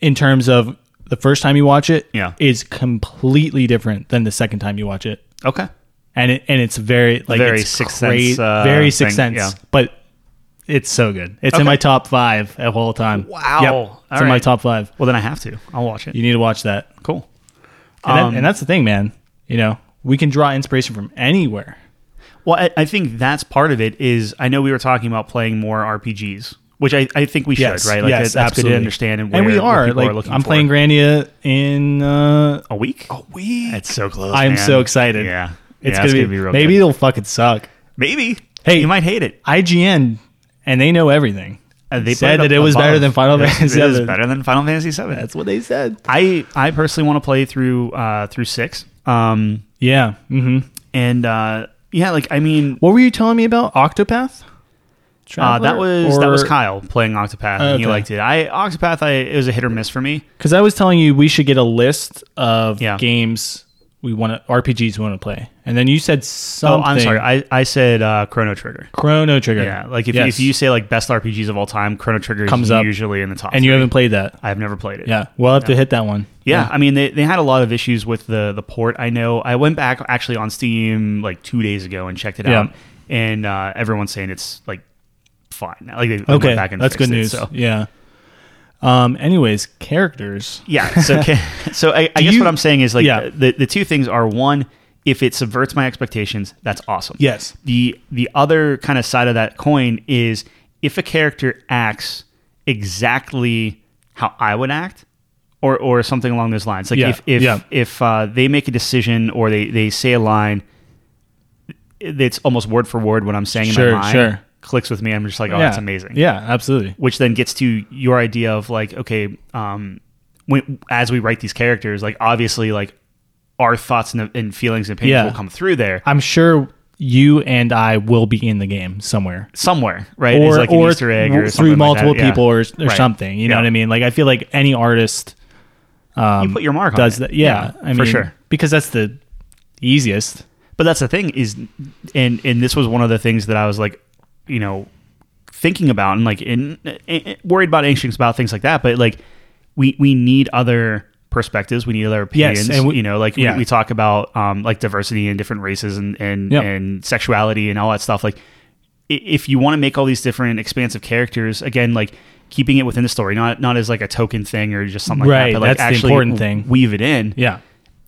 in terms of the first time you watch it. Yeah. is completely different than the second time you watch it. Okay. and it and it's very like Very it's Sixth Sense, uh, very thing, Sixth Sense, yeah. but it's so good. It's Okay. in my top five of all time. Wow. Yep, All it's in my right. top five. Well, then I have to. I'll watch it. You need to watch that, Cool. and, that- Um, and that's the thing, man. You know, we can draw inspiration from anywhere. Well, I, I think that's part of it. Is I know we were talking about playing more RPGs, which I, I think we should, Yes, right? Like yes, that- that's good absolutely. to understand, and, and we where- are like looking I'm for. playing Grandia in uh, a week. a week. It's so close. I'm man. so excited. Yeah, It's yeah, gonna, be, real maybe good. it'll fucking suck. maybe. Hey. you might hate it. IGN and they know everything. Uh, they said that it was better than Final [laughs] Yeah, Fantasy It is better than Final Fantasy VII. That's what they said. I I personally want to play through uh, through six. Um, Yeah. hmm and uh, yeah, like I mean, What were you telling me about Octopath? Uh, that was that was Kyle playing Octopath, and he liked it. I Octopath, I it was a hit or miss for me. Because I was telling you we should get a list of Yeah. games we want to RPGs we want to play, and then you said Oh, something. I'm sorry. I, I said uh, Chrono Trigger. Chrono Trigger. Yeah, like if, Yes. if you say like best RPGs of all time, Chrono Trigger Comes is up. usually in the top. and you haven't played that. I've never played it. Yeah, we'll have to hit that one. Yeah, I mean they, they had a lot of issues with the the port. I know. I went back actually on Steam like two days ago and checked it Yeah. out, and uh, everyone's saying it's like fine. Like they, Okay, went back and that's good it, news. so Yeah. Um. Anyways, characters. yeah, so [laughs] so I, I guess you- what I'm saying is like Yeah. the the two things are one, if it subverts my expectations, that's awesome. Yes. The the other kind of side of that coin is if a character acts exactly how I would act, or or something along those lines. Like Yeah, if if yeah. if uh, they make a decision or they they say a line that's almost word for word what I'm saying in Sure, my mind sure. Clicks with me. I'm just like, oh, yeah. that's amazing. Yeah, absolutely. Which then gets to your idea of like, okay, um, when as we write these characters, like obviously, like our thoughts and, and feelings and opinions Yeah. will come through there I'm sure you and I will be in the game somewhere. somewhere, right? or It's like or an Easter egg or through something like multiple. Yeah. people or, or Right. something. You know what I mean? Like I feel like any artist um, You put your mark does that. Yeah, I mean, for sure. because that's the easiest. But that's the thing is, and and this was one of the things that I was like, you know, thinking about and like in, in worried about, anxious about things like that. But like, we we need other perspectives. We need other Yes, opinions. and we- you know, like yeah. we, we talk about um like diversity and different races and and Yep. and sexuality and all that stuff. Like, if you want to make all these different expansive characters, again, like keeping it within the story, not not as like a token thing or just something like Right, that, but like that's the actually important thing. weave it in. Yeah,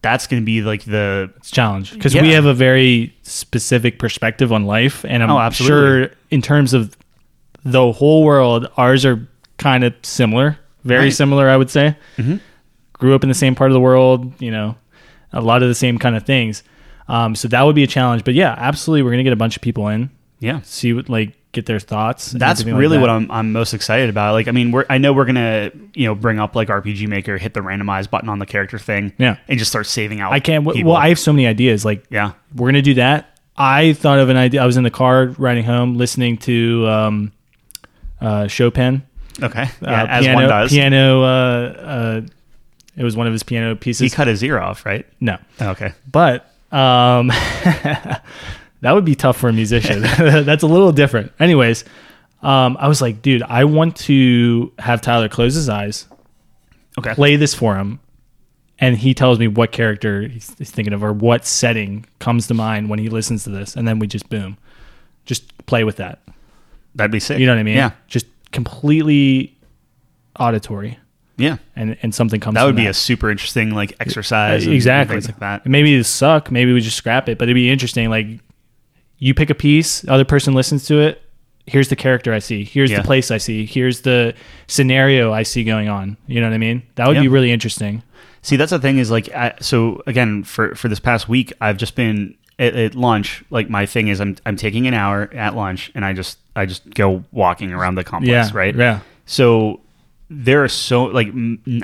That's going to be like the it's challenge because we have a very specific perspective on life, and I'm Oh, sure in terms of the whole world, ours are kind of similar, very Right. similar, I would say. Mhm. Grew up in the same part of the world, you know, a lot of the same kind of things. Um, so that would be a challenge. But yeah, absolutely, we're gonna get a bunch of people in. yeah. see what like get their thoughts. That's everything like really that. what I'm, I'm most excited about. Like, I mean, we're I know we're gonna you know bring up like RPG Maker, hit the randomize button on the character thing, Yeah. and just start saving out. I can't. w- Well, I have so many ideas. Like yeah, we're gonna do that. I thought of an idea. I was in the car riding home, listening to um, uh, Chopin. okay, yeah, uh, as piano, one does. Piano. Uh, uh, it was one of his piano pieces. He cut his ear off, right? no, Okay, but um, [laughs] that would be tough for a musician. [laughs] [laughs] That's a little different. Anyways, um, I was like, dude, I want to have Tyler close his eyes, okay, play this for him, and he tells me what character he's, he's thinking of or what setting comes to mind when he listens to this, and then we just boom, just play with that. that'd be sick. You know what I mean? Yeah, Just completely auditory, yeah. and and something comes. That would be a super interesting like exercise. and- and exactly things like that. Maybe it suck. Maybe we just scrap it, but it'd be interesting. Like you pick a piece, other person listens to it. Here's the character I see. Here's Yeah. the place I see. Here's the scenario I see going on. You know what I mean? That would Yeah. be really interesting. See, that's the thing is like, I, so again, for for this past week, I've just been at, at lunch. Like my thing is, I'm I'm taking an hour at lunch, and I just I just go walking around the complex, Yeah. right? Yeah. So there are so like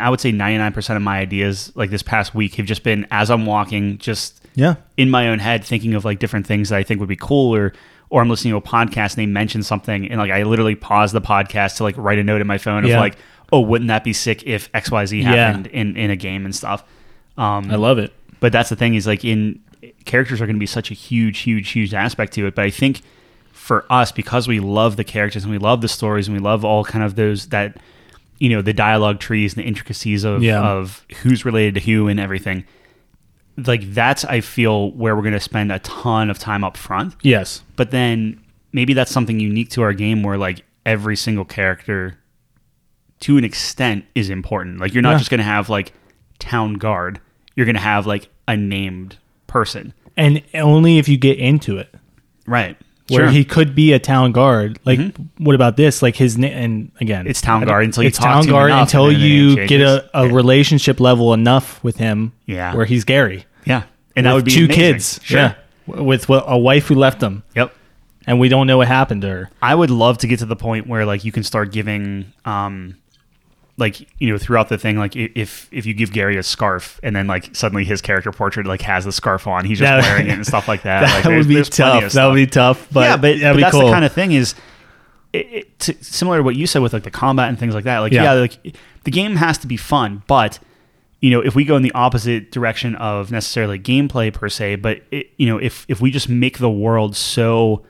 I would say 99 percent of my ideas like this past week have just been as I'm walking, just Yeah. in my own head thinking of like different things that I think would be cool or or I'm listening to a podcast and they mention something and like I literally pause the podcast to like write a note in my phone of like, oh, wouldn't that be sick if XYZ Yeah. happened in, in a game and stuff. Um I love it. but that's the thing is like in characters are going to be such a huge huge huge aspect to it but i think for us because we love the characters and we love the stories and we love all kind of those that you know the dialogue trees and the intricacies of Yeah. of who's related to who and everything like that's i feel where we're going to spend a ton of time up front Yes. but then maybe that's something unique to our game where like every single character to an extent is important like you're not Yeah. just going to have like town guard you're going to have like a named person And only if you get into it. right Where he could be a town guard. Like, Mm-hmm. what about this? Like his name, and again, It's town guard until you it's town to guard until and then it you get a, a Yeah. relationship level enough with him. Yeah. where he's Gary. yeah and that would be two amazing. kids. sure Yeah, with a wife who left him, yep and we don't know what happened to her. i would love to get to the point where like you can start giving um like you know throughout the thing like if if you give gary a scarf and then like suddenly his character portrait like has the scarf on he's just That- wearing it and stuff like that That like, would be tough. That would be tough. But yeah, but, but be that's cool. the kind of thing is it, it, t- similar to what you said with like the combat and things like that. Like, Yeah. yeah. like the game has to be fun, but you know, if we go in the opposite direction of necessarily gameplay per se, but it, you know, if if we just make the world so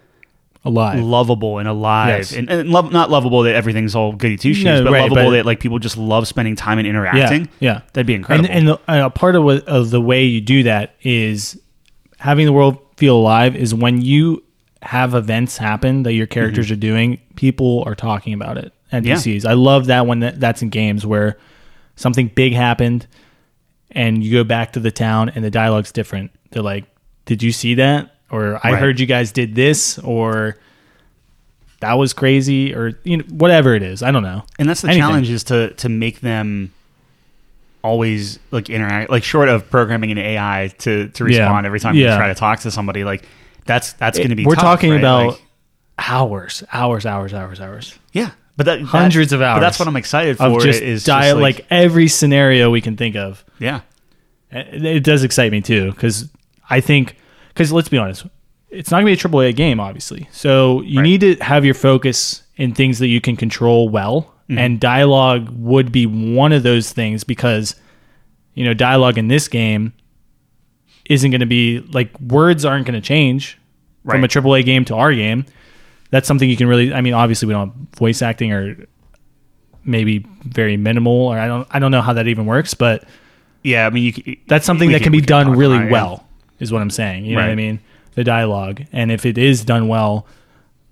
alive. lovable and alive, Yes. and, and not lovable that everything's all goody two shoes, No, but right, lovable but- that like people just love spending time and interacting. Yeah, yeah. that'd be incredible. And, and the, and a part of, what, of the way you do that is having the world feel alive is when you have events happen that your characters mm-hmm. are doing, people are talking about it. NPCs. I love that when that, that's in games where something big happened and you go back to the town and the dialogue's different. They're like, "Did you see that?" Or "I Right. heard you guys did this," or "That was crazy," or you know, whatever it is. I don't know. And that's the Anything. challenge is to to make them always like interact like short of programming an AI to to Yeah. respond every time Yeah. you try to talk to somebody like that's that's going to be We're tough, talking right? about Like, hours, hours, hours, hours, hours yeah but that, that- Hundreds of hours. but that's what I'm excited for just is dial just, like, every scenario we can think of. yeah It, it does excite me too because I think because let's be honest, it's not gonna be a triple A game, obviously. So you Right. need to have your focus in things that you can control well, Mm-hmm. and dialogue would be one of those things because you know dialogue in this game isn't going to be like words aren't going to change from a Right. triple A game to our game. That's something you can really. I mean, obviously we don't have voice acting or maybe very minimal, or I don't. I don't know how that even works, but yeah I mean you that's something we that can, be we done really about it, yeah. well is what i'm saying you know what i mean the dialogue and if it is done well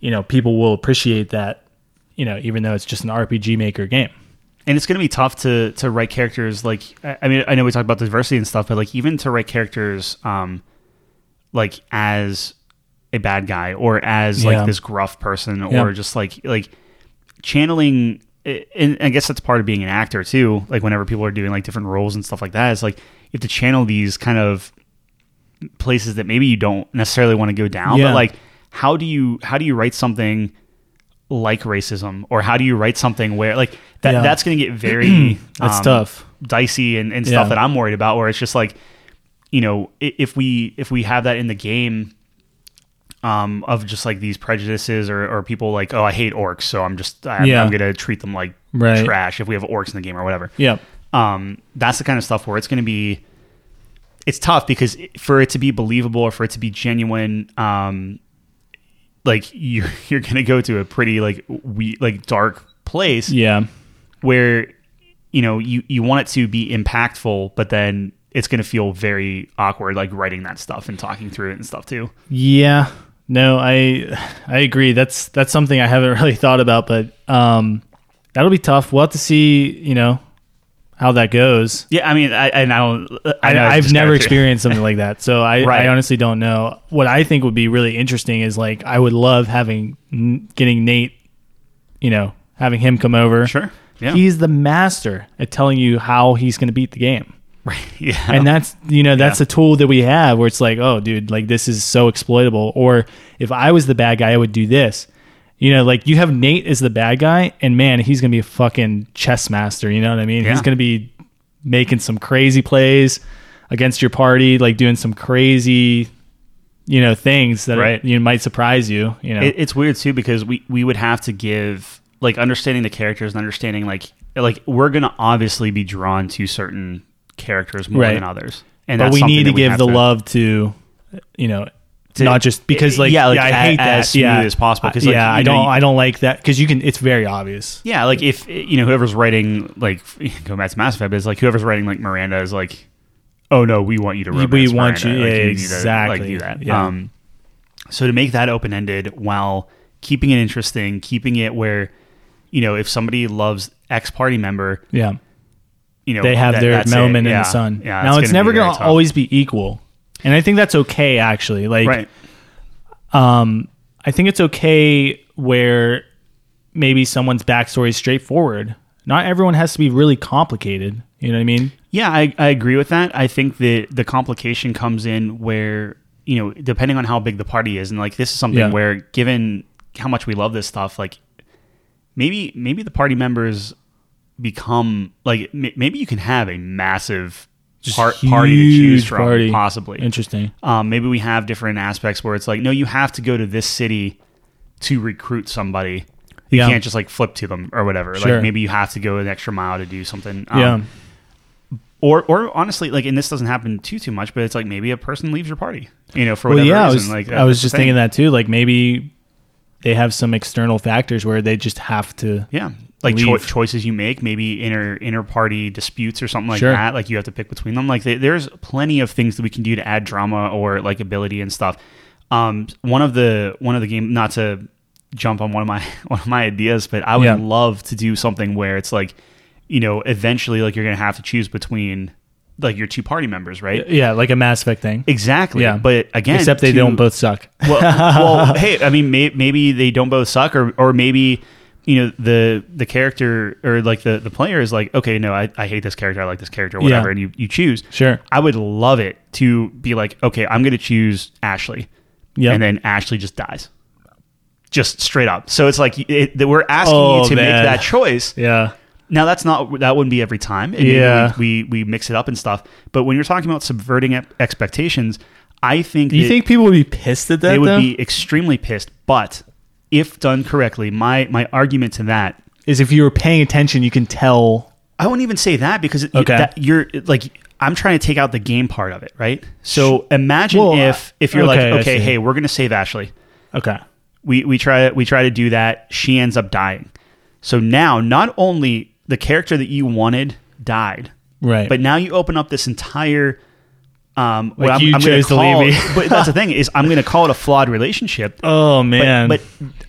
you know people will appreciate that you know even though it's just an rpg maker game and it's going to be tough to to write characters like I mean I know we talked about diversity and stuff, but like even to write characters um like as a bad guy or as Yeah. like this gruff person or Yeah. just like like channeling and I guess that's part of being an actor too. Like whenever people are doing like different roles and stuff like that, it's like you have to channel these kind of places that maybe you don't necessarily want to go down. Yeah. But like, how do you how do you write something like racism or how do you write something where like that Yeah. that's going to get [clears throat] very That's um, tough. dicey and, and stuff Yeah. that I'm worried about where it's just like you know if we if we have that in the game um of just like these prejudices or, or people like oh I hate orcs so I'm just I'm, Yeah. I'm gonna treat them like Right. trash if we have orcs in the game or whatever Yeah. um, that's the kind of stuff where it's going to be it's tough because for it to be believable or for it to be genuine um, like you're [laughs] you're going to go to a pretty like we like dark place Yeah. where you know you you want it to be impactful but then it's going to feel very awkward like writing that stuff and talking through it and stuff too Yeah. No, I I agree. That's that's something I haven't [laughs] really thought about, but um that'll be tough. We'll have to see, you know, how that goes. yeah i mean i and i don't I, know I've never [laughs] experienced something like that, so I, Right. I honestly don't know. What I think would be really interesting is like I would love having getting Nate, you know, having him come over. sure yeah He's the master at telling you how he's going to beat the game. right [laughs] yeah and that's you know that's Yeah. a tool that we have where it's like oh dude like this is so exploitable or if i was the bad guy i would do this you know like you have nate as the bad guy and man he's gonna be a fucking chess master you know what i mean Yeah. he's gonna be making some crazy plays against your party like doing some crazy you know things that Right. you know, might surprise you you know It, it's weird too because we we would have to give like understanding the characters and understanding like like we're gonna obviously be drawn to certain characters more Right. than others, and but we need to give the to- love to you know to- not just because like yeah, like, I a- hate that as smooth yeah as possible, 'cause, I- like, yeah I don't you- I don't like that because you can it's very obvious Yeah, like if you know whoever's writing like going back to Mass Effect is like whoever's writing like Miranda is like, oh no, we want you to romance we want Miranda. you- Like, yeah, to, exactly. like do that. Yeah. Um, so to make that open ended while keeping it interesting, keeping it where you know if somebody loves X party member, yeah you know they have that- their that's it. moment in Yeah. the sun. Yeah, now it's it's gonna never going to always be equal, and I think that's okay. Actually, like, right. um, I think it's okay where maybe someone's backstory is straightforward. Not everyone has to be really complicated. You know what I mean? Yeah, I, I agree with that. I think that the complication comes in where, you know, depending on how big the party is, and like this is something Yeah. where given how much we love this stuff, like maybe maybe the party members become like m- maybe you can have a massive Just par- party to choose from, party. possibly. Interesting. Um, maybe we have different aspects where it's like, no, you have to go to this city to recruit somebody. You Yeah. can't just like flip to them or whatever. Sure. Like maybe you have to go an extra mile to do something. Um, yeah. or or honestly, like, and this doesn't happen too too much, but it's like maybe a person leaves your party, you know, for Well, whatever yeah. I reason. was, like I was just thinking that too. Like maybe they have some external factors where they just have to. Yeah, like cho- choices you make, maybe inter inter party disputes or something like Sure. that. Like you have to pick between them. Like they, there's plenty of things that we can do to add drama or like ability and stuff. Um, one of the one of the game, not to jump on one of my [laughs] one of my ideas, but I would Yeah. love to do something where it's like, you know, eventually like you're gonna have to choose between like your two party members, right? Yeah, like a Mass Effect thing. Exactly. Yeah. But again, Except they to- don't both suck. well, well, [laughs] hey, I mean, may, maybe they don't both suck, or or maybe you know the the character or like the the player is like, okay, no, I, I hate this character, I like this character, whatever, Yeah. and you you choose. Sure. I would love it to be like, okay, I'm going to choose Ashley, Yeah. and then Ashley just dies, just straight up. So it's like it, that we're asking Oh, you to man. make that choice. Yeah. Now that's not that wouldn't be every time. And maybe Yeah. we, we we mix it up and stuff. But when you're talking about subverting expectations, I think Do you that- think people would be pissed at that? they would though? be extremely pissed. But if done correctly, my my argument to that, Is if you were paying attention, you can tell. I wouldn't even say that because Okay. that you're like I'm trying to take out the game part of it, right? So imagine Well, if if you're okay, like, okay, hey, we're gonna save Ashley. Okay. We we try we try to do that. She ends up dying. So now not only the character that you wanted died, Right. but now you open up this entire um, what Like you gonna chose to leave me. [laughs] but that's the thing is I'm going to call it a flawed relationship. [laughs] oh man. but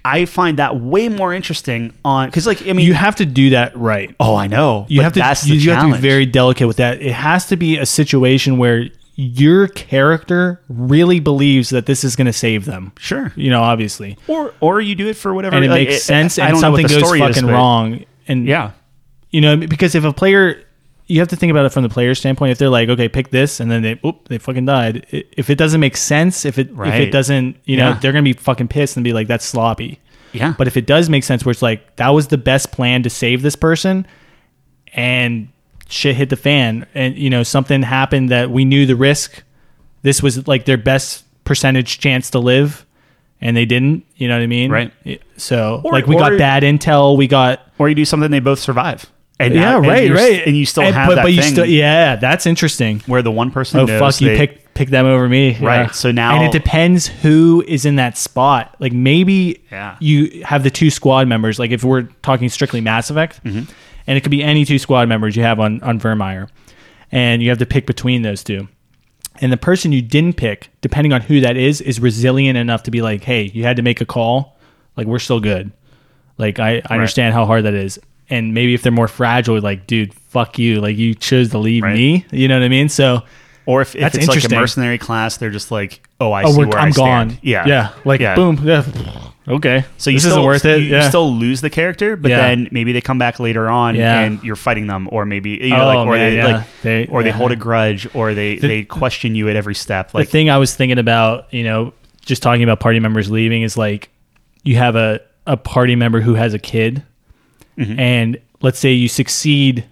I find that way more interesting on because, like, I mean, you have to do that right. oh, I know. You but have to. That's you, you have to be very delicate with that. It has to be a situation where your character really believes that this is going to save them. sure. You know, obviously, Or or you do it for whatever, and it like, makes sense, I and don't know what something goes fucking is, wrong. And Yeah, you know, because if a player, you have to think about it from the player standpoint. If they're like, okay, pick this, and then they, oop, they fucking died. If it doesn't make sense, if it if it doesn't, you know, Yeah. they're gonna be fucking pissed and be like, that's sloppy. Yeah. But if it does make sense, where it's like that was the best plan to save this person, and shit hit the fan, and you know something happened that we knew the risk. This was like their best percentage chance to live, and they didn't. You know what I mean? Right. So Or- like we or- got bad intel. We got or you do something they both survive. And yeah, and right, right, And you still And- have but, that but you still, yeah, that's interesting. where the one person Oh fuck, you pick pick them over me, Right, Yeah. so now- and it depends who is in that spot. Like maybe Yeah. you have the two squad members. Like if we're talking strictly Mass Effect, Mm-hmm. and it could be any two squad members you have on on Virmire, and you have to pick between those two. And the person you didn't pick, depending on who that is, is resilient enough to be like, hey, you had to make a call. Like we're still good. Like I, I understand how hard that is. And maybe if they're more fragile, like, dude, fuck you. Like you chose to leave Right. me. You know what I mean? So Or if, if That's it's like a mercenary class, they're just like, oh, I oh, see where I'm I stand. gone. Yeah, yeah, like Yeah. boom. Yeah. Okay, So you this still, isn't worth it. You, you still lose the character, but Yeah. then maybe they come back later on Yeah. and you're fighting them, or maybe you know, Oh, like, or man, they yeah. like, They- or they hold a grudge, or they they question you at every step. Like, the thing I was thinking about, you know, just talking about party members leaving is like you have a, a party member who has a kid, Mm-hmm. and let's say you succeed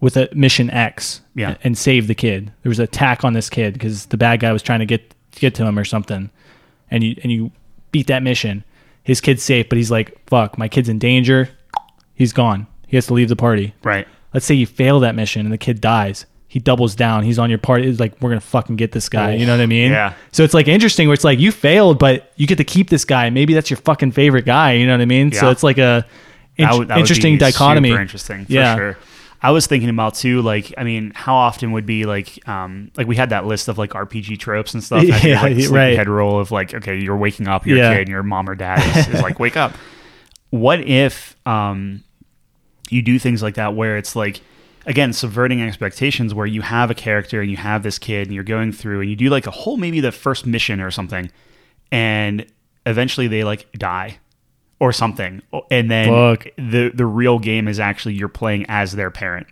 with a mission X Yeah. and save the kid. There was an attack on this kid because the bad guy was trying to get get to him or something, and you and you beat that mission. His kid's safe, but he's like, "Fuck, my kid's in danger. He's gone. He has to leave the party." right? let's say you fail that mission and the kid dies he doubles down he's on your party it's like we're gonna fucking get this guy you know what i mean yeah. so it's like interesting where it's like you failed but you get to keep this guy maybe that's your fucking favorite guy you know what i mean Yeah. so it's like a in- That would- that would interesting be dichotomy Super interesting, for Yeah. sure. I was thinking about too, like, I mean, how often would be like, um, like we had that list of like RPG tropes and stuff. Yeah, like the right. Head roll of like, okay, you're waking up, your Yeah. kid, and your mom or dad is, is like, [laughs] wake up. What if um, you do things like that where it's like, again, subverting expectations, where you have a character and you have this kid and you're going through and you do like a whole maybe the first mission or something, and eventually they like die or something, and then Fuck. the the real game is actually you're playing as their parent,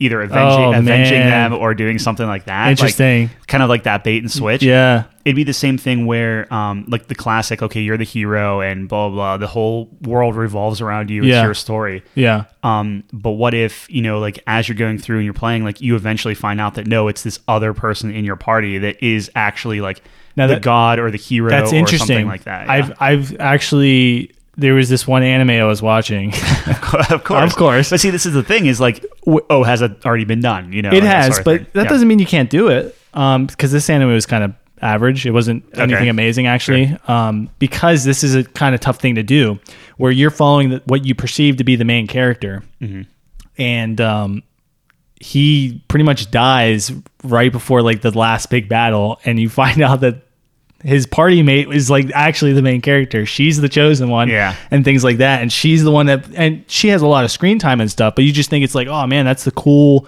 either avenging Oh, avenging them or doing something like that. Like, Interesting. kind of like that bait and switch. yeah It'd be the same thing where, um, like the classic, okay, you're the hero and blah blah. blah. The whole world revolves around you. It's your story. yeah Um, but what if you know, like as you're going through and you're playing, like you eventually find out that no, it's this other person in your party that is actually like Now the that- god or the hero that's or interesting something like that. yeah. i've i've actually there was this one anime i was watching [laughs] of course, Of course. But see, this is the thing: is like, oh, has it already been done? You know, it that has but that Yeah. doesn't mean you can't do it um because this anime was kind of average it wasn't anything amazing actually um because this is a kind of tough thing to do where you're following the, what you perceive to be the main character Mm-hmm. and um he pretty much dies right before like the last big battle and you find [laughs] out that his party mate is like actually the main character she's the chosen one Yeah. and things like that and she's the one that and she has a lot of screen time and stuff but you just think it's like oh man that's the cool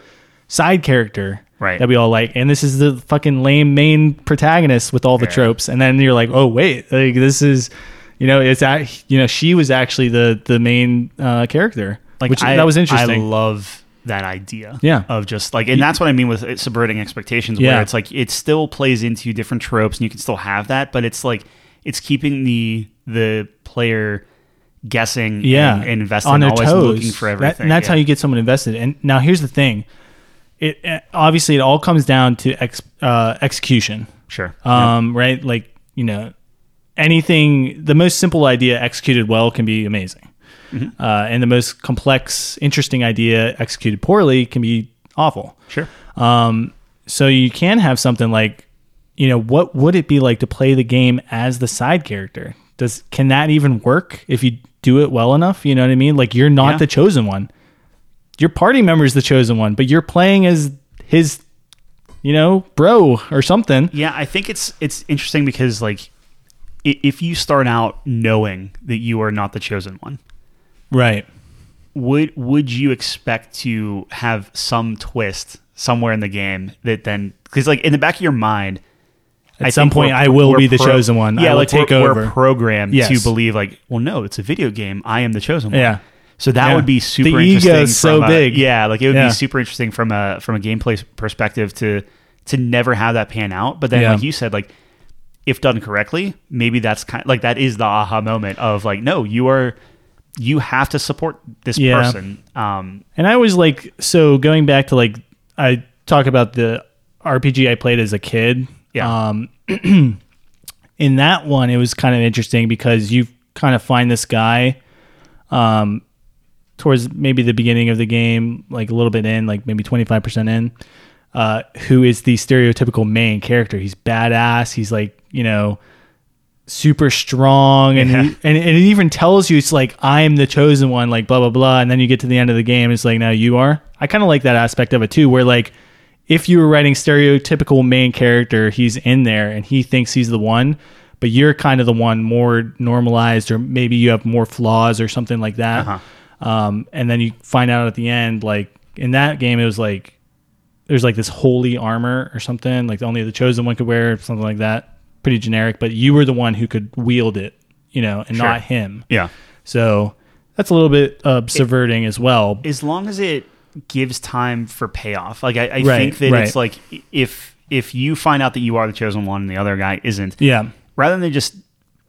side character Right. that we all like and this is the fucking lame main protagonist with all the Yeah. tropes and then you're like oh wait like this is you know it's act you know she was actually the the main uh character like which I, that was interesting I love that idea. Yeah. Of just like, and that's what I mean with subverting expectations, Yeah. where it's like it still plays into different tropes, and you can still have that, but it's like it's keeping the the player guessing, yeah, and, and invested, on their always toes. looking for That- everything. and that's yeah. how you get someone invested. And now here's the thing: it uh, obviously it all comes down to ex, uh, execution. sure. Um, right? Like you know, anything the most simple idea executed well can be amazing, Mm-hmm. uh, and the most complex, interesting idea executed poorly can be awful. sure. Um, so you can have something like, you know, what would it be like to play the game as the side character? Does can that even work if you do it well enough? You know what I mean? Like you're not Yeah. the chosen one. Your party member is the chosen one, but you're playing as his, you know, bro or something. Yeah, I think it's it's interesting because like if you start out knowing that you are not the chosen one, Right. would would you expect to have some twist somewhere in the game that then because like in the back of your mind At I some point, I will be the pro- chosen one. Yeah, I will like take we're, over. We're programmed to believe like, well, no, it's a video game. I am the chosen one. Yeah. So that Yeah. would be super The ego interesting. is so a- big. Yeah, like it would Yeah. be super interesting from a from a gameplay perspective to to never have that pan out. But then, Yeah. like you said, like if done correctly, maybe that's kind like that is the aha moment of like, no, you are you have to support this Yeah. person. Um, And I always like so going back to like I talk about the RPG I played as a kid. Yeah. Um, [clears throat] in that one, it was kind of interesting because you kind of find this guy, um, towards maybe the beginning of the game, like a little bit in, like maybe twenty five percent in, uh, who is the stereotypical main character. He's badass. He's like you know super strong and, Yeah. he- and and it even tells you it's like I'm the chosen one like blah blah blah and then you get to the end of the game it's like now you are I kind of like that aspect of it too where like if you were writing stereotypical main character he's in there and he thinks he's the one but you're kind of the one more normalized or maybe you have more flaws or something like that Uh-huh. um, and then you find out at the end like in that game it was like there's like this holy armor or something like only the chosen one could wear something like that pretty generic but you were the one who could wield it you know and Sure. not him yeah. so that's a little bit uh, subverting as well as long as it gives time for payoff. Like I, I Right, think that right. it's like if if you find out that you are the chosen one and the other guy isn't, yeah rather than just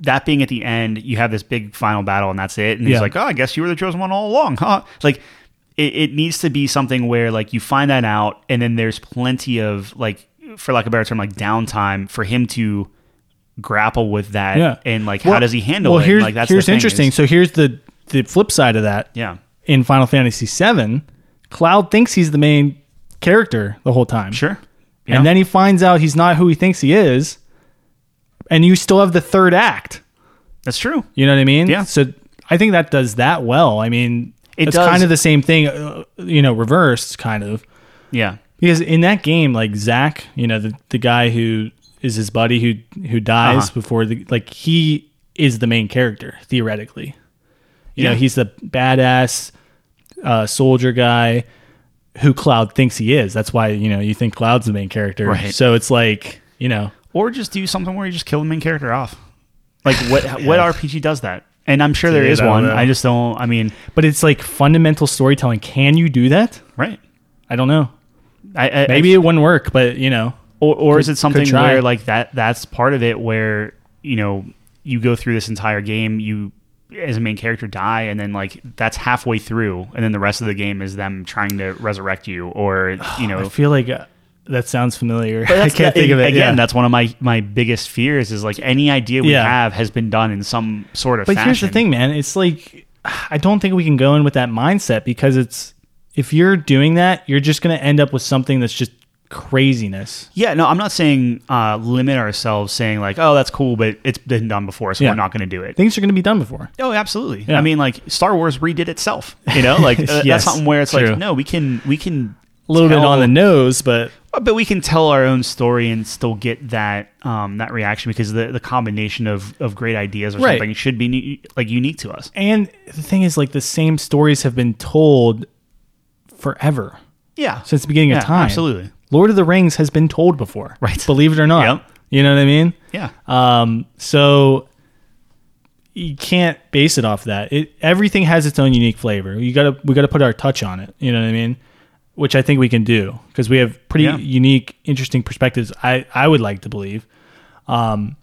that being at the end, you have this big final battle and that's it. And Yeah. he's like, "Oh, I guess you were the chosen one all along, huh?" Like it, it needs to be something where like you find that out, and then there's plenty of like, for lack of a better term, like downtime for him to grapple with that. yeah and like, Well- how does he handle well it? here's, like that's here's interesting is- so here's the the flip side of that yeah, in final fantasy 7 cloud thinks he's the main character the whole time sure. Yeah. and then he finds out he's not who he thinks he is and you still have the third act that's true. You know what I mean? Yeah. So I think that does that well. I mean, It it's does. kind of the same thing, uh, you know, reversed kind of. Yeah, Because in that game, like Zack, you know, the, the guy who is his buddy who who dies Uh-huh. before the like he is the main character theoretically. You Yeah. know, he's the badass uh, soldier guy who Cloud thinks he is. That's why you know you think Cloud's the main character. Right. So it's like you know, or just do something where you just kill the main character off. Like what [laughs] what RPG does that? And I'm sure there Dude, is I one. know. I just don't. I mean, but it's like fundamental storytelling. Can you do that? right? I don't know. I, I Maybe it wouldn't work, but you know, or, or is it something where like that that's part of it where you know you go through this entire game you as a main character die and then like that's halfway through and then the rest of the game is them trying to resurrect you or [sighs] you know I feel like uh, that sounds familiar. [laughs] I can't that- think of it again yeah. that's one of my my biggest fears is like any idea we Yeah. have has been done in some sort of But fashion here's the thing, man. It's like I don't think we can go in with that mindset because it's if you're doing that, you're just going to end up with something that's just craziness. Yeah, no, I'm not saying uh, limit ourselves, saying like, oh, that's cool, but it's been done before, so Yeah. we're not going to do it. Things are going to be done before. Oh, absolutely. Yeah. I mean, like Star Wars redid itself. You know, [laughs] like uh, Yes, that's something where it's true. like, no, we can, we can A little bit on the nose, but but we can tell our own story and still get that um, that reaction because the the combination of of great ideas or Right. something should be ne- like unique to us. and the thing is like the same stories have been told forever Yeah, since the beginning yeah, of time. absolutely. Lord of the Rings has been told before. [laughs] Right. Believe it or not. Yep. You know what I mean? Yeah, Um, so you can't base it off that. It everything has its own unique flavor. You gotta we gotta put our touch on it. You know what I mean? Which I think we can do because we have pretty Yeah. unique, interesting perspectives. I I would like to believe. Um,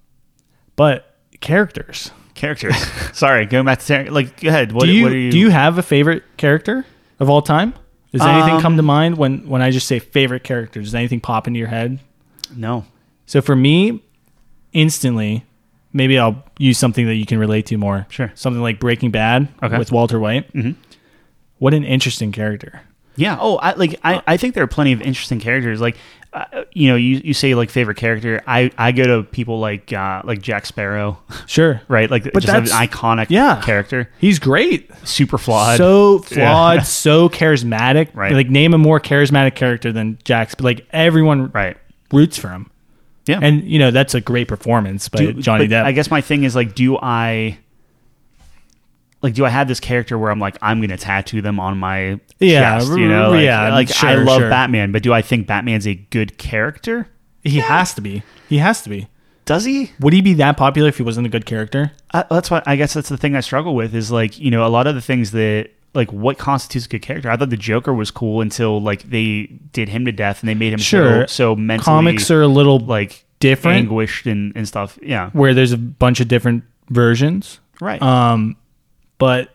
but characters. characters. [laughs] Sorry, going back to like, go ahead. What do you, what are you? do you have a favorite character of all time? Does anything Um, come to mind when when I just say favorite character? Does anything pop into your head? no? So for me, instantly, maybe I'll use something that you can relate to more. Sure. Something like Breaking Bad Okay. with Walter White. Mhm. What an interesting character. Yeah. Oh, I like. I, I think there are plenty of interesting characters. Like, uh, you know, you, you say like favorite character. I, I go to people like uh, like Jack Sparrow, Sure. [laughs] right? Like, But just an that's- iconic yeah. character. He's great. Super flawed. So flawed, Yeah. [laughs] so charismatic. Right. Like name a more charismatic character than Jack's. But like everyone right. roots for him. Yeah. And you know, that's a great performance by Do- Johnny Depp. I guess my thing is like, do I like do I have this character where I'm like I'm gonna tattoo them on my Yeah, chest? You know, like, yeah, like I love sure. Batman, but do I think Batman's a good character? he has to be. He has to be. Does he? Would he be that popular if he wasn't a good character? Uh, that's what I guess that's the thing I struggle with is like you know a lot of the things that like what constitutes a good character. I thought the Joker was cool until like they did him to death and they made him Sure. so, so mentally Comics are a little like different, anguished and, and stuff. Yeah, where there's a bunch of different versions. right. Um, but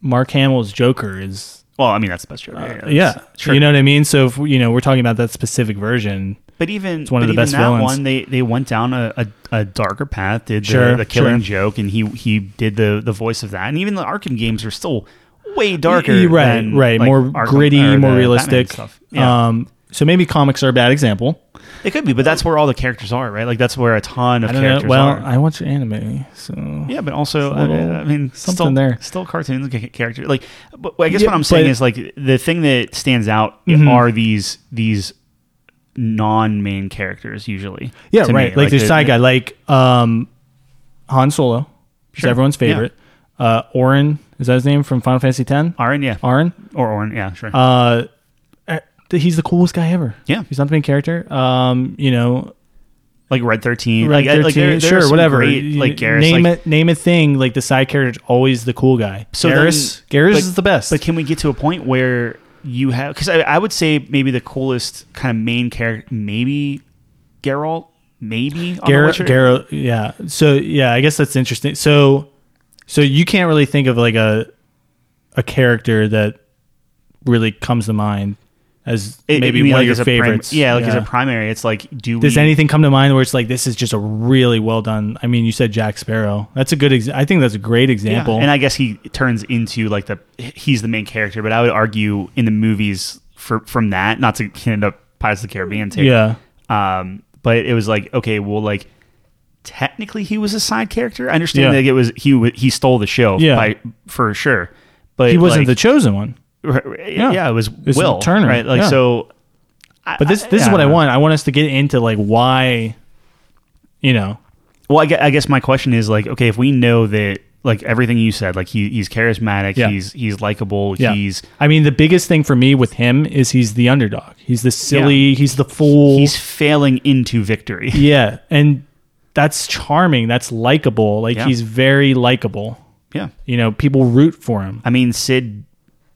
Mark Hamill's Joker is well, I mean that's the best joke. Yeah, yeah, sure. you know what I mean. So if you know we're talking about that specific version, But even one of the even best that villains. one, they they went down a, a, a darker path. Did the, Sure, the killing sure. joke, and he he did the the voice of that. And even the Arkham games are still way darker. Right, than, right, like, more Arkham- gritty, more realistic. stuff. Yeah, Um, so maybe comics are a bad example. it could be, but that's where all the characters are, right? Like that's where a ton of I don't know. characters Well, are. I watch anime, so Yeah, but also, little- I, I mean, something still, there. Still cartoons, ca- character. Like, but I guess Yeah, what I'm saying is like the thing that stands out Mhm. are these these non-main characters usually. yeah, right. me. Like, there's the- side guy, like um, Han Solo, is everyone's favorite. Uh, Auron is that his name from Final Fantasy X? Aaron, yeah, Auron. or Auron, yeah, sure. Uh, he's the coolest guy ever. Yeah. he's not the main character. Um, you know, like Red Thirteen, Red like, I- like 13, there, there sure, whatever. Great, like Garrus, name like, it, name a thing. Like the side character is always the cool guy. So Garrus, then- Garrus but- is the best. But can we get to a point where you have? Because I, I would say maybe the coolest kind of main character, maybe Geralt, maybe on The Garrett, Witcher. Garrett, yeah. So yeah, I guess that's interesting. So, so you can't really think of like a a character that really comes to mind as It- maybe mean one like of your a prim- favorites. yeah, like as a primary, it's like do Does we, anything come to mind where it's like this is just a really well done? I mean, you said Jack Sparrow. That's a good. Ex- I think that's a great Yeah, example. And I guess he turns into like the he's the main character, but I would argue in the movies for from that, not to get into Pirates of the Caribbean too. yeah, Um, but it was like okay, well, like technically he was a side character. I understand Yeah. that it was he he stole the show, Yeah. by, for sure. But he wasn't the chosen one. Yeah, yeah, it was It's Will Turner, right? Like yeah. so. But this I- this is what I want. I want us to get into like why, you know, Well, I gue- I guess my question is like, okay, if we know that like everything you said, like he, he's charismatic, Yeah. he's he's likable, Yeah. he's I mean, the biggest thing for me with him is he's the underdog. He's the silly. He's the fool. he's failing into victory. [laughs] yeah, and that's charming. That's likable. Like Yeah. he's very likable. yeah. You know, people root for him. I mean, Cid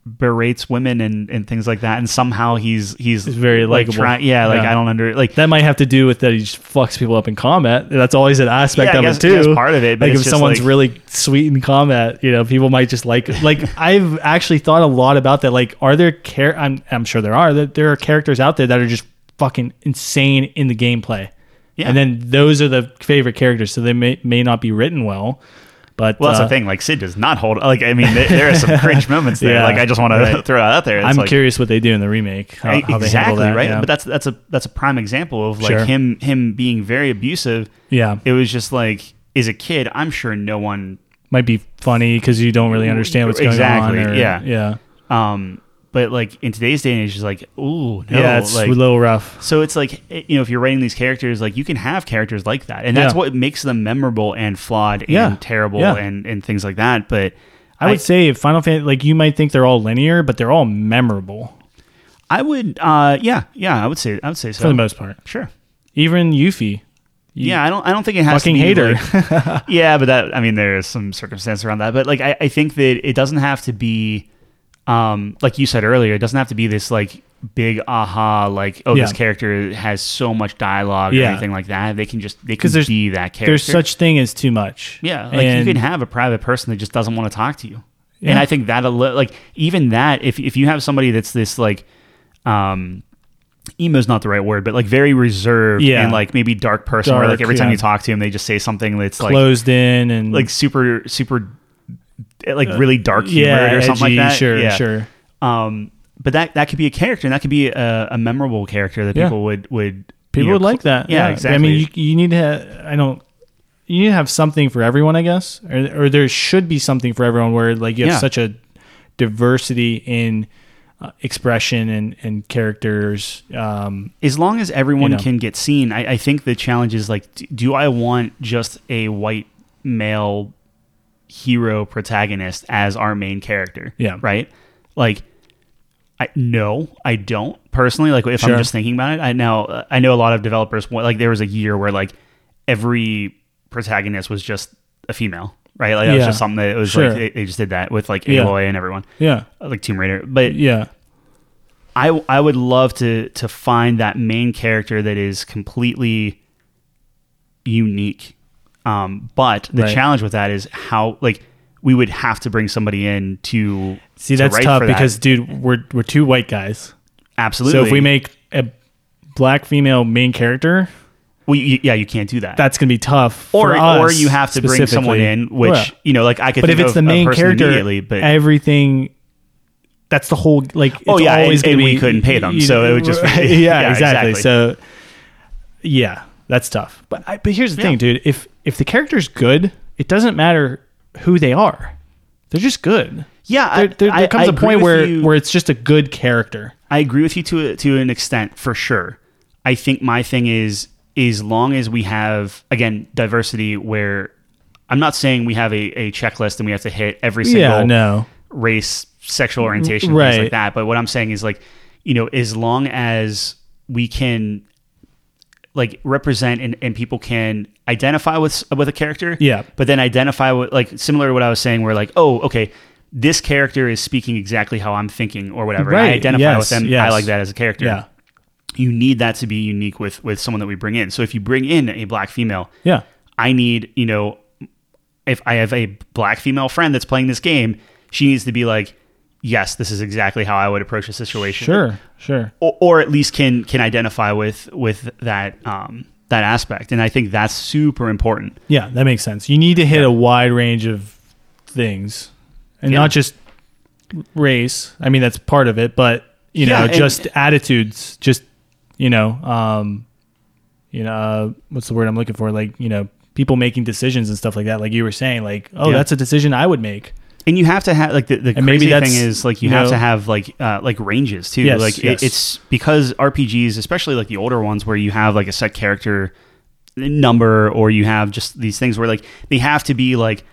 berates women and, and things like that, and somehow he's he's, He's very like, likable. try- yeah, like Yeah. I don't under like That might have to do with that he just fucks people up in combat. That's always an aspect Yeah, of guess- it too. Part of it, but like if someone's like- really sweet in combat, you know, people might just like. Like [laughs] I've actually thought a lot about that. Like, are there char- I'm I'm sure there are. That there are characters out there that are just fucking insane in the gameplay. Yeah. And then those are the favorite characters, so they may may not be written well, but well, that's uh, the thing. Like Cid does not hold. Like I mean, there, there are some [laughs] cringe moments there. Yeah, like I just want right. to throw it out there. It's I'm like, curious what they do in the remake. How, how they handle exactly that. right. Yeah. But that's that's a that's a prime example of like Sure. him him being very abusive. yeah, It was just like as a kid, I'm sure no one. might be funny because you don't really understand what's going Exactly, on. or- yeah. yeah, Um, but like in today's day and age, it's like, ooh, no, yeah. It's like, a little rough. So it's like eh, you know, if you're writing these characters, like you can have characters like that, and that's Yeah. what makes them memorable and flawed and Yeah. terrible Yeah. and and things like that. But I would say Final Fantasy, like you might think they're all linear, but they're all memorable I would, uh, yeah, yeah, I would say, I would say so. for the most part. sure. Even Yuffie. You Yeah, I don't. I don't think it has fucking to be fucking hater. like- [laughs] yeah, but that. I mean, there's some circumstance around that. But like, I, I think that it doesn't have to be, um, like you said earlier, it doesn't have to be this like big aha, like oh, this character has so much dialogue or Yeah. anything like that. They can just they can there's be that character. there's such thing as too much. Yeah, like And- you can have a private person that just doesn't want to talk to you. And I think that like even that if if you have somebody that's this like um emo is not the right word, but like very reserved Yeah. and like maybe dark person where like every time yeah. you talk to him they just say something that's like closed in and like super super like really dark humor yeah, or something edgy, like that. Sure, yeah. sure. Um but that that could be a character and that could be a, a memorable character that Yeah. people would would People you know, would like that. Yeah, exactly. I mean, you, you need to. Have, I don't. You need to have something for everyone, I guess, or, or there should be something for everyone where like you have Yeah. such a diversity in uh, expression and and characters. Um, as long as everyone You know. can get seen, I, I think the challenge is like, do I want just a white male hero protagonist as our main character? Yeah. Right? Like, I no, I don't personally. Like, if Sure. I'm just thinking about it, I know I know a lot of developers. Like, there was a year where like every protagonist was just a female. Right, like that was just something that it was Sure. like they, they just did that with like Yeah. Aloy and everyone, yeah, uh, like Tomb Raider. But yeah, I I would love to to find that main character that is completely unique. Um, but the Right. challenge with that is how like we would have to bring somebody in to See, to that's tough that. because, dude, we're we're two white guys. absolutely. So if we make a black female main character, well, you, yeah, you can't do that. that's gonna be tough. or for us or you have to bring someone in, which Yeah. you know, like I could. But if it's the main character, immediately, but everything. That's the whole like. It's Oh, yeah, always and- and be, we couldn't pay them, so it would just [laughs] be- yeah, [laughs] yeah, exactly. exactly. So yeah, that's tough. But I, but here's the Yeah. thing, dude. If if the character's good, it doesn't matter who they are. They're just good. yeah, There, there, I- there comes I a agree point where you. where it's just a good character. I agree with you to a, to an extent for sure. I think my thing is as long as we have again diversity where I'm not saying we have a, a checklist and we have to hit every single Yeah, no. race, sexual orientation, Right. things like that. But what I'm saying is like, you know, as long as we can like represent and, and people can identify with with a character, Yeah. but then identify with like similar to what I was saying, where like, oh, okay, this character is speaking exactly how I'm thinking or whatever. and I identify Yes. with them. I like that as a character. Yeah. You need that to be unique with with someone that we bring in. So if you bring in a black female, Yeah. I need, you know, if I have a black female friend that's playing this game, she needs to be like, yes, this is exactly how I would approach a situation. Sure. Sure. Or, or at least can can identify with with that um that aspect. And I think that's super important. Yeah, that makes sense. You need to hit a wide range of things, and Yeah. not just race. I mean, that's part of it, but you Yeah, know, and- just attitudes. Just you know, um, you know, uh, what's the word I'm looking for? Like you know, people making decisions and stuff like that. Like you were saying, like oh, Yeah. that's a decision I would make. And you have to have like the, the And crazy thing is like you, you have know- to have like uh, like ranges too. Yes, like it- yes. it's because RPGs, especially like the older ones, where you have like a set character number, or you have just these things where like they have to be like,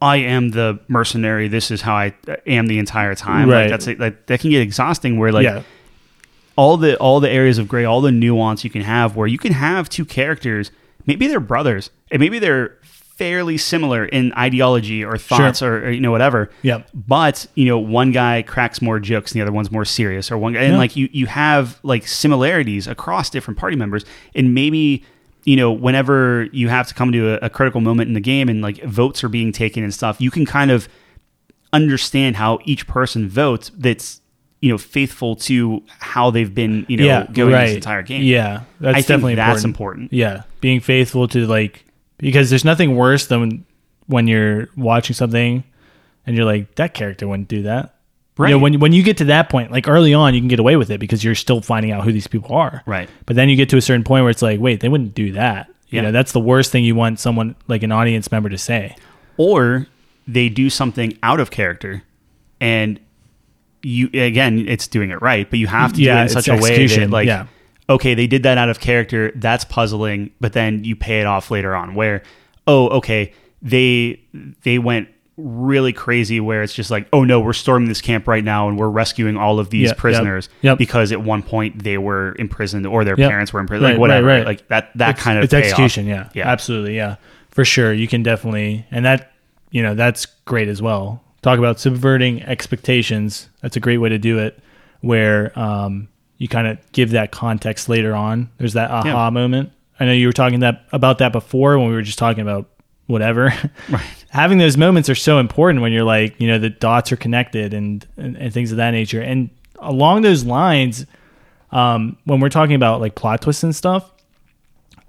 I am the mercenary. This is how I am the entire time. Right. Like that's like, that can get exhausting. Where like yeah, all the all the areas of gray, all the nuance you can have, where you can have two characters, maybe they're brothers, and maybe they're fairly similar in ideology or thoughts or, or, you know whatever. Yep. But you know, one guy cracks more jokes, and the other one's more serious, or one guy, and Yeah. like you you have like similarities across different party members, and maybe. You know, whenever you have to come to a, a critical moment in the game and like votes are being taken and stuff, you can kind of understand how each person votes that's you know faithful to how they've been you know yeah, going right. this entire game. Yeah, that's I definitely that's important. important. Yeah, being faithful to like because there's nothing worse than when you're watching something and you're like that character wouldn't do that. Right. You know, when when you get to that point, like early on, you can get away with it because you're still finding out who these people are. Right. But then you get to a certain point where it's like, wait, they wouldn't do that. You Yeah. know, that's the worst thing you want someone like an audience member to say. Or they do something out of character, and you again, it's doing it right, but you have to Yeah, do it in such a way that like, yeah. Okay, they did that out of character. That's puzzling, but then you pay it off later on. Where, oh, okay, they they went really crazy where it's just like oh no we're storming this camp right now and we're rescuing all of these yep, prisoners yep. because at one point they were imprisoned or their Yep. parents were imprisoned Right, like whatever right, right. like that that It's- kind of it's payoff. execution yeah Yeah. absolutely yeah for sure you can definitely and that you know that's great as well talk about subverting expectations that's a great way to do it where um, you kind of give that context later on there's that aha Yeah. moment i know you were talking that about that before when we were just talking about whatever [laughs] Right. having those moments are so important when you're like you know the dots are connected and and, and things of that nature and along those lines um, when we're talking about like plot twists and stuff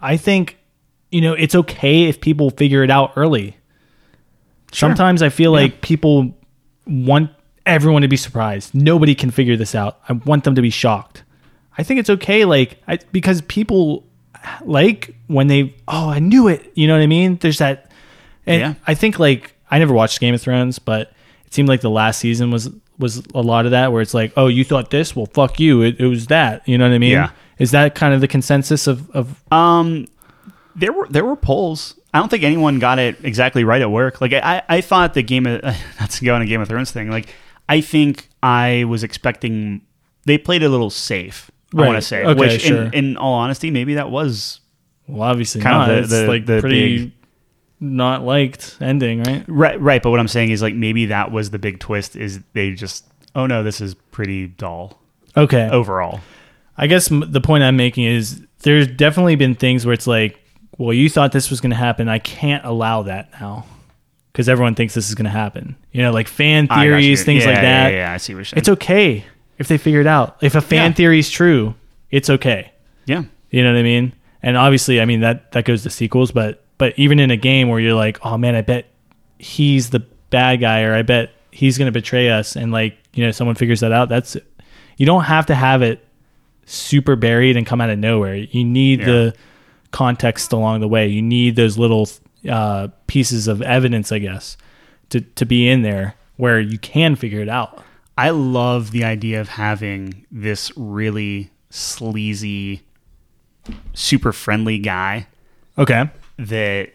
I think, you know, it's okay if people figure it out early. Sometimes I feel like people want everyone to be surprised. Nobody can figure this out. I want them to be shocked. I think it's okay, like, I, because people like when they, oh, I knew it. You know what I mean? There's that. And Yeah. I think, like, I never watched Game of Thrones, but it seemed like the last season was was a lot of that where it's like, oh, you thought this? Well, fuck you. It, it was that. You know what I mean? Yeah. Is that kind of the consensus of, of Um, there were there were polls. I don't think anyone got it exactly right at work. Like I, I thought the game of [laughs] not to go on a Game of Thrones thing. Like I think I was expecting they played a little safe. I Right. want to say, Okay, which sure. in, in all honesty, maybe that was Well, obviously Kind of not. the- it's the- like the pretty big- not liked ending, right? right. Right, but what I'm saying is like maybe that was the big twist. Is they just oh no, this is pretty dull Okay. overall. I guess m- the point I'm making is there's definitely been things where it's like well, you thought this was going to happen. I can't allow that now because everyone thinks this is going to happen. You know, like fan I got you. theories, things Yeah, like that. Yeah, yeah, I see what you're saying. It's okay if they figure it out. If a fan Yeah. theory is true, it's okay. yeah. You know what I mean? And obviously, I mean that that goes to sequels, but but even in a game where you're like, oh man, I bet he's the bad guy, or I bet he's gonna betray us, and like you know someone figures that out. That's you don't have to have it super buried and come out of nowhere. You need Yeah. the context along the way. You need those little uh, pieces of evidence, I guess, to to be in there where you can figure it out. I love the idea of having this really sleazy, super friendly guy Okay. that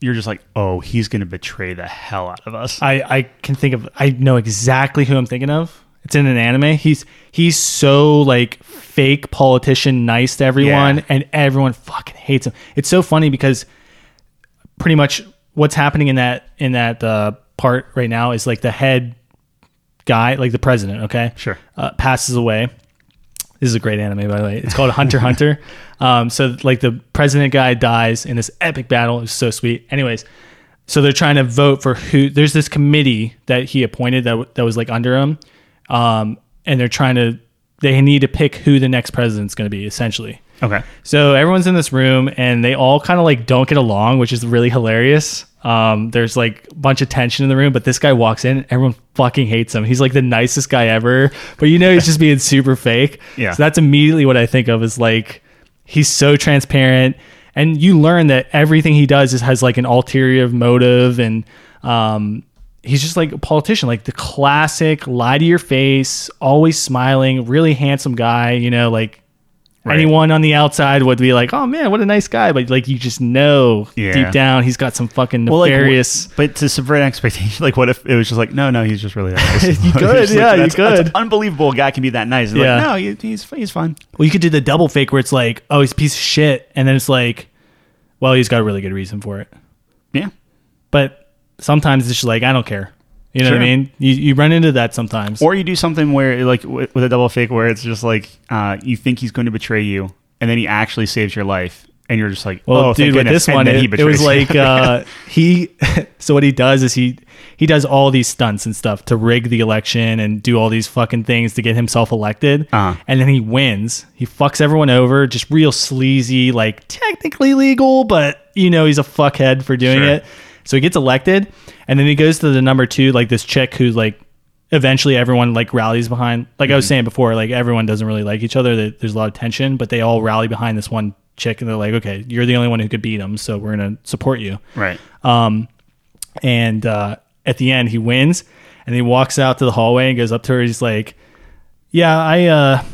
you're just like, oh, he's going to betray the hell out of us. I, I can think of I know exactly who I'm thinking of. It's in an anime. He's he's so like fake politician, nice to everyone, Yeah. and everyone fucking hates him. It's so funny because pretty much what's happening in that in that uh, part right now is like the head guy, like the president. Okay, Sure. uh, passes away. This is a great anime, by the way. It's called Hunter Hunter. [laughs] Um, so like the president guy dies in this epic battle. It's so sweet. Anyways, so they're trying to vote for who. There's this committee that he appointed that that was like under him, um, and they're trying to. They need to pick who the next president's going to be, essentially. Okay. So everyone's in this room and they all kind of like don't get along, which is really hilarious. Um, there's like a bunch of tension in the room, but this guy walks in, everyone fucking hates him. He's like the nicest guy ever, but you know he's just being super fake. [laughs] Yeah. So that's immediately what I think of is like he's so transparent, and you learn that everything he does is has like an ulterior motive, and um, he's just like a politician, like the classic lie to your face, always smiling, really handsome guy. You know, like Right. anyone on the outside would be like, "Oh man, what a nice guy," but like you just know Yeah. deep down he's got some fucking Well, like, nefarious. but to subvert expectation, [laughs] like, what if it was just like, no, no, he's just really [laughs] nice. You [laughs] could, Just like, yeah, you that's could. unbelievable. A guy can be that nice. Like, Yeah. no, he, he's he's fine. well, you could do the double fake where it's like, "Oh, he's a piece of shit," and then it's like, "Well, he's got a really good reason for it." Yeah. But sometimes it's just like, "I don't care." You know what I mean? You you run into that sometimes. Or you do something where, like, with with a double fake, where it's just like uh, you think he's going to betray you, and then he actually saves your life, and you're just like, Well, oh, dude, with this one, it, it was like uh, [laughs] he. [laughs] so what he does is he he does all these stunts and stuff to rig the election and do all these fucking things to get himself elected, Uh-huh. and then he wins. He fucks everyone over, just real sleazy, like technically legal, but you know he's a fuckhead for doing Sure. it. So he gets elected, and then he goes to the number two, like this chick who's like. Eventually, everyone like rallies behind. Like I was saying before, like everyone doesn't really like each other. There- There's a lot of tension, but they all rally behind this one chick, and they're like, "Okay, you're the only one who could beat him, so we're gonna support you." right. Um, and uh, at the end, he wins, and he walks out to the hallway and goes up to her. He's like, "Yeah, I uh,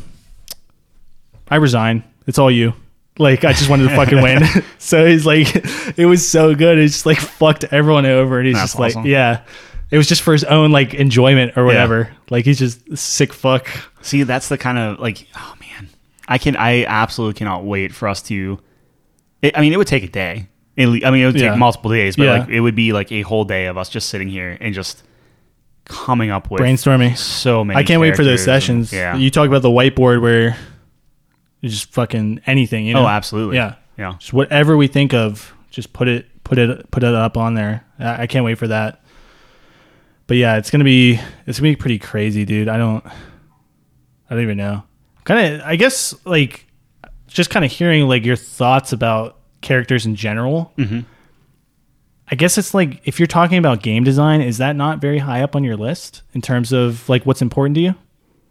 I resign. It's all you." Like I just wanted to fucking win. [laughs] [laughs] so he's like, [laughs] it was so good. It's just like fucked everyone over, and he's That's just like, yeah. It was just for his own like enjoyment or whatever. Like he's just sick fuck. See, that's the kind of like, oh man, I can, I absolutely cannot wait for us to. It, I mean, it would take a day. It, I mean, it would take Yeah. multiple days, but Yeah. like, it would be like a whole day of us just sitting here and just coming up with Brainstorming. so many. I can't wait for those characters and- sessions. yeah. You talk about the whiteboard where just fucking anything, you know? oh, absolutely. Yeah. Yeah. Just whatever we think of, just put it put it put it up on there. I, I can't wait for that. But yeah, it's gonna be it's gonna be pretty crazy, dude. I don't I don't even know. Kind of I guess like just kind of hearing like your thoughts about characters in general. Mhm. I guess it's like if you're talking about game design, is that not very high up on your list in terms of like what's important to you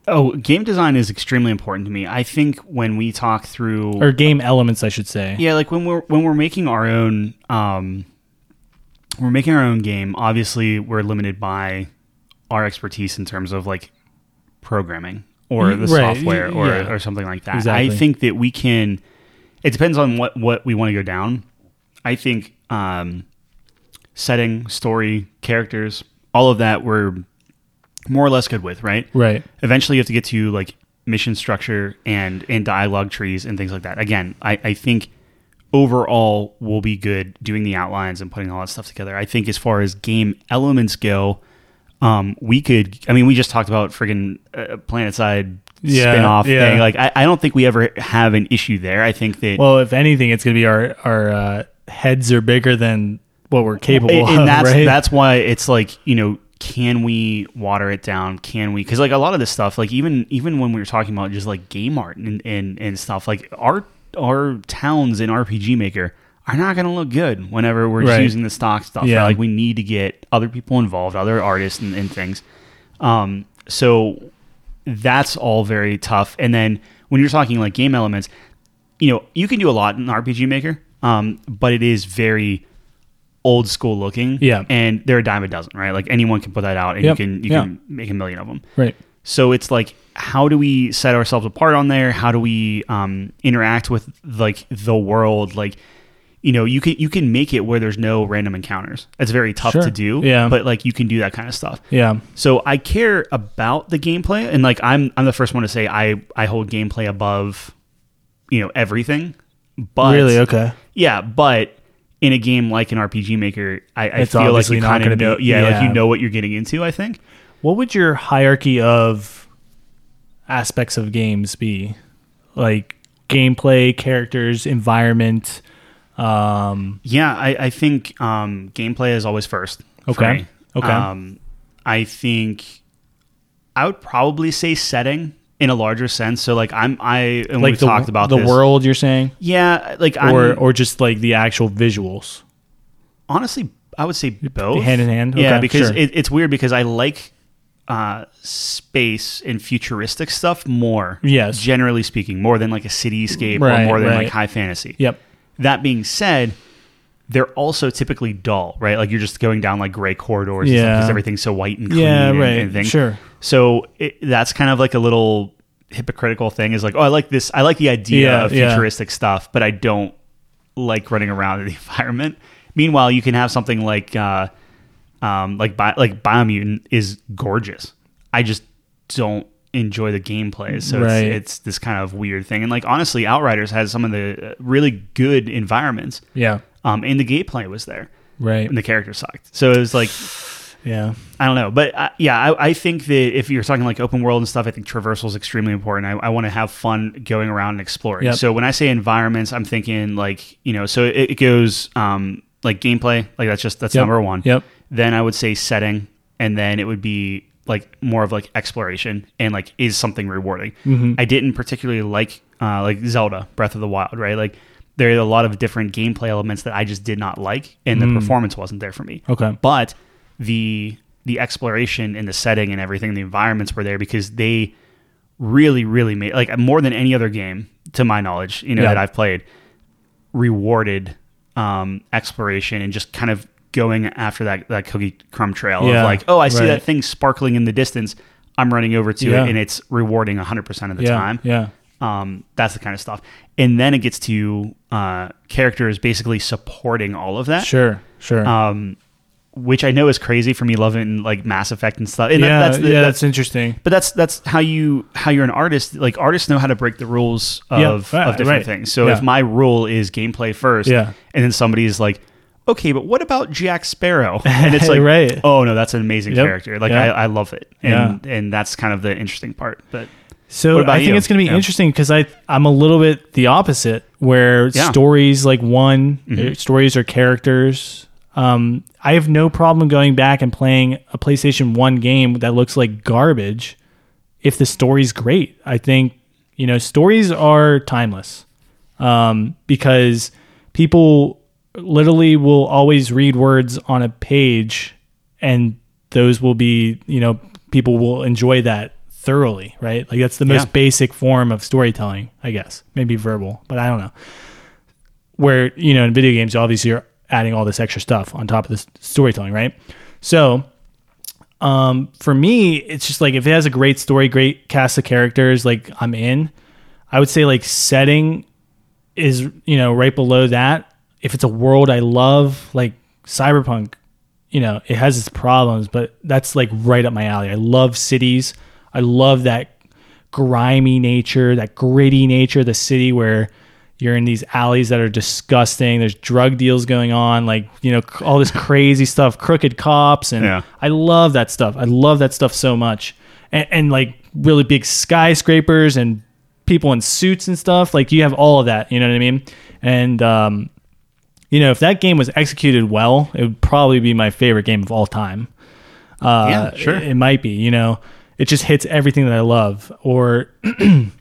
Oh, game design is extremely important to me. I think when we talk through or game elements, I should say. Yeah, like when we're when we're making our own um we're making our own game, obviously we're limited by our expertise in terms of like programming or the right, software or, yeah. or something like that. Exactly. I think that we can it depends on what what we want to go down. I think um setting, story, characters, all of that we're more or less good with, right? Right. eventually you have to get to like mission structure and and dialogue trees and things like that again i i think overall we'll be good doing the outlines and putting all that stuff together i think as far as game elements go um we could i mean we just talked about friggin uh, PlanetSide Yeah, spin-off yeah. thing. Like I, I don't think we ever have an issue there. I think that Well, if anything, it's gonna be our our uh, heads are bigger than what we're capable and, of. And that's right? that's why it's like you know can we water it down can we because like a lot of this stuff like even even when we were talking about just like game art and and, and stuff like our our towns in rpg maker are not going to look good whenever we're Right. using the stock stuff Yeah. right? like we need to get other people involved other artists and, and things um so that's all very tough and then when you're talking like game elements you know you can do a lot in rpg maker um but it is very old school looking. Yeah. And they're a dime a dozen, right? Like anyone can put that out and Yep. you can you Yeah. can make a million of them. right. So it's like how do we set ourselves apart on there? How do we um, interact with like the world? Like you know, you can you can make it where there's no random encounters. It's very tough Sure. to do. Yeah. But like you can do that kind of stuff. Yeah. So I care about the gameplay, and like I'm I'm the first one to say I I hold gameplay above, you know, everything. But really? Okay. yeah, but in a game like an RPG Maker, I, I feel like you kind of be- know, yeah, like you know what you're getting into. I think. What would your hierarchy of aspects of games be? Like gameplay, characters, environment. Um, Yeah, I, I think um, gameplay is always first. Okay. Okay. Um, I think I would probably say setting in a larger sense. So like I'm I and like we've the, talked about the this. world you're saying, Yeah, like I'm or or just like the actual visuals. honestly I would say both Hand in hand? Yeah, Okay, because sure. it, it's weird because I like uh, space and futuristic stuff more. Yes. generally speaking, more than like a cityscape Right, or more than right. like high fantasy. Yep. That being said, they're also typically dull, right? Like you're just going down like gray corridors Yeah. because everything's so white and clean. Yeah. and, Right. and things. Sure. So it, that's kind of like a little hypocritical thing. Is like, oh, I like this. I like the idea Yeah, of yeah. futuristic stuff, but I don't like running around in the [laughs] environment. Meanwhile, you can have something like, uh, um, like Bi- like Biomutant is gorgeous. I just don't enjoy the gameplay, so Right. it's, it's this kind of weird thing. And like honestly, Outriders has some of the uh, really good environments, Yeah. um, and the gameplay was there, Right. and the characters sucked. So it was like Yeah. I don't know, but uh, yeah, I, I think that if you're talking like open world and stuff, I think traversal is extremely important. I, I want to have fun going around and exploring. Yep. So when I say environments, I'm thinking like you know, so it, it goes um, like gameplay, like that's just that's Yep. number one. Yep. Then I would say setting, and then it would be like more of like exploration and like is something rewarding. Mm-hmm. I didn't particularly like uh, like Zelda Breath of the Wild, right? Like there are a lot of different gameplay elements that I just did not like, and the performance wasn't there for me Mm. Okay. but the the exploration and the setting and everything the environments were there because they really really made like more than any other game to my knowledge you know Yeah. that i've played rewarded um exploration and just kind of going after that that cookie crumb trail Yeah, of like oh i see right. that thing sparkling in the distance i'm running over to Yeah. it and it's rewarding 100% of the time Yeah. um, that's the kind of stuff. And then it gets to uh, characters basically supporting all of that, Sure. Sure. um, which I know is crazy for me loving like Mass Effect and stuff. And yeah. that's the, yeah. that's, That's interesting. but that's that's how you how you're an artist. Like artists know how to break the rules Yeah, of, right, of different right. things. So Yeah. if my rule is gameplay first, Yeah. and then somebody's like, okay, but what about Jack Sparrow? [laughs] And it's like, Right. oh no, that's an amazing Yep. character. Like Yeah. I, I love it, and and that's kind of the interesting part. But So I think you? it's going to be Yeah. interesting because I I'm a little bit the opposite, where Yeah. Mm-hmm. stories like one uh, stories or characters. Um, I have no problem going back and playing a PlayStation One game that looks like garbage if the story's great. I think you know stories are timeless um, because people literally will always read words on a page, and those will be you know people will enjoy that thoroughly, right? Like that's the most Yeah. basic form of storytelling, I guess. Maybe verbal, but I don't know. Where you know in video games, obviously you're adding all this extra stuff on top of this storytelling, right? So um, for me, it's just like if it has a great story, great cast of characters, like I'm in. I would say like setting is you know right below that. If it's a world I love, like Cyberpunk, you know it has its problems, but that's like right up my alley. I love cities. I love that grimy nature, that gritty nature the city where you're in these alleys that are disgusting. There's drug deals going on, like, you know, all this [laughs] crazy stuff, crooked cops. And Yeah. I love that stuff. I love that stuff so much. And, and like really big skyscrapers and people in suits and stuff. Like you have all of that. You know what I mean? And um, you know, if that game was executed well, it would probably be my favorite game of all time. Uh, Yeah, sure. It, it might be. You know, it just hits everything that I love. Or [clears throat]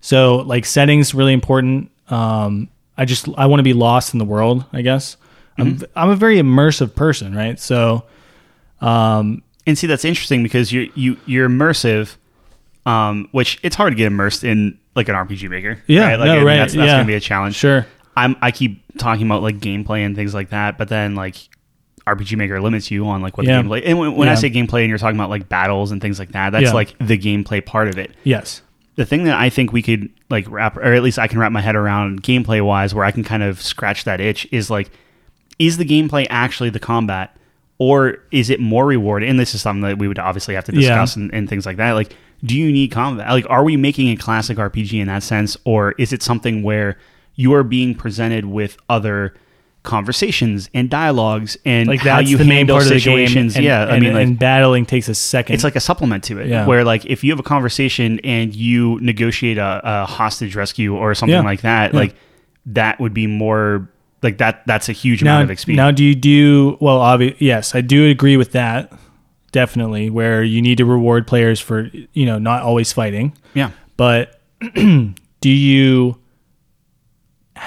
so like settings really important. Um, I just I want to be lost in the world. I guess I'm I'm a very immersive person, right? So um, and see that's interesting because you you you're immersive um which it's hard to get immersed in like an rpg maker Yeah, right? like no, right, that's, that's yeah. gonna be a challenge sure. i'm i keep talking about like gameplay and things like that but then like rpg maker limits you on like what Yeah. the gameplay and when, when i say gameplay and you're talking about like battles and things like that that's Yeah. like the gameplay part of it Yes. The thing that I think we could like wrap, or at least I can wrap my head around gameplay wise, where I can kind of scratch that itch, is like, is the gameplay actually the combat, or is it more rewarding? And this is something that we would obviously have to Yeah. discuss and, and things like that. Like, do you need combat? Like, are we making a classic RPG in that sense, or is it something where you are being presented with other conversations and dialogues and Like how you the main handle part of the game. situations? and- yeah, I and- mean, like, and battling takes a second. it's like a supplement to it Yeah. where like if you have a conversation and you negotiate a, a hostage rescue or something Yeah. like that Yeah. like that would be more like that that's a huge now, amount of experience now, do you do well? Obvi- yes, I do agree with that. Definitely, where you need to reward players for you know not always fighting, yeah but [clears throat] do you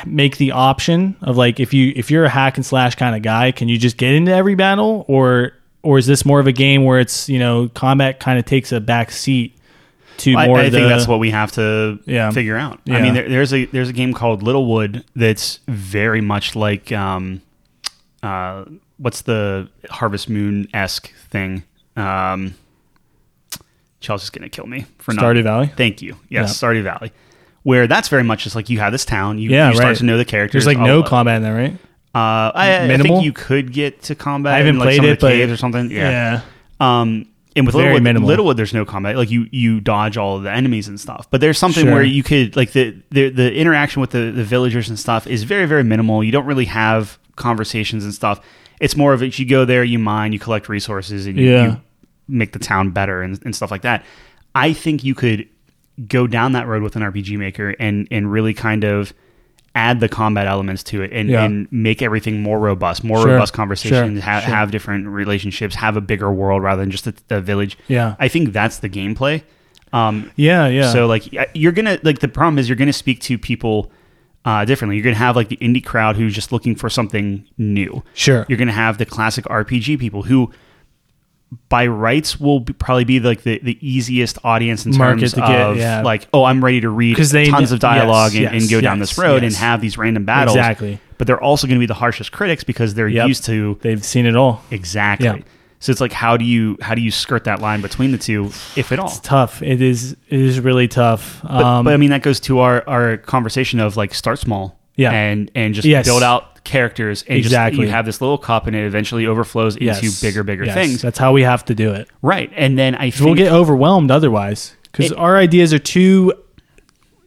make the option of like if you if you're a hack and slash kind of guy, can you just get into every battle, or or is this more of a game where it's you know combat kind of takes a back seat to I, more I of think that's what we have to Yeah. figure out i mean there, there's a there's a game called littlewood that's very much like um uh what's the harvest moon esque thing um chelsea's gonna kill me for not Stardew Valley. Thank you. Yes, Yeah. Stardew Valley. Where that's very much just like you have this town, you, Yeah, you start right. to know the characters. There's like no combat in there, right? Uh, I, I think you could get to combat. I haven't in, like, played some of it, the but caves or something. Yeah. yeah. Um, and with Very Littlewood, minimal. Littlewood, there's no combat. Like you, you dodge all of the enemies and stuff. But there's something Sure. where you could like the the, the interaction with the, the villagers and stuff is very very minimal. You don't really have conversations and stuff. It's more of it. You go there, you mine, you collect resources, and you, Yeah. you make the town better and, and stuff like that. I think you could go down that road with an RPG maker and and really kind of add the combat elements to it and, Yeah. and make everything more robust, more Sure. robust conversations, Sure. ha- Sure. have different relationships, have a bigger world rather than just a, a village. Yeah. I think that's the gameplay. Um, Yeah, yeah. So like you're gonna like the problem is you're gonna speak to people uh, differently. You're gonna have like the indie crowd who's just looking for something new. sure. You're gonna have the classic RPG people who, by rights, will be, probably be like the, the easiest audience in Market terms to get, of yeah. like, oh, I'm ready to read they tons of dialogue yes, and, and yes, go down this road and have these random battles. Exactly. But they're also going to be the harshest critics because they're Yep. used to They've seen it all. exactly. Yeah. So it's like how do you how do you skirt that line between the two, if at all? It's tough. It is. It is really tough. But, um, but I mean that goes to our, our conversation of like start small, Yeah. and and just Yes. build out characters, and Exactly. just you have this little cup, and it eventually overflows into yes, bigger, bigger yes. things, That's how we have to do it. right? And then I think We'll get overwhelmed otherwise because our ideas are too.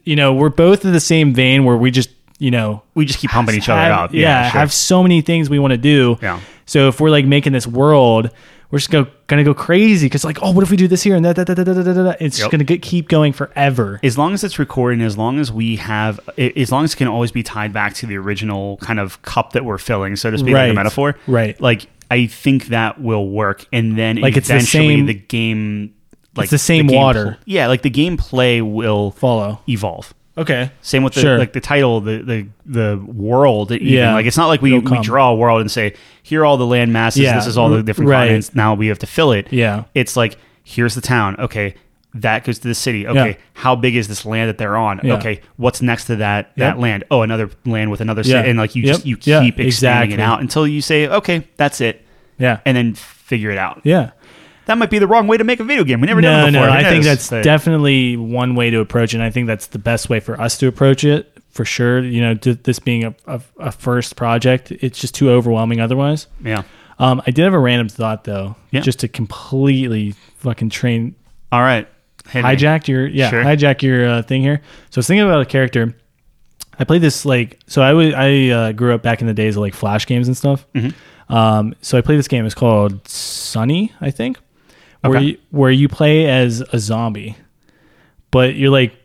You know, we're both in the same vein where we just you know we just keep pumping each other have- up. Yeah, sure. have so many things we want to do. Yeah. So if we're like making this world, we're just go, gonna go crazy because like, oh, what if we do this here and that, that, that, that, that, that, that. It's Yep. just gonna get, keep going forever. as long as it's recording, as long as we have, as long as it can always be tied back to the original kind of cup that we're filling, so to speak, like a metaphor, Right. Like I think that will work, and then Like, it's the same- the game, like the same game water. pl- yeah, like the gameplay will Follow. evolve. Okay. Same with the Sure. like the title, the the the world. Even. Yeah. like it's not like we, we draw a world and say here are all the land masses. Yeah. This is all the different Right. continents. Now we have to fill it. Yeah. it's like here's the town. Okay, that goes to the city. Okay, Yeah. how big is this land that they're on? Yeah. Okay, what's next to that that land? Oh, another land with another city, Yeah. and like you Yep. just you keep Yeah, expanding exactly. it out until you say okay, that's it, Yeah. and then figure it out. yeah. That might be the wrong way to make a video game. We never done No, it no. before. Who I think that's definitely one way to approach it. And I think that's the best way for us to approach it for sure. You know, th- this being a, a, a first project, it's just too overwhelming otherwise. yeah. Um, I did have a random thought though, Yeah. just to completely fucking train All right. Hit me. hijack your yeah Sure. hijack your uh, thing here. So I was thinking about a character. I played this like so I was I uh, grew up back in the days of like flash games and stuff. Mm-hmm. Um, so I played this game. It's called Sonny, I think. Where Okay. you, where you play as a zombie, but you're like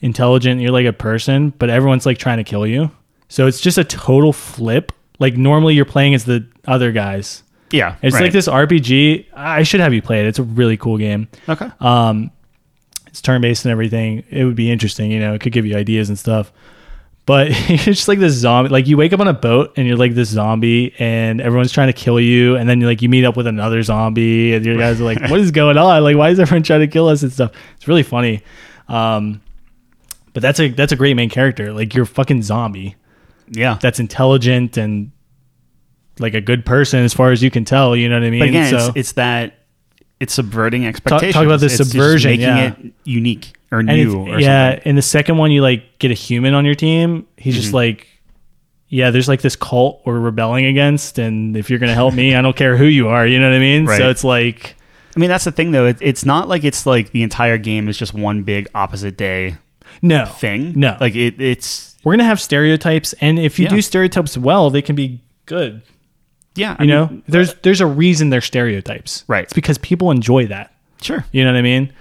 intelligent. You're like a person, but everyone's like trying to kill you. So it's just a total flip. Like normally you're playing as the other guys. Yeah, It's right. like this RPG. I should have you play it. It's a really cool game. Okay. Um, it's turn based and everything. It would be interesting, you know. It could give you ideas and stuff. But [laughs] you're just like this zombie. Like you wake up on a boat and you're like this zombie, and everyone's trying to kill you. And then you like you meet up with another zombie, and you guys are like, "What is going on? Like, why is everyone trying to kill us and stuff?" It's really funny. Um, but that's a that's a great main character. Like you're a fucking zombie yeah. that's intelligent and like a good person as far as you can tell. You know what I mean? But again, so it's, it's that it's subverting expectations. talk about the It's subversion, making yeah. it unique or And new. Or yeah, something. in the second one, you like get a human on your team. He's Mm-hmm. just like, yeah, there's like this cult we're rebelling against, and if you're gonna help me, I don't care who you are. You know what I mean? Right. So it's like, I mean, that's the thing, though. It, it's not like it's like the entire game is just one big opposite day no thing. No. like it, it's We're gonna have stereotypes, and if you Yeah. do stereotypes well, they can be good. yeah. I You know, mean, there's there's a reason they're stereotypes. Right. It's because people enjoy that. sure. You know what I mean?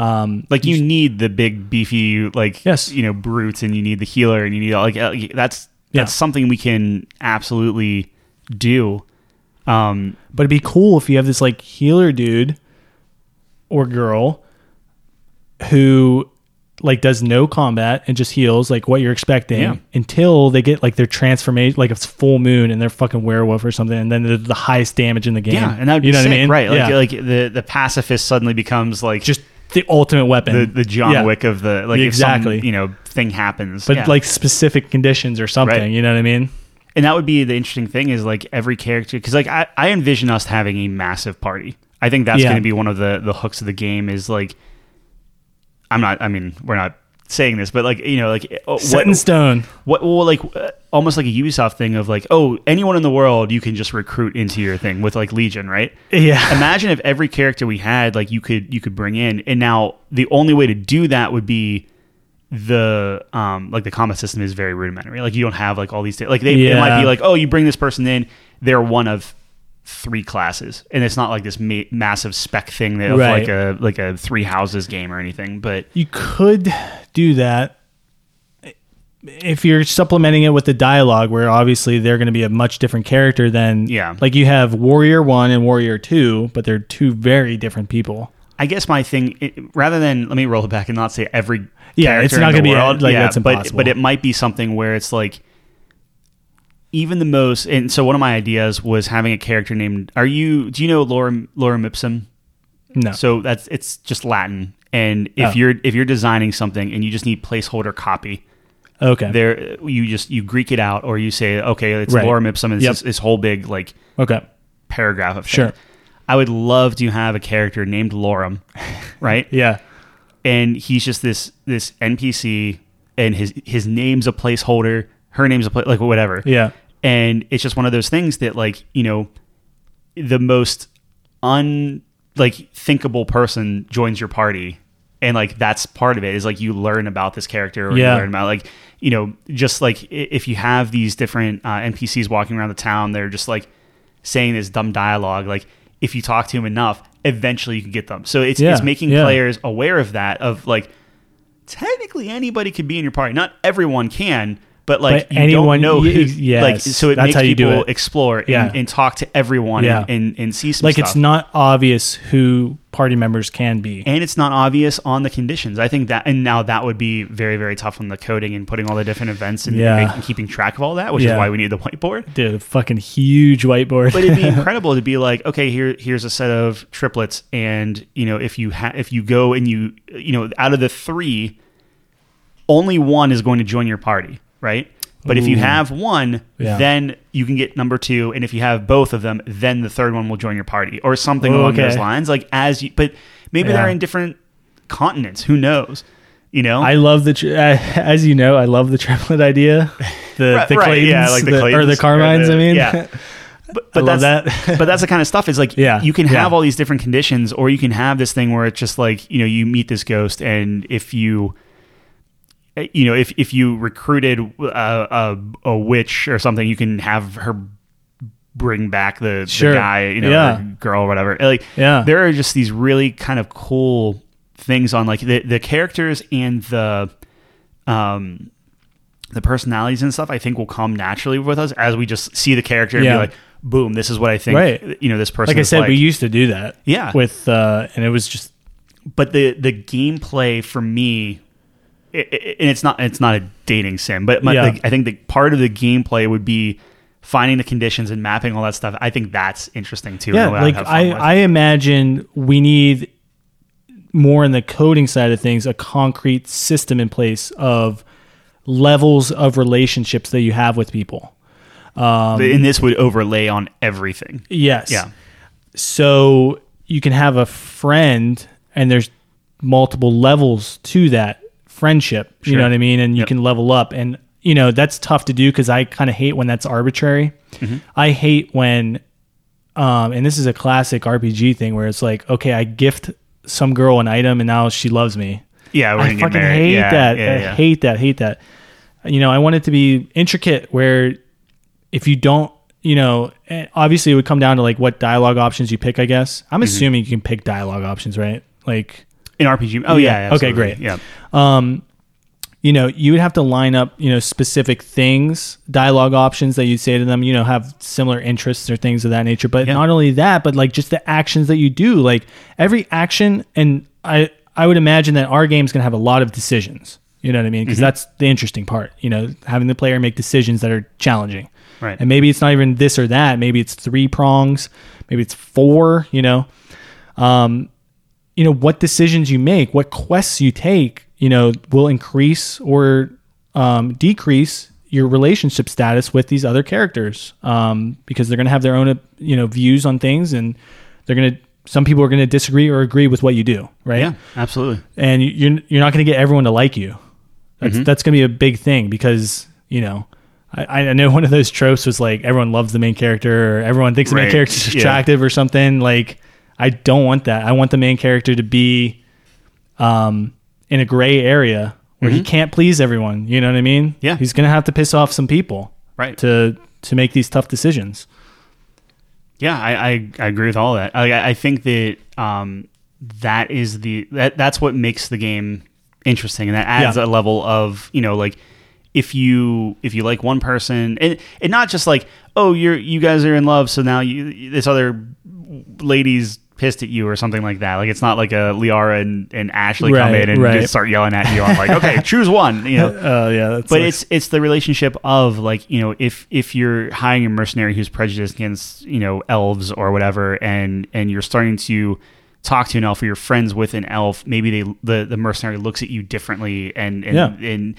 Um, Like you need the big beefy, like Yes. you know, brute, and you need the healer, and you need like uh, that's Yeah. that's something we can absolutely do. Um, But it'd be cool if you have this like healer dude or girl who like does no combat and just heals like what you're expecting Yeah. until they get like their transformation like it's full moon and they're fucking werewolf or something and then they're the highest damage in the game. yeah, and that would you know sick, what I mean? right? Like yeah. like the the pacifist suddenly becomes like just the ultimate weapon. the the John Yeah. Wick of the like Exactly. If some, you know thing happens, But yeah. like specific conditions or something, Right. you know what I mean? and that would be the interesting thing is like every character because like I, I envision us having a massive party i think that's Yeah. going to be one of the the hooks of the game is like i'm not i mean we're not saying this but like you know like uh, Set in stone. what well like uh, almost like a ubisoft thing of like oh anyone in the world you can just recruit into your thing with like legion right Yeah. imagine if every character we had like you could you could bring in and now the only way to do that would be the um like the combat system is very rudimentary like you don't have like all these like they it might be like oh you bring this person in they're one of three classes and it's not like this ma- massive spec thing that of Right. like a like a three houses game or anything but you could do that if you're supplementing it with the dialogue where obviously they're going to be a much different character than Yeah. like you have warrior 1 and warrior 2 but they're two very different people I guess my thing, it, rather than let me roll it back and not say every Yeah, character it's not gonna be a- world, like, yeah, that's but impossible. but it might be something where it's like even the most. And so one of my ideas was having a character named. Are you? Do you know Laura Lorem Ipsum? no So that's it's just Latin. And if Oh. you're if you're designing something and you just need placeholder copy, okay there you just you Greek it out or you say okay it's Right. Lorem Ipsum and it's Yep. this, this whole big like okay paragraph of Sure. I would love to have a character named Lorem, [laughs] right? yeah and he's just this this NPC, and his his name's a placeholder, her name's a pla- like whatever, yeah and it's just one of those things that like you know, the most un like thinkable person joins your party, and like that's part of it is like you learn about this character or Yeah. you learn about like you know just like if you have these different uh, NPCs walking around the town, they're just like saying this dumb dialogue like. If you talk to him enough, eventually you can get them. So it's, Yeah, it's making yeah. players aware of that. Of like, technically anybody could be in your party. Not everyone can, but like But you anyone- don't know who. yes, like so it that's makes how you do people it. explore and, Yeah. and talk to everyone Yeah. and, and, and see some like stuff. it's not obvious who party members can be and it's not obvious on the conditions. I think that, and now that would be very, very tough on the coding and putting all the different events and, Yeah. making, keeping track of all that, which Yeah. is why we need the whiteboard. dude fucking huge whiteboard But it'd be [laughs] incredible to be like, okay, here, here's a set of triplets, and you know, if you ha- if you go and you, you know, out of the three, only one is going to join your party, right? But if you have one, Yeah. then you can get number two, and if you have both of them, then the third one will join your party, or something Oh, along okay. those lines. Like as you, but maybe Yeah. they're in different continents. Who knows? You know, I love the, tri- [laughs] as you know, I love the triplet idea. The Right, the right, yeah, like the or the Claytons, or Carmines. the- I mean, yeah. [laughs] but, I but love that's, that. but that's the kind of stuff is like [laughs] Yeah, you can have all these different conditions or you can have this thing where it's just like you know you meet this ghost and if you you know if, if you recruited a, a, a witch or something you can have her bring back the, Sure. the guy, you know, Yeah. girl or whatever. Like, Yeah. there are just these really kind of cool things on like the the characters and the um the personalities and stuff. I think will come naturally with us as we just see the character and Yeah. be like, boom, this is what I think. Right. You know, this person. like I said, we used to do that. Yeah. With uh, and it was just but the the gameplay for me i i and it's not it's not a dating sim but my, Yeah. the, i think the part of the gameplay would be finding the conditions and mapping all that stuff i think that's interesting too yeah. Like have I. I imagine we need more in the coding side of things, a concrete system in place of levels of relationships that you have with people. Um, and this would overlay on everything Yes. yeah so you can have a friend and there's multiple levels to that friendship you know what i mean and you Yep. can level up and you know that's tough to do because i kind of hate when that's arbitrary Mm-hmm. i hate when um and this is a classic rpg thing where it's like okay i gift some girl an item and now she loves me yeah we're I gonna get fucking hate Yeah, that. yeah, I yeah. hate that. Hate that. You know, I want it to be intricate where if you don't, you know, eh, obviously it would come down to like what dialogue options you pick, I guess. Mm-hmm. I'm assuming you can pick dialogue options, right? Like, in rpg oh yeah, Yeah. Okay, great. yeah um, you know, you would have to line up, you know, specific things, dialogue options that you'd say to them, you know, have similar interests or things of that nature. But Yeah. not only that, but like just the actions that you do, like every action. And I, I would imagine that our game's going to have a lot of decisions. You know what I mean? Because Mm-hmm. that's the interesting part, you know, having the player make decisions that are challenging. Right. And maybe it's not even this or that. Maybe it's three prongs. Maybe it's four, you know. Um, you know what decisions you make what quests you take you know will increase or um, decrease your relationship status with these other characters um, because they're going to have their own you know views on things and they're going to some people are going to disagree or agree with what you do right yeah absolutely and you- you're you're not going to get everyone to like you that's that's going to be a big thing because you know I, I know one of those tropes was like everyone loves the main character or everyone thinks the main Right. character's Yeah. attractive or something like I don't want that. I want the main character to be um, in a gray area where he can't please everyone. You know what I mean? Yeah. He's gonna have to piss off some people right to to make these tough decisions. Yeah, I, I, I agree with all that. I, I think that um, that is the that that's what makes the game interesting, and that adds Yeah. a level of you know like if you if you like one person and and not just like oh you're you guys are in love, so now you this other lady's pissed at you or something like that. Like it's not like a Liara and, and Ashley come in and right. just start yelling at you. I'm like okay, [laughs] choose one. You know, Uh, [laughs] yeah, that's but it's it's the relationship of like you know if if you're hiring a mercenary who's prejudiced against you know elves or whatever and and you're starting to talk to an elf or you're friends with an elf maybe they the the mercenary looks at you differently and and Yeah. and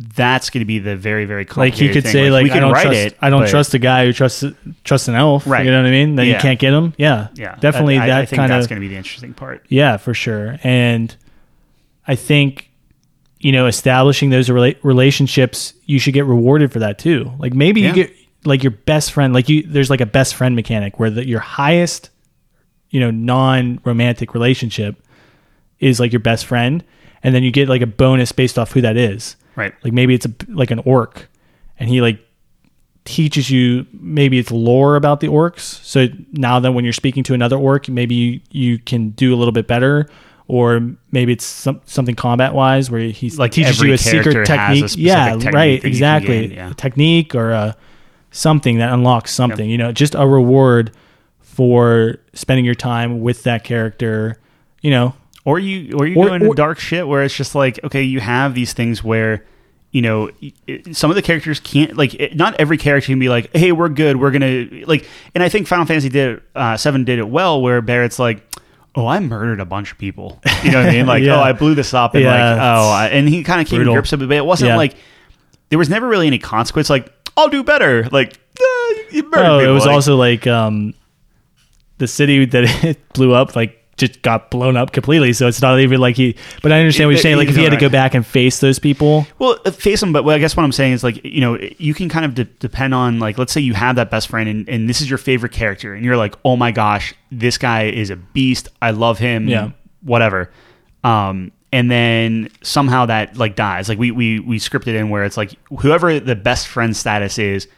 that's going to be the very very like he could thing. say like, we I can don't write trust it I don't but- trust a guy who trusts trusts an elf. Right. You know what I mean? That Yeah. you can't get him. Yeah. yeah Definitely I, I that think kind that's of going to be the interesting part Yeah, for sure. And I think, you know, establishing those rela- relationships, you should get rewarded for that too. Like maybe Yeah. you get like your best friend, like you, there's like a best friend mechanic where the, your highest, you know, non romantic relationship is like your best friend. And then you get like a bonus based off who that is. Right Like maybe it's a, like an orc and he like teaches you maybe it's lore about the orcs. So now then when you're speaking to another orc, maybe you, you can do a little bit better. Or maybe it's some, something combat wise where he Like teaches you a secret has a technique. yeah, technique right, that exactly. gain, yeah. A technique or a something that unlocks something. You know, just a reward for spending your time with that character. You know, or you or you Or- go into or- dark shit where it's just like okay you have these things where you know some of the characters can't like it, not every character can be like hey we're good we're gonna like and i think final fantasy did uh, 7 did it well where Barret's like oh i murdered a bunch of people. You know what i mean? [laughs] Like Yeah. oh i blew this up and Yeah, like oh I, and he kind of came to grips with it but it wasn't Yeah. like there was never really any consequence like i'll do better. Like eh, you murdered Oh, it was Like, also like um, the city that [laughs] it blew up, like just got blown up completely. So it's not even like he. But I understand what you're saying. Like if he had to go back and face those people, Well, uh, face them, but I guess what I'm saying is like you know you can kind of de- depend on like let's say you have that best friend and, and this is your favorite character and you're like oh my gosh this guy is a beast I love him Yeah. whatever um and then somehow that like dies like we we we scripted in where it's like whoever the best friend status is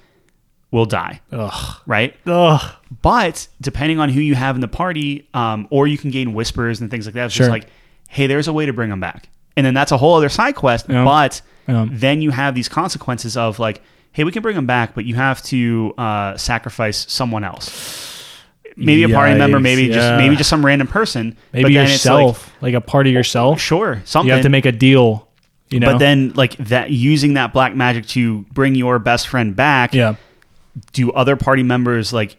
will die, Ugh. right? Ugh. But depending on who you have in the party, um, or you can gain whispers and things like that. It's Sure. just like, hey, there's a way to bring them back, and then that's a whole other side quest. Yeah. But Yeah. then you have these consequences of like, hey, we can bring them back, but you have to uh, sacrifice someone else. Maybe a party member, Yikes, maybe just maybe just some random person. Maybe but then it's yourself, like, a part of yourself. Sure, something. You have to make a deal. You know. But then, like that, using that black magic to bring your best friend back. yeah. Do other party members like?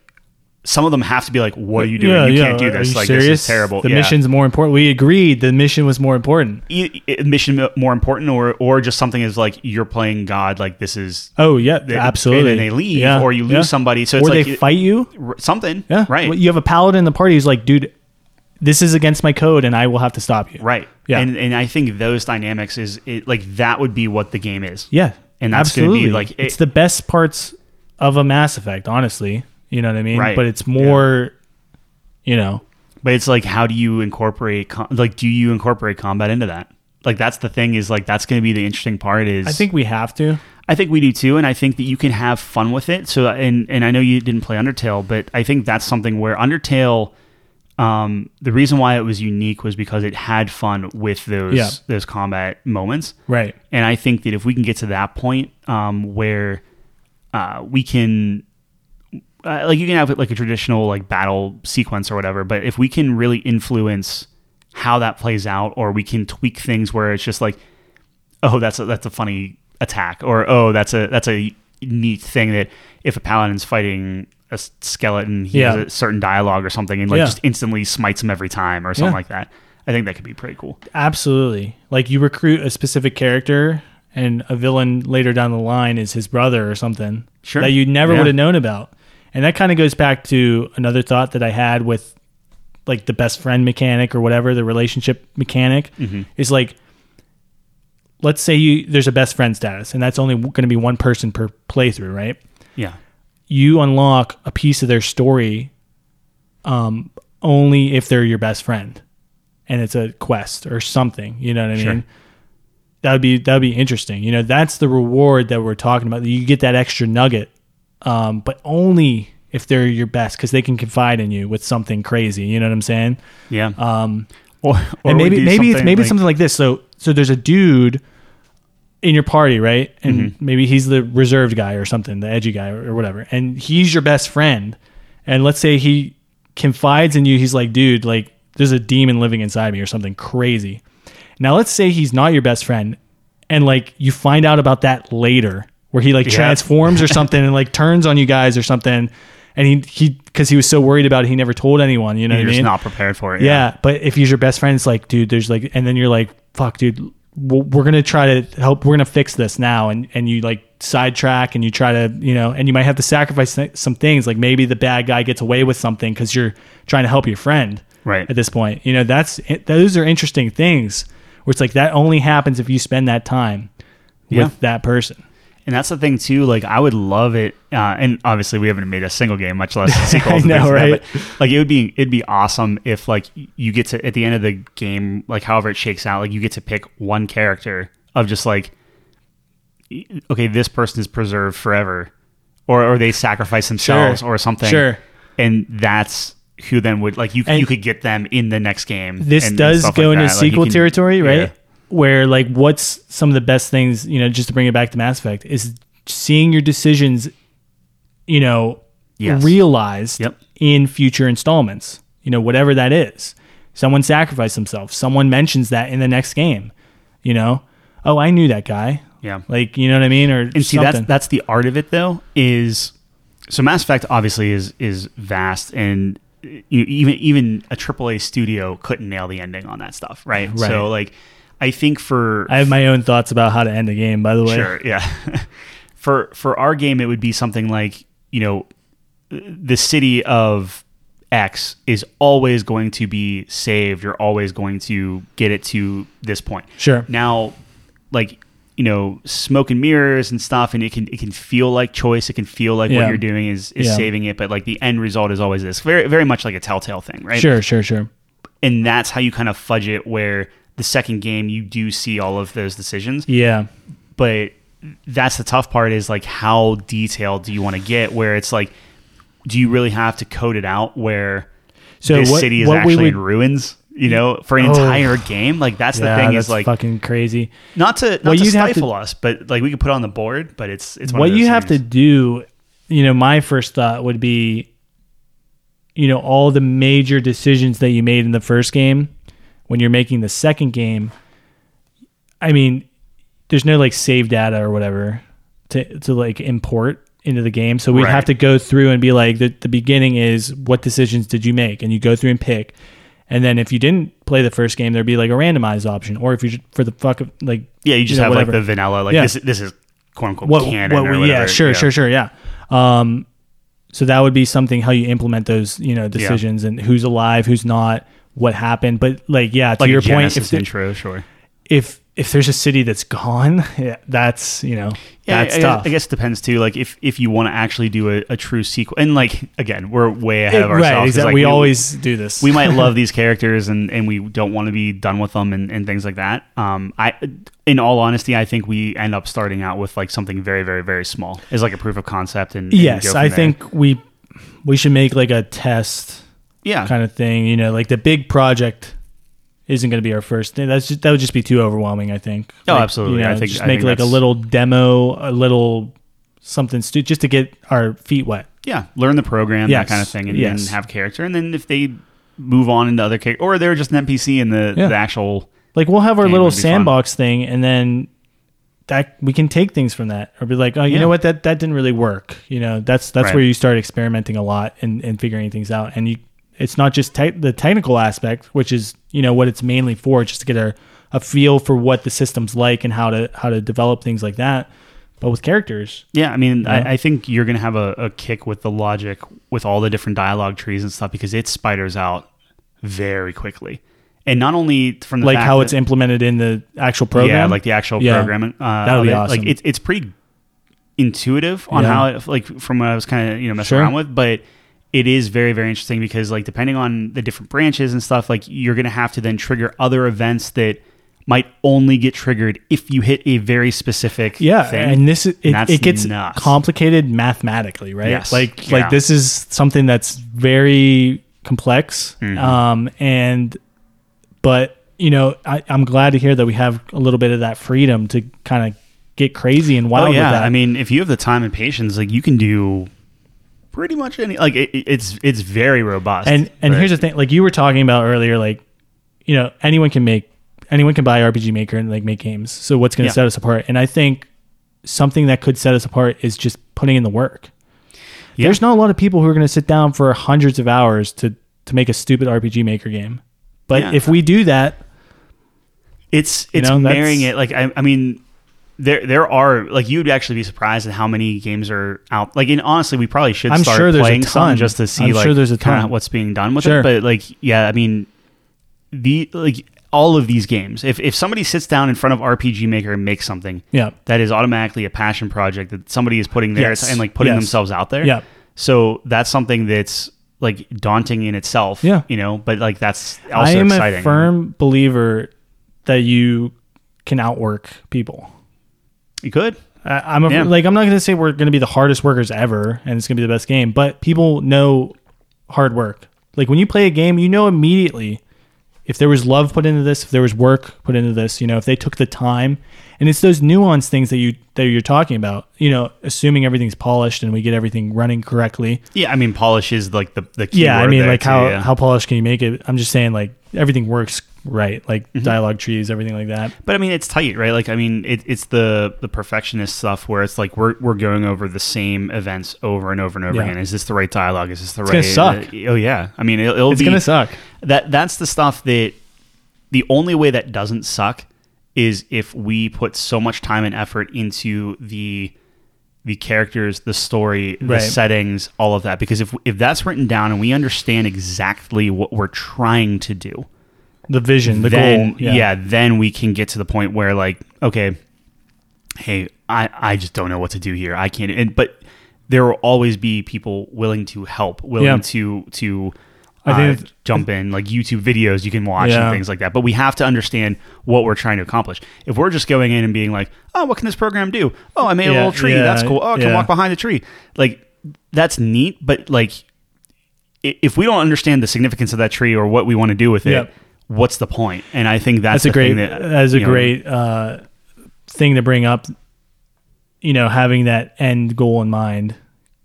Some of them have to be like, "What are you doing? Yeah, you yeah. can't do this. Like serious? this is terrible." The Yeah. mission's more important. We agreed the mission was more important. E- mission more important, or or just something is like you're playing God. Like this is Oh yeah, they- absolutely. And they leave, or you lose somebody. So or it's they fight you. something. Yeah, right. Well, You have a paladin in the party who's like, dude, this is against my code, and I will have to stop you. Right. Yeah. And and I think those dynamics is it, like that would be what the game is. Yeah, And that's gonna be, absolutely. like, it- it's the best parts of a Mass Effect, honestly. You know what I mean? Right. But it's more, you know, But it's like, how do you incorporate? Com- like, do you incorporate combat into that? Like, that's the thing. Is like that's going to be the interesting part. Is I think we have to. I think we do too, and I think that you can have fun with it. So, and and I know you didn't play Undertale, but I think that's something where Undertale, um, the reason why it was unique was because it had fun with those Yeah. those combat moments. Right. And I think that if we can get to that point um, where uh, we can, uh, like, you can have like a traditional like battle sequence or whatever, but if we can really influence how that plays out, or we can tweak things where it's just like, oh, that's a, that's a funny attack, or oh, that's a that's a neat thing that if a paladin's fighting a skeleton, he Yeah. has a certain dialogue or something, and like Yeah. just instantly smites him every time or something Yeah. like that. I think that could be pretty cool. Absolutely. Like you recruit a specific character, and a villain later down the line is his brother or something Sure. that you never Yeah. would have known about. And that kind of goes back to another thought that I had with like the best friend mechanic or whatever the relationship mechanic Mm-hmm. is like let's say you there's a best friend status and that's only going to be one person per playthrough right Yeah. you unlock a piece of their story um, only if they're your best friend and it's a quest or something you know what i Sure. mean that would be that would be interesting you know that's the reward that we're talking about you get that extra nugget um, but only if they're your best because they can confide in you with something crazy you know what i'm saying Yeah. um, or, or and maybe maybe it's maybe like- something like this. So so there's a dude in your party, right? And Mm-hmm. maybe he's the reserved guy or something, the edgy guy or, or whatever. And he's your best friend. And let's say he confides in you. He's like, dude, like there's a demon living inside me or something crazy. Now let's say he's not your best friend, and like you find out about that later, where he like Yeah. transforms or something and like turns on you guys or something. And he he because he was so worried about it, he never told anyone. You know you're what I mean? not prepared for it. Yeah, but if he's your best friend, it's like, dude, there's like, and then you're like, fuck, dude, we're gonna try to help. We're gonna fix this now, and and you like sidetrack and you try to, you know, and you might have to sacrifice th- some things. Like maybe the bad guy gets away with something because you're trying to help your friend. Right. At this point, you know, that's eh, those are interesting things. Where it's like that only happens if you spend that time Yeah. with that person. And that's the thing too. Like I would love it, uh, and obviously we haven't made a single game, much less [laughs] sequels. and know, things that, right? but, like it would be, it'd be awesome if like you get to at the end of the game, like however it shakes out, like you get to pick one character of just like, okay, this person is preserved forever, or or they sacrifice themselves or something. Sure. and that's who then would like you. And you could get them in the next game. this and- and does stuff go like into that. Like, sequel can- territory, right? yeah. Where like what's some of the best things, you know, just to bring it back to Mass Effect, is seeing your decisions, you know, Yes. realized Yep. in future installments. You know, whatever that is. Someone sacrificed themselves. Someone mentions that in the next game. You know, oh, I knew that guy. Yeah. Like, you know what I mean? Or and see something. that's that's the art of it though is so Mass Effect obviously is is vast and you even even a AAA studio couldn't nail the ending on that stuff right, Right. so like I think for I have my own thoughts about how to end a game, by the way. sure yeah [laughs] for for our game it would be something like you know the city of X is always going to be saved you're always going to get it to this point Sure. now like you know smoke and mirrors and stuff and it can it can feel like choice it can feel like Yeah. what you're doing is is Yeah. saving it but like the end result is always this very very much like a telltale thing right Sure, sure, sure. and that's how you kind of fudge it where the second game you do see all of those decisions Yeah. but that's the tough part is like how detailed do you want to get where it's like do you really have to code it out where So this what- city is what actually would- in ruins you know for an Oh. entire game like that's the thing that's is like fucking crazy. not to not What to you'd to- stifle us but like we could put it on the board but it's it's what you have to do you know my first thought would be you know all the major decisions that you made in the first game when you're making the second game i mean there's no like save data or whatever to to like import into the game so we'd Right. have to go through and be like the, the beginning is what decisions did you make and you go through and pick and then if you didn't play the first game there'd be like a randomized option. Or if you just for the fuck of like yeah you just know, have whatever. like the vanilla like Yeah. this this is quote unquote what, canon what we- yeah sure sure sure yeah. Um so that would be something how you implement those you know decisions and who's alive who's not what happened. But like yeah to like your point if, the- intro sure. if if there's a city that's gone yeah, that's you know Yeah, that's I, tough I guess it depends too. Like if if you want to actually do a, a true sequel, and like again, we're way ahead of It- ourselves. right exactly like, we, always do this we might love [laughs] these characters and and we don't want to be done with them and, and things like that. Um, I in all honesty, I think we end up starting out with like something very very very small is like a proof of concept and, and yes i there. think we we should make like a test yeah kind of thing you know like the big project isn't going to be our first thing that's just that would just be too overwhelming i think Oh, Like, absolutely. you know, I think- just I make think like a little demo a little something stu- just to get our feet wet yeah learn the program Yes. that kind of thing and, Yes. and have character and then if they move on into other characters or they're just an NPC in the Yeah. the actual like we'll have our little be fun. sandbox thing and then that we can take things from that or be like oh you Yeah. know what that that didn't really work you know that's that's Right. where you start experimenting a lot and, and figuring things out and you it's not just te- the technical aspect which is you know what it's mainly for just to get a, a feel for what the system's like and how to how to develop things like that but with characters Yeah, I mean, Yeah. I, I think you're gonna have a, a kick with the logic with all the different dialogue trees and stuff because it spiders out very quickly, and not only from the like how that- it's implemented in the actual program yeah, like the actual Yeah. programming. Uh, That would be it. awesome. Like it's it's pretty intuitive on Yeah. how it, like from what I was kind of you know messing Sure. around with, but it is very very interesting because like depending on the different branches and stuff, like you're gonna have to then trigger other events that might only get triggered if you hit a very specific yeah thing. and this is it, That's it gets nuts. complicated mathematically right Yes. like Yeah. like this is something that's very complex Mhm. um and but you know I, i'm glad to hear that we have a little bit of that freedom to kind of get crazy and wild oh yeah, with that I mean, if you have the time and patience, like you can do pretty much any. Like it, it's it's very robust. and and but- here's the thing like you were talking about earlier like you know anyone can make anyone can buy rpg maker and like make games so what's going to Yeah. set us apart and i think something that could set us apart is just putting in the work Yeah. there's not a lot of people who are going to sit down for hundreds of hours to to make a stupid rpg maker game but Yeah. if we do that it's You it's know, marrying it. Like I, I mean, there there are like you'd actually be surprised at how many games are out. Like, and honestly, we probably should I'm start sure playing some ton. just to see I'm like sure there's a ton. what's being done with Sure. it. But like, yeah, I mean, the like all of these games. If if somebody sits down in front of RPG Maker and makes something, yeah that is automatically a passion project that somebody is putting there Yes. and like putting Yes. themselves out there. yeah So that's something that's like daunting in itself. Yeah. You know, but like that's also i am exciting. a firm believer that you can outwork people You could. I- I'm a, Yeah. like I'm not going to say we're going to be the hardest workers ever and it's going to be the best game, but people know hard work. Like when you play a game, you know immediately if there was love put into this, if there was work put into this, you know, if they took the time. And it's those nuanced things that you that you're talking about. You know, assuming everything's polished and we get everything running correctly. Yeah, I mean, polish is like the the key yeah, I mean, like too, how yeah. how polished can you make it? I'm just saying like everything works right, like Mm-hmm. dialogue trees, everything like that. But I mean, it's tight, right? Like, I mean, it, it's the the perfectionist stuff where it's like we're we're going over the same events over and over and over Yeah. again. Is this the right dialogue? Is this the It's right? gonna suck. uh, oh yeah, I mean, it'll, it'll It's be gonna suck. that. That's the stuff that the only way that doesn't suck is if we put so much time and effort into the the characters, the story, the Right. settings, all of that. Because if if that's written down and we understand exactly what we're trying to do, The vision, the then goal. yeah. then we can get to the point where like okay hey i i just don't know what to do here i can't and but there will always be people willing to help willing Yeah. to to I think uh, think jump in like YouTube videos you can watch Yeah. and things like that. But we have to understand what we're trying to accomplish. If we're just going in and being like, "Oh, what can this program do? Oh, I made a little tree. yeah, That's cool. Oh, I can walk behind the tree." Like that's neat, but like if we don't understand the significance of that tree or what we want to do with it, Yep. What's the point? And I think that's, that's a great thing that that's a know, great uh, thing to bring up. You know having that end goal in mind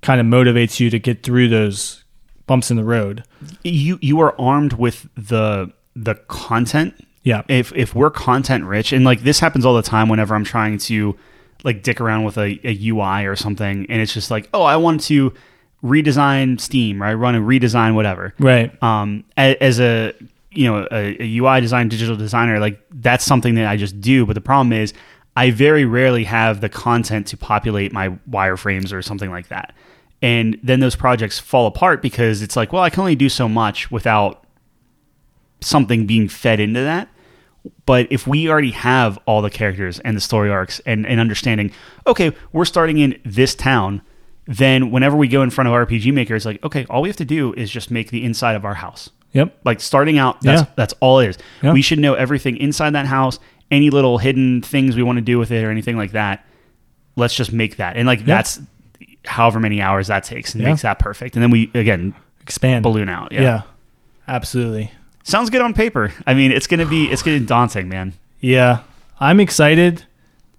kind of motivates you to get through those bumps in the road. You you are armed with the the content. Yeah. If if we're content rich and like this happens all the time whenever i'm trying to like dick around with a, a ui or something and it's just like oh i want to redesign steam right? Run a redesign whatever. Right. Um a- as a you know a, a ui design digital designer like that's something that i just do. But the problem is i very rarely have the content to populate my wireframes or something like that. And then those projects fall apart because it's like well i can only do so much without something being fed into that. But if we already have all the characters and the story arcs and, and understanding okay we're starting in this town then whenever we go in front of rpg maker it's like okay all we have to do is just make the inside of our house yep like starting out that's Yeah. that's all it is we should know everything inside that house any little hidden things we want to do with it or anything like that let's just make that and like that's however many hours that takes and Yeah. makes that perfect and then we again expand balloon out yeah. yeah absolutely sounds good on paper i mean it's gonna be it's getting daunting man Yeah, I'm excited.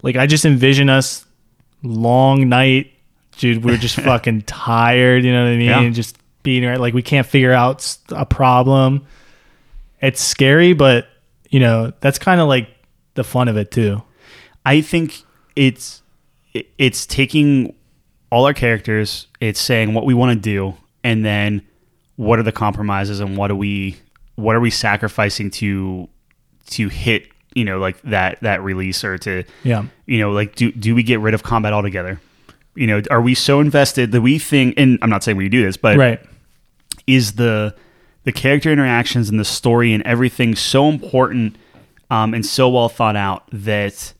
Like I just envision us long night, dude. We're just [laughs] fucking tired. You know what I mean? Yeah. Just being right. Like we can't figure out a problem. It's scary, but you know that's kind of like the fun of it too. I think it's it's taking all our characters, it's saying what we want to do, and then what are the compromises and what are we what are we sacrificing to to hit you know like that that release or to Yeah. you know like do do we get rid of combat altogether? You know, are we so invested that we think? And I'm not saying we do this, but Right. Is the the character interactions and the story and everything so important um, and so well thought out that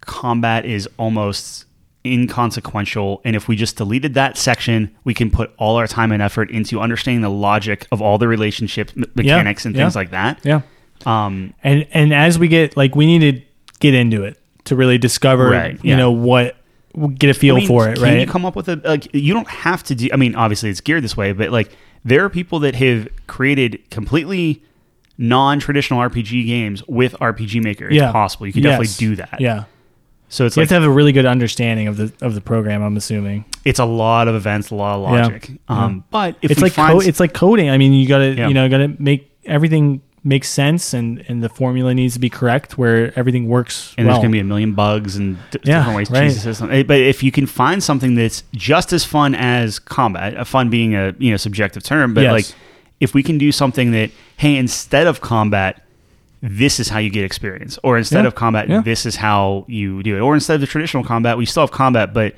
combat is almost inconsequential and if we just deleted that section we can put all our time and effort into understanding the logic of all the relationships me- mechanics and yeah. things like that Yeah. um, And and as we get like we need to get into it to really discover Right, you yeah. know what get a feel I mean, for it, can right? you come up with a like you don't have to do I mean obviously it's geared this way but like there are people that have created completely non-traditional RPG games with RPG Maker it's yeah. possible you can Yes. definitely do that Yeah. so it's You like have to have a really good understanding of the of the program. I'm assuming it's a lot of events a lot of Yeah. logic um, but if it's like co- it's like coding. I mean, you gotta Yeah. you know gotta make everything make sense, and and the formula needs to be correct where everything works. and well. there's going to be a million bugs and d- Yeah, different ways to right. system. Eh, But if you can find something that's just as fun as combat, a fun being a you know subjective term, but Yes. like if we can do something that hey, instead of combat, this is how you get experience, or instead Yeah, of combat, yeah. this is how you do it, or instead of the traditional combat, we still have combat, but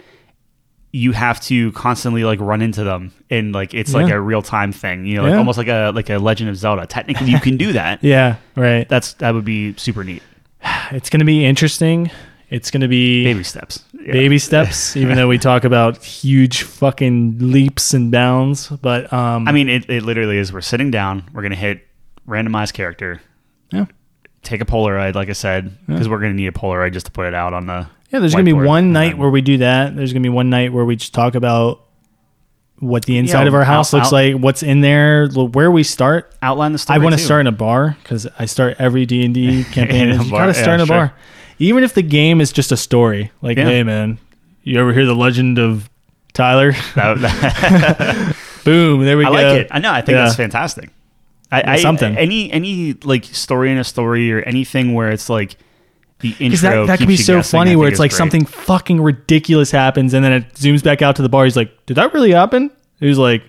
you have to constantly like run into them and like it's like a real time thing you know like Yeah. almost like a like a legend of zelda technically you can do [laughs] that yeah, right. that's that would be super neat [sighs] It's gonna be interesting. It's gonna be baby steps Yeah. baby [laughs] steps, even though we talk about huge fucking leaps and bounds. But um, I mean, it, it literally is. We're sitting down. We're gonna hit randomized character. Yeah. Take a Polaroid, like I said, because we're gonna need a Polaroid just to put it out on the. Yeah, there's gonna be one night where we do that. There's gonna be one night where we just talk about what the inside Yeah, of our house out- looks out- like, what's in there, where we start. outline the story. I want to too. start in a bar because I start every D and D campaign. [laughs] In a you bar, gotta start yeah, in a sure. bar, even if the game is just a story. Like, Yeah. hey man, you ever hear the legend of Tyler? [laughs] That- that- [laughs] Boom, there we I go. like it. I know. I think Yeah. that's fantastic. I, I something. any any like story in a story or anything where it's like the intro. Because that, that can be so guessing, funny where it's like great. something fucking ridiculous happens and then it zooms back out to the bar. He's like, did that really happen? He was like,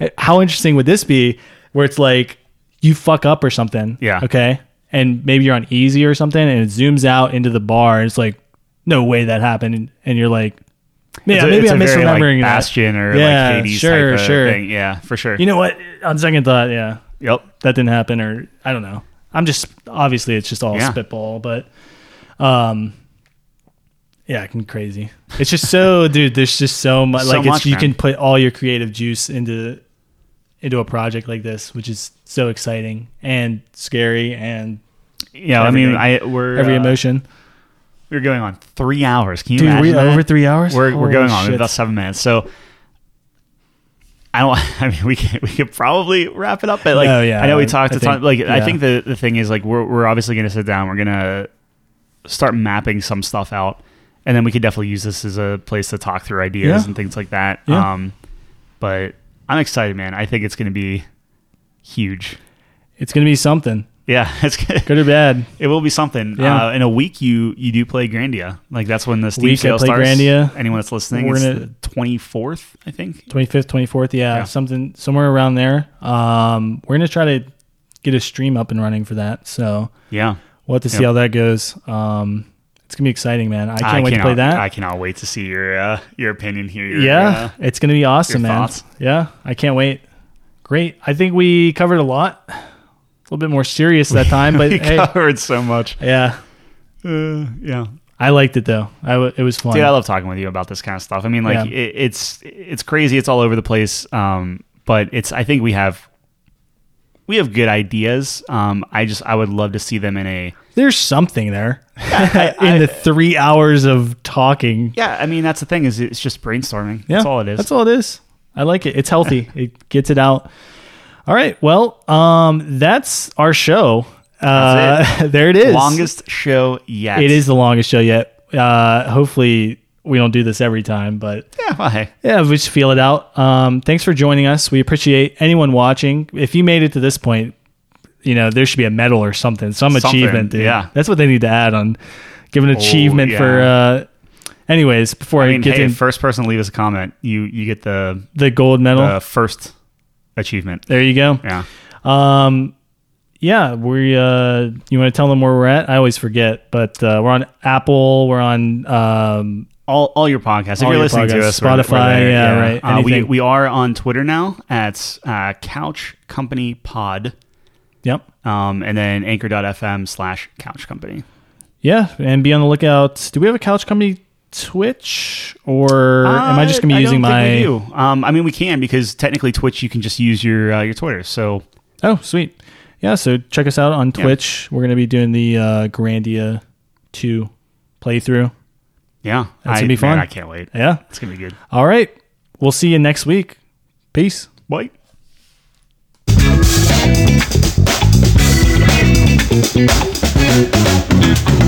"Eh, how interesting would this be? Where it's like you fuck up or something. Yeah. Okay. And maybe you're on easy or something and it zooms out into the bar and it's like, no way that happened. And, you're like, yeah, maybe I'm a very, misremembering like. Bastion or Yeah, like Hades sure, sure. thing. Yeah, for sure. You know what? On second thought, yeah, yep. that didn't happen or I don't know. I'm just obviously it's just all Yeah. spitball, but um yeah, it can crazy. It's just so [laughs] dude, there's just so much So like much, it's, you man. can put all your creative juice into into a project like this, which is so exciting and scary and Yeah, I mean, I we're every uh, emotion. We're going on three hours. Can you Dude, imagine we that? over three hours. We're, we're going on about seven minutes. So I don't. [laughs] I mean, we can we could probably wrap it up. But like, Oh, yeah, I know we talked I a ton. Like, I think the the thing is like we're we're obviously going to sit down. We're going to start mapping some stuff out, and then we could definitely use this as a place to talk through ideas Yeah. and things like that. Yeah. Um, but I'm excited, man. I think it's going to be huge. It's gonna be something, Yeah, [laughs] it's good. good or bad. [laughs] It will be something. Yeah. Uh, in a week, you you do play Grandia. Like that's when the Steam Week I sale play starts. Grandia. Anyone that's listening, We're it's twenty fourth, I think. Twenty fifth, twenty fourth, yeah, Yeah. something somewhere around there. Um, we're gonna try to get a stream up and running for that. So Yeah, we'll have to see Yep. how that goes. Um, it's gonna be exciting, man. I can't wait to play that. I cannot wait to see your uh, your opinion here. Your, yeah, uh, it's gonna be awesome, man. thoughts? Yeah, I can't wait. Great. I think we covered a lot. A little bit more serious that [laughs] time, but we hey, covered so much. yeah, Uh, yeah, I liked it though. I w- it was fun. dude, I love talking with you about this kind of stuff. I mean, like Yeah. it, it's it's crazy. It's all over the place. Um, but it's I think we have we have good ideas. Um, I just I would love to see them in a There's something there I- [laughs] in the three hours of talking. yeah. I mean, that's the thing is it's just brainstorming. Yeah, That's all it is. That's all it is. I like it. It's healthy. [laughs] it gets it out. All right. Well, um, that's our show. Uh, [laughs] there it is. Longest show yet. It is the longest show yet. Uh, hopefully we don't do this every time, but Yeah. Well, hey. yeah, we just feel it out. Um, thanks for joining us. We appreciate anyone watching. If you made it to this point, you know there should be a medal or something, some Something, achievement. Dude. yeah. that's what they need to add on. Give an achievement for. yeah. Uh, anyways, before I, I mean, get hey, to first person leave us a comment, you you get the the gold medal, the first achievement. there you go. Yeah. Um, yeah, we. Uh, you want to tell them where we're at? I always forget, but uh, we're on Apple. We're on. Um, All, all your podcasts. If All you're your listening to podcasts, us, we're- we're Spotify, there, yeah, right, Uh, we, we are on Twitter now at uh, Couch Company Pod, yep. um, and then Anchor.fm slash Couch Company. Yeah, and be on the lookout. Do we have a couch company Twitch, or am I just gonna be Uh, I using my? Um, I mean, we can because technically Twitch, you can just use your uh, your Twitter. So Oh, sweet. Yeah, so check us out on Twitch. We're gonna be doing the uh, Grandia two playthrough. Yeah. That's gonna be fun. Man, I can't wait. Yeah. It's gonna be good. All right. We'll see you next week. Peace. Bye. Thank you.